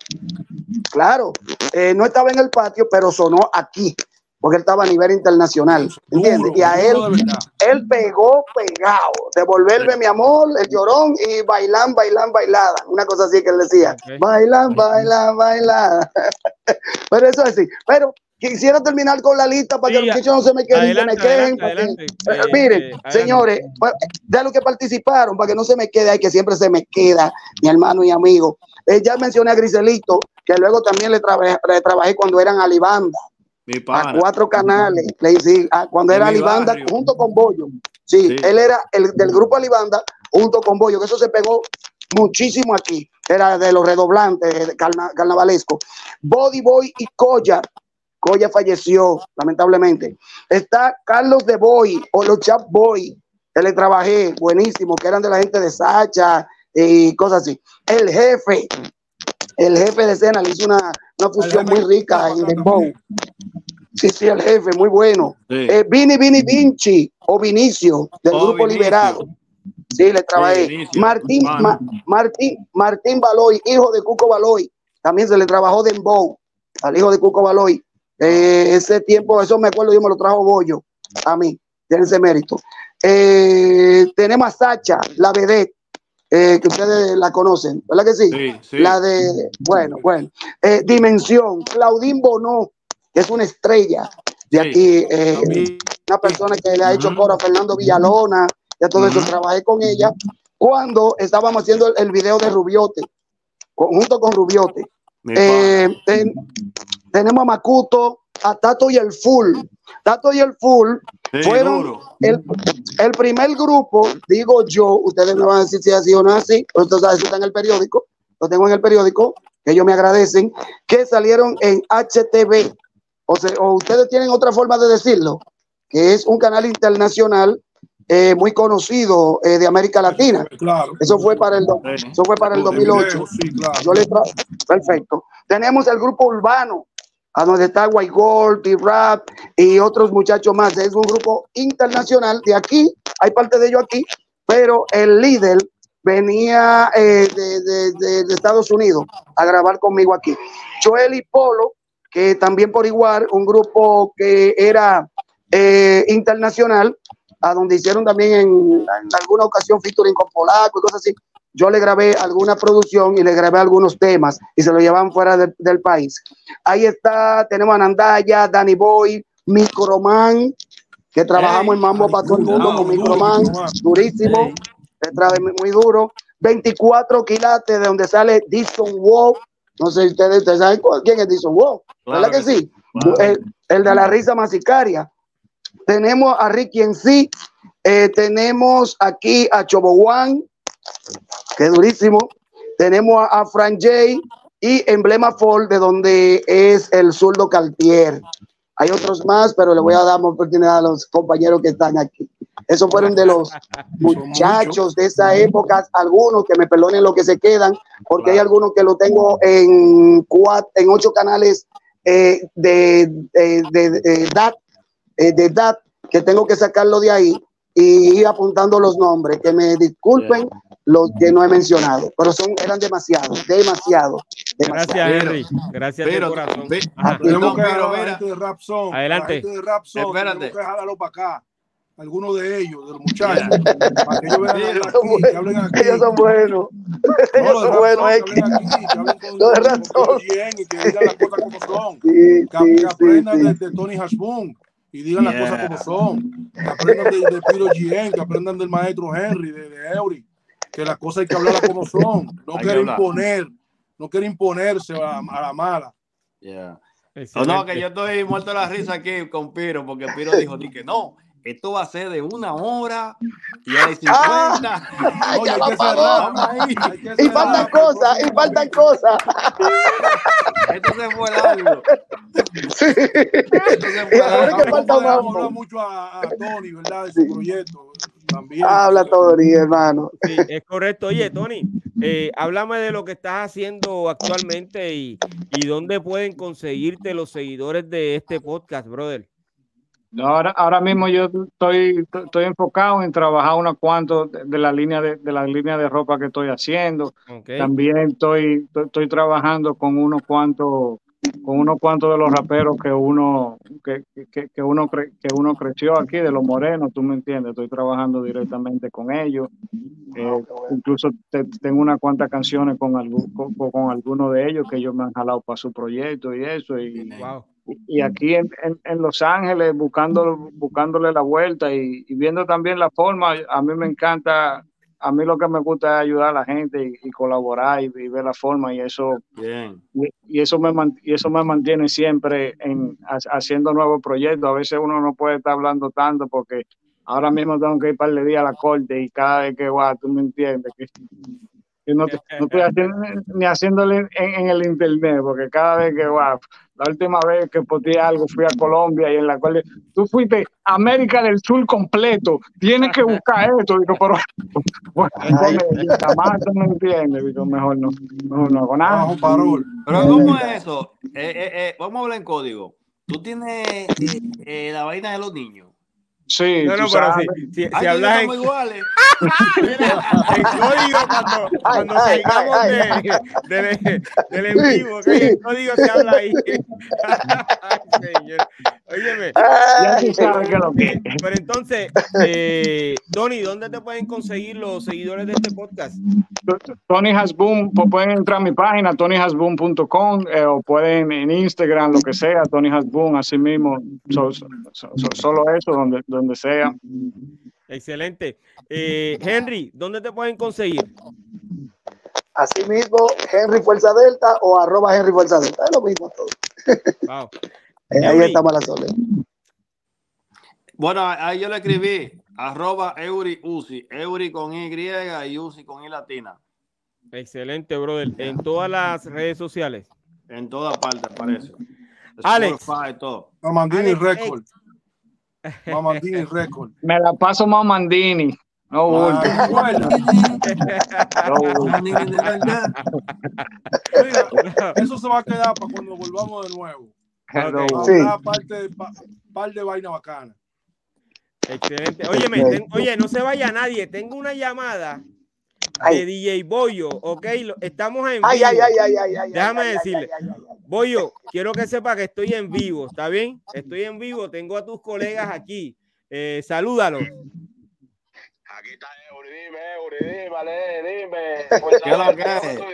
Claro, eh, no estaba en el patio, pero sonó aquí porque él estaba a nivel internacional, ¿entiendes? y a él, él pegó pegado, devolverme mi amor, el llorón y bailan, bailan, bailada, una cosa así que él decía, bailan, bailan, bailada. pero eso es así, pero quisiera terminar con la lista para que los no se me queden, me queden. Eh, miren, eh, señores, de los que participaron, para que no se me quede, hay que siempre se me queda, mi hermano y amigo. Eh, ya mencioné a Griselito, que luego también le, le trabajé cuando eran Alibanda a cuatro canales, le cuando era Alibanda junto con Bollo. Sí, él era el del grupo Alibanda junto con Bollo, que eso se pegó muchísimo aquí. Era de los redoblantes carnavalesco. Body Boy y Coya. Coya falleció, lamentablemente. Está Carlos de Boy o los Chap Boy, que le trabajé, buenísimo, que eran de la gente de Sacha y cosas así. El jefe, el jefe de escena le hizo una, una fusión muy rica en Dembow. Sí, sí, el jefe, muy bueno. Eh, Vini, Vini, Vinci o Vinicio, del oh, Grupo Liberado. Sí, le trabajé. Martín, Martín, Martín Baloy, hijo de Cuco Baloy. También se le trabajó Dembow al hijo de Cuco Baloy. Eh, ese tiempo, eso me acuerdo, yo me lo trajo Bollo a mí, tiene ese mérito. Eh, tenemos a Sacha, la vedette, que ustedes la conocen, ¿verdad que sí? sí, La de, bueno, bueno. Dimensión, Claudín Bonó, es una estrella de aquí, eh, una persona que le ha hecho coro a Fernando Villalona, ya todo eso, trabajé con ella cuando estábamos haciendo el, video de Rubiote, junto con Rubiote. Eh, tenemos a Macuto, a Tato y el Full. Tato y el Full fueron el, el, primer grupo, digo yo, ustedes me van a decir si así o no así, pero esto está en el periódico, lo tengo en el periódico, que ellos me agradecen, que salieron en HTV, o, ustedes tienen otra forma de decirlo, que es un canal internacional eh, muy conocido eh, de América Latina. Eso fue para el, eso fue para el 2008. Yo le Perfecto. Tenemos el grupo urbano, a donde está White Gold, T-Rap y otros muchachos más. Es un grupo internacional de aquí, hay parte de ellos aquí, pero el líder venía eh, de, de, de, Estados Unidos a grabar conmigo aquí. Joel y Polo que también por igual, un grupo que era eh, internacional, a donde hicieron también en, alguna ocasión featuring con Polaco y cosas así, yo le grabé alguna producción y le grabé algunos temas y se lo llevan fuera del país. Ahí está, tenemos a Nandaya, Danny Boy, Microman, que trabajamos en Mambo para todo el mundo con Microman, durísimo, trae muy, duro. 24 quilates de donde sale Dixon Wall. No sé si ustedes, saben quién es Dixon Wall. ¿Verdad que sí? El, de la risa masicaria. Tenemos a Ricky en sí. Eh, tenemos aquí a Chobowan, que es durísimo. Tenemos a, a Fran J y Emblema Fall, de donde es el zurdo Cartier. Hay otros más, pero le voy a dar oportunidad a los compañeros que están aquí. Esos fueron de los muchachos de esa época, algunos que me perdonen lo que se quedan, porque hay algunos que lo tengo en, cuatro, en ocho canales eh, de, de, de, DAT, eh, de DAT, que tengo que sacarlo de ahí y ir apuntando los nombres, que me disculpen los que no he mencionado, pero son, eran demasiados, demasiado. Gracias, Henry. Gracias pero, corazón. Adelante. Espérate. para acá algunos de ellos, de los muchachos, para que ellos vean aquí, que hablen aquí. Ellos son buenos. ellos son buenos, es que hablen con, no razón. bien y que digan las cosas como son. Sí, que, que aprendan de, de, Tony Hashboon y digan las cosas como son. Que aprendan de, de Piro Gien, que aprendan del maestro Henry, de, de Eury, que las cosas hay que hablarlas como son. No quiere imponer, no quiere imponerse a, a la mala. Yeah. No, que yo estoy muerto de la risa aquí con Piro, porque Piro dijo que no, esto va a ser de una hora y hay 50. Ah, Oye, hay que cerrar, y faltan cosas, y faltan cosas. Esto se fue largo. Sí. Esto se fue largo. Que falta habla mucho a, a, Tony, ¿verdad? De su proyecto. También. Habla Tony, hermano. Sí, es correcto. Oye, Tony, eh, háblame de lo que estás haciendo actualmente y, y dónde pueden conseguirte los seguidores de este podcast, brother. Ahora, ahora mismo yo estoy, estoy enfocado en trabajar unos cuantos de, la línea de, de, la línea de ropa que estoy haciendo. También estoy, estoy trabajando con unos cuantos con unos cuantos de los raperos que uno que, que, que uno cre, que uno creció aquí de los morenos, tú me entiendes, estoy trabajando directamente con ellos. Eh, incluso te, tengo unas cuantas canciones con, algún, con, con algunos de ellos que ellos me han jalado para su proyecto y eso y wow y aquí en, en, Los Ángeles buscando, buscándole la vuelta y, viendo también la forma, a mí me encanta, a mí lo que me gusta es ayudar a la gente y, colaborar y, ver la forma y eso, Y, eso me y eso me mantiene siempre en haciendo nuevos proyectos. A veces uno no puede estar hablando tanto porque ahora mismo tengo que ir para el día a la corte y cada vez que va, tú me entiendes que no, estoy haciendo, ni haciéndole en, el internet, porque cada vez que va, la última vez que posteé algo fui a Colombia y en la cual tú fuiste América del Sur completo, tienes que buscar esto. Digo, pero bueno, jamás no me entiende, digo, mejor no, no, no hago nada. Pero ¿cómo es eso? Eh, eh, eh, vamos a hablar en código. Tú tienes la vaina de los niños. Sí, no, no, pero si, si, si hablas en... iguales. Mira, el código cuando, cuando ay, salgamos ay, de, de, de, del en vivo, que el código se habla ahí. ay, señor. Óyeme. Ya tú sabes que lo que. Pero entonces, eh, Tony, ¿dónde te pueden conseguir los seguidores de este podcast? Tony Hasboom, pueden entrar a mi página, tonyhasboom.com, eh, o pueden en Instagram, lo que sea, Tony Hasboom, así mismo, so, so, so, solo eso, donde, donde sea. Excelente. Eh, Henry, ¿dónde te pueden conseguir? Así mismo, Henry Fuerza Delta o arroba Henry Fuerza Delta. Es lo mismo todo. Wow. Eh, ahí estamos la soledad. Bueno, ahí yo le escribí arroba Euri Uzi, Euri con Y y Uzi con I latina. Excelente, brother. En todas las redes sociales. En todas partes, parece. Alex. Todo. Mamandini Record. Mamandini Record. Me la paso Mamandini. No, ah, bueno. Mira, eso se va a quedar para cuando volvamos de nuevo. Okay. Sí. Parte, par de vaina bacana. Excelente. Óyeme, ten, oye, no se vaya nadie. Tengo una llamada ay. de DJ Boyo, ¿ok? Estamos en vivo. Ay, ay, ay, ay, ay, Déjame decirle. Boyo, quiero que sepa que estoy en vivo, ¿está bien? Estoy en vivo, tengo a tus colegas aquí. Eh, salúdalos. Aquí está dime, Eury, dime, Ale, dime. Pues, ¿Qué lo que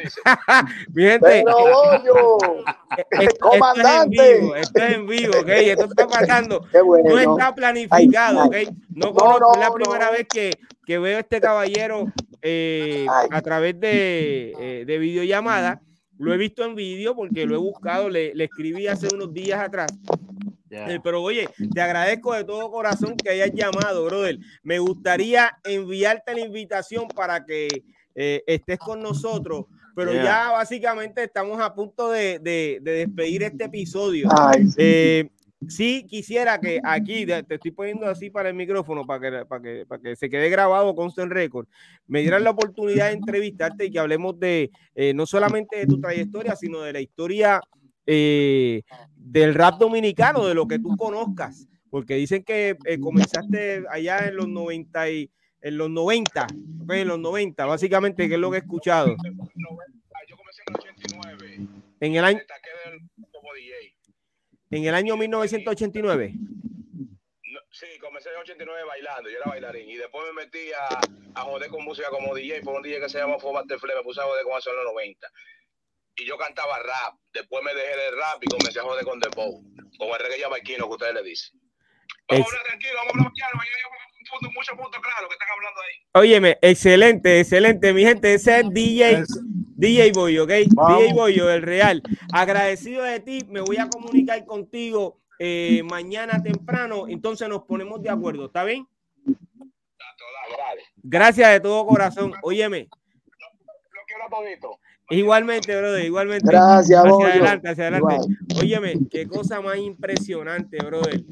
es? Mi gente, comandante. Esto es en vivo, ok. Esto está pasando. Bueno. No está planificado, ok. No, conozco, es la primera vez que, que, veo a este caballero eh, a través de, eh, de videollamada. Lo he visto en vídeo porque lo he buscado, le, le escribí hace unos días atrás eh, pero oye, te agradezco de todo corazón que hayas llamado, brother. Me gustaría enviarte la invitación para que eh, estés con nosotros, pero ya básicamente estamos a punto de, despedir este episodio. Eh, sí quisiera que aquí, te estoy poniendo así para el micrófono, para que, para que, para que se quede grabado con en Record, me dieran la oportunidad de entrevistarte y que hablemos de no solamente de tu trayectoria, sino de la historia eh, del rap dominicano, de lo que tú conozcas, porque dicen que eh, comenzaste allá en los 90 y en los 90, en los 90, básicamente, que es lo que he escuchado. Yo comencé en el 89. En el año En el año 1989. Sí, comencé en el 89 bailando, yo era bailarín. Y después me metí a, a joder con música como DJ, por un DJ que se llama Fobate Fle, me puse a joder con eso en los 90 y yo cantaba rap. Después me dejé de rap y comencé a joder con The Bow, con el reggae jamaiquino que ustedes le dicen. Vamos a hablar tranquilo, vamos a hablar claro, hay muchos puntos claros que están hablando ahí. Óyeme, excelente, excelente, mi gente, ese es DJ, DJ Boy, ¿ok? DJ Boyo, el real. Agradecido de ti, me voy a comunicar contigo eh, mañana temprano, entonces nos ponemos de acuerdo, ¿está bien? Gracias de todo corazón. Óyeme. Lo, quiero todito. Igualmente, brother, igualmente. Gracias, Hacia adelante, hacia adelante. Óyeme, qué cosa más impresionante, brother.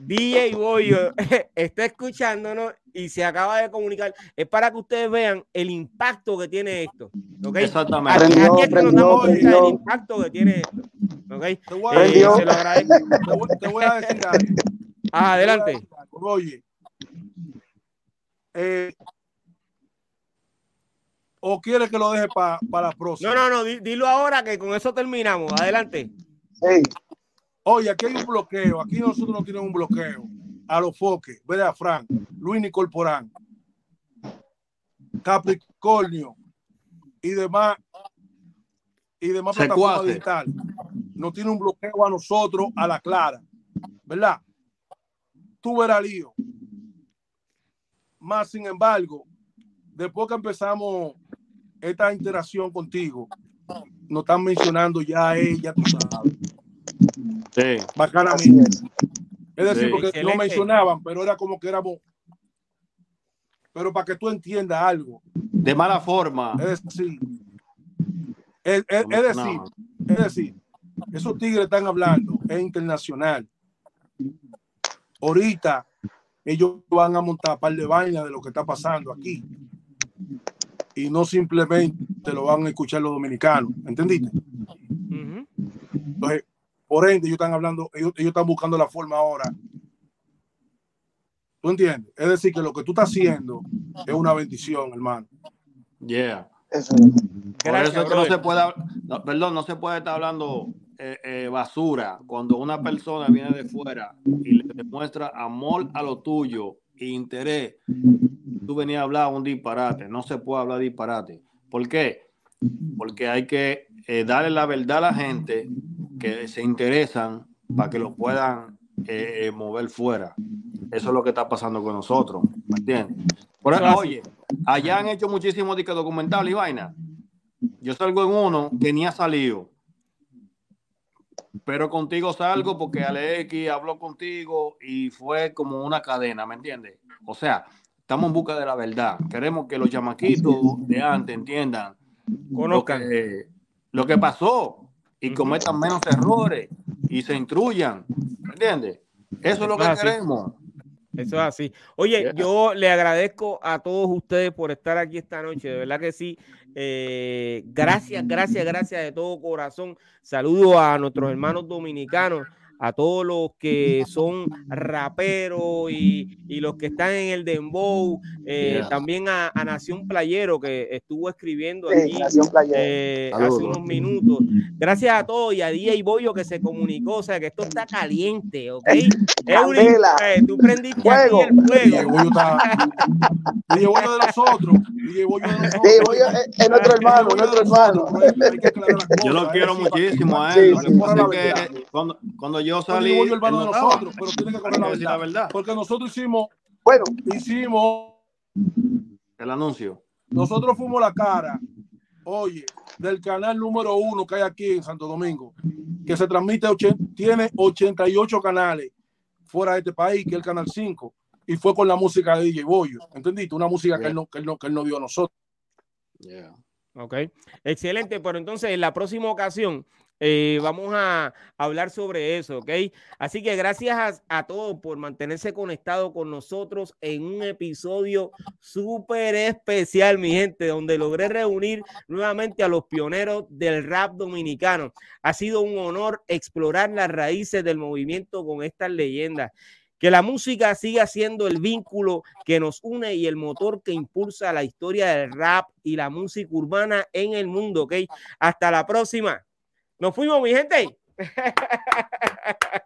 DJ Boyo está escuchándonos y se acaba de comunicar. Es para que ustedes vean el impacto que tiene esto. ¿okay? Exactamente. Aquí, aquí es que nos damos cuenta del impacto que tiene esto. ¿okay? Te, voy a, eh, se lo agradezco. Te voy a decir algo. Ah, adelante. Oye, eh, o quiere que lo deje para la próxima? No, no, no, dilo ahora que con eso terminamos. Adelante. Oye, aquí hay un bloqueo. Aquí nosotros no tenemos un bloqueo. A los foques, a Frank, Luis Nicolporán, Capricornio y demás y demás plataformas digitales. No tiene un bloqueo a nosotros a la clara. ¿Verdad? Tú verás lío. Más sin embargo, después que empezamos esta interacción contigo, nos están mencionando ya ella, tú sabes. Sí. Es decir, porque no mencionaban, pero era como que éramos. Pero para que tú entiendas algo. De mala forma. Es decir, es, decir, es decir, esos tigres están hablando, es internacional. Ahorita ellos van a montar un par de vainas de lo que está pasando aquí y no simplemente lo van a escuchar los dominicanos, ¿entendiste? Entonces, por ende, ellos están hablando, ellos, están buscando la forma ahora. ¿Tú entiendes? Es decir, que lo que tú estás haciendo es una bendición, hermano. Yeah. Por eso es que no se puede, perdón, no se puede estar hablando eh, eh, basura cuando una persona viene de fuera y le demuestra amor a lo tuyo interés tú venías a hablar un disparate. No se puede hablar disparate. ¿Por qué? Porque hay que eh, darle la verdad a la gente que se interesan para que lo puedan eh, mover fuera. Eso es lo que está pasando con nosotros. ¿Me entiendes? Por ejemplo, oye, allá han hecho muchísimos documentales y vaina. Yo salgo en uno que ni ha salido. Pero contigo salgo porque Alex habló contigo y fue como una cadena, ¿me entiendes? O sea, estamos en busca de la verdad. Queremos que los chamaquitos de antes entiendan Conozcan. Lo, que, pasó y cometan menos errores y se instruyan. ¿Me entiendes? Eso es lo que queremos. Eso es así. Oye, yo le agradezco a todos ustedes por estar aquí esta noche. De verdad que sí. Eh, gracias, gracias, gracias de todo corazón. Saludo a nuestros hermanos dominicanos a todos los que son raperos y, los que están en el dembow, eh, también a, Nación Playero que estuvo escribiendo aquí eh, hace unos minutos. Gracias a todos y a DJ Boyo que se comunicó, o sea que esto está caliente, ¿ok? Eh, tú prendiste fuego. Aquí el fuego. DJ Boyo de nosotros. DJ Boyo de nosotros. es nuestro hermano, nuestro hermano. Yo lo quiero muchísimo a él. que cuando, cuando yo salí. Yo hermano de nosotros, pero tiene que correr la verdad, la verdad. Porque nosotros hicimos. Bueno, hicimos. El anuncio. Nosotros fuimos la cara, oye, del canal número uno que hay aquí en Santo Domingo, que se transmite, tiene 88 canales fuera de este país, que es el canal 5, y fue con la música de DJ Boyo, ¿entendiste? Una música que, él no, que, él no, que él no dio a nosotros. Yeah. Ok, excelente. Pero entonces en la próxima ocasión eh, vamos a hablar sobre eso, ¿ok? Así que gracias a, todos por mantenerse conectados con nosotros en un episodio súper especial, mi gente, donde logré reunir nuevamente a los pioneros del rap dominicano. Ha sido un honor explorar las raíces del movimiento con estas leyendas. Que la música siga siendo el vínculo que nos une y el motor que impulsa la historia del rap y la música urbana en el mundo, ¿ok? Hasta la próxima. Nos fuimos, mi gente.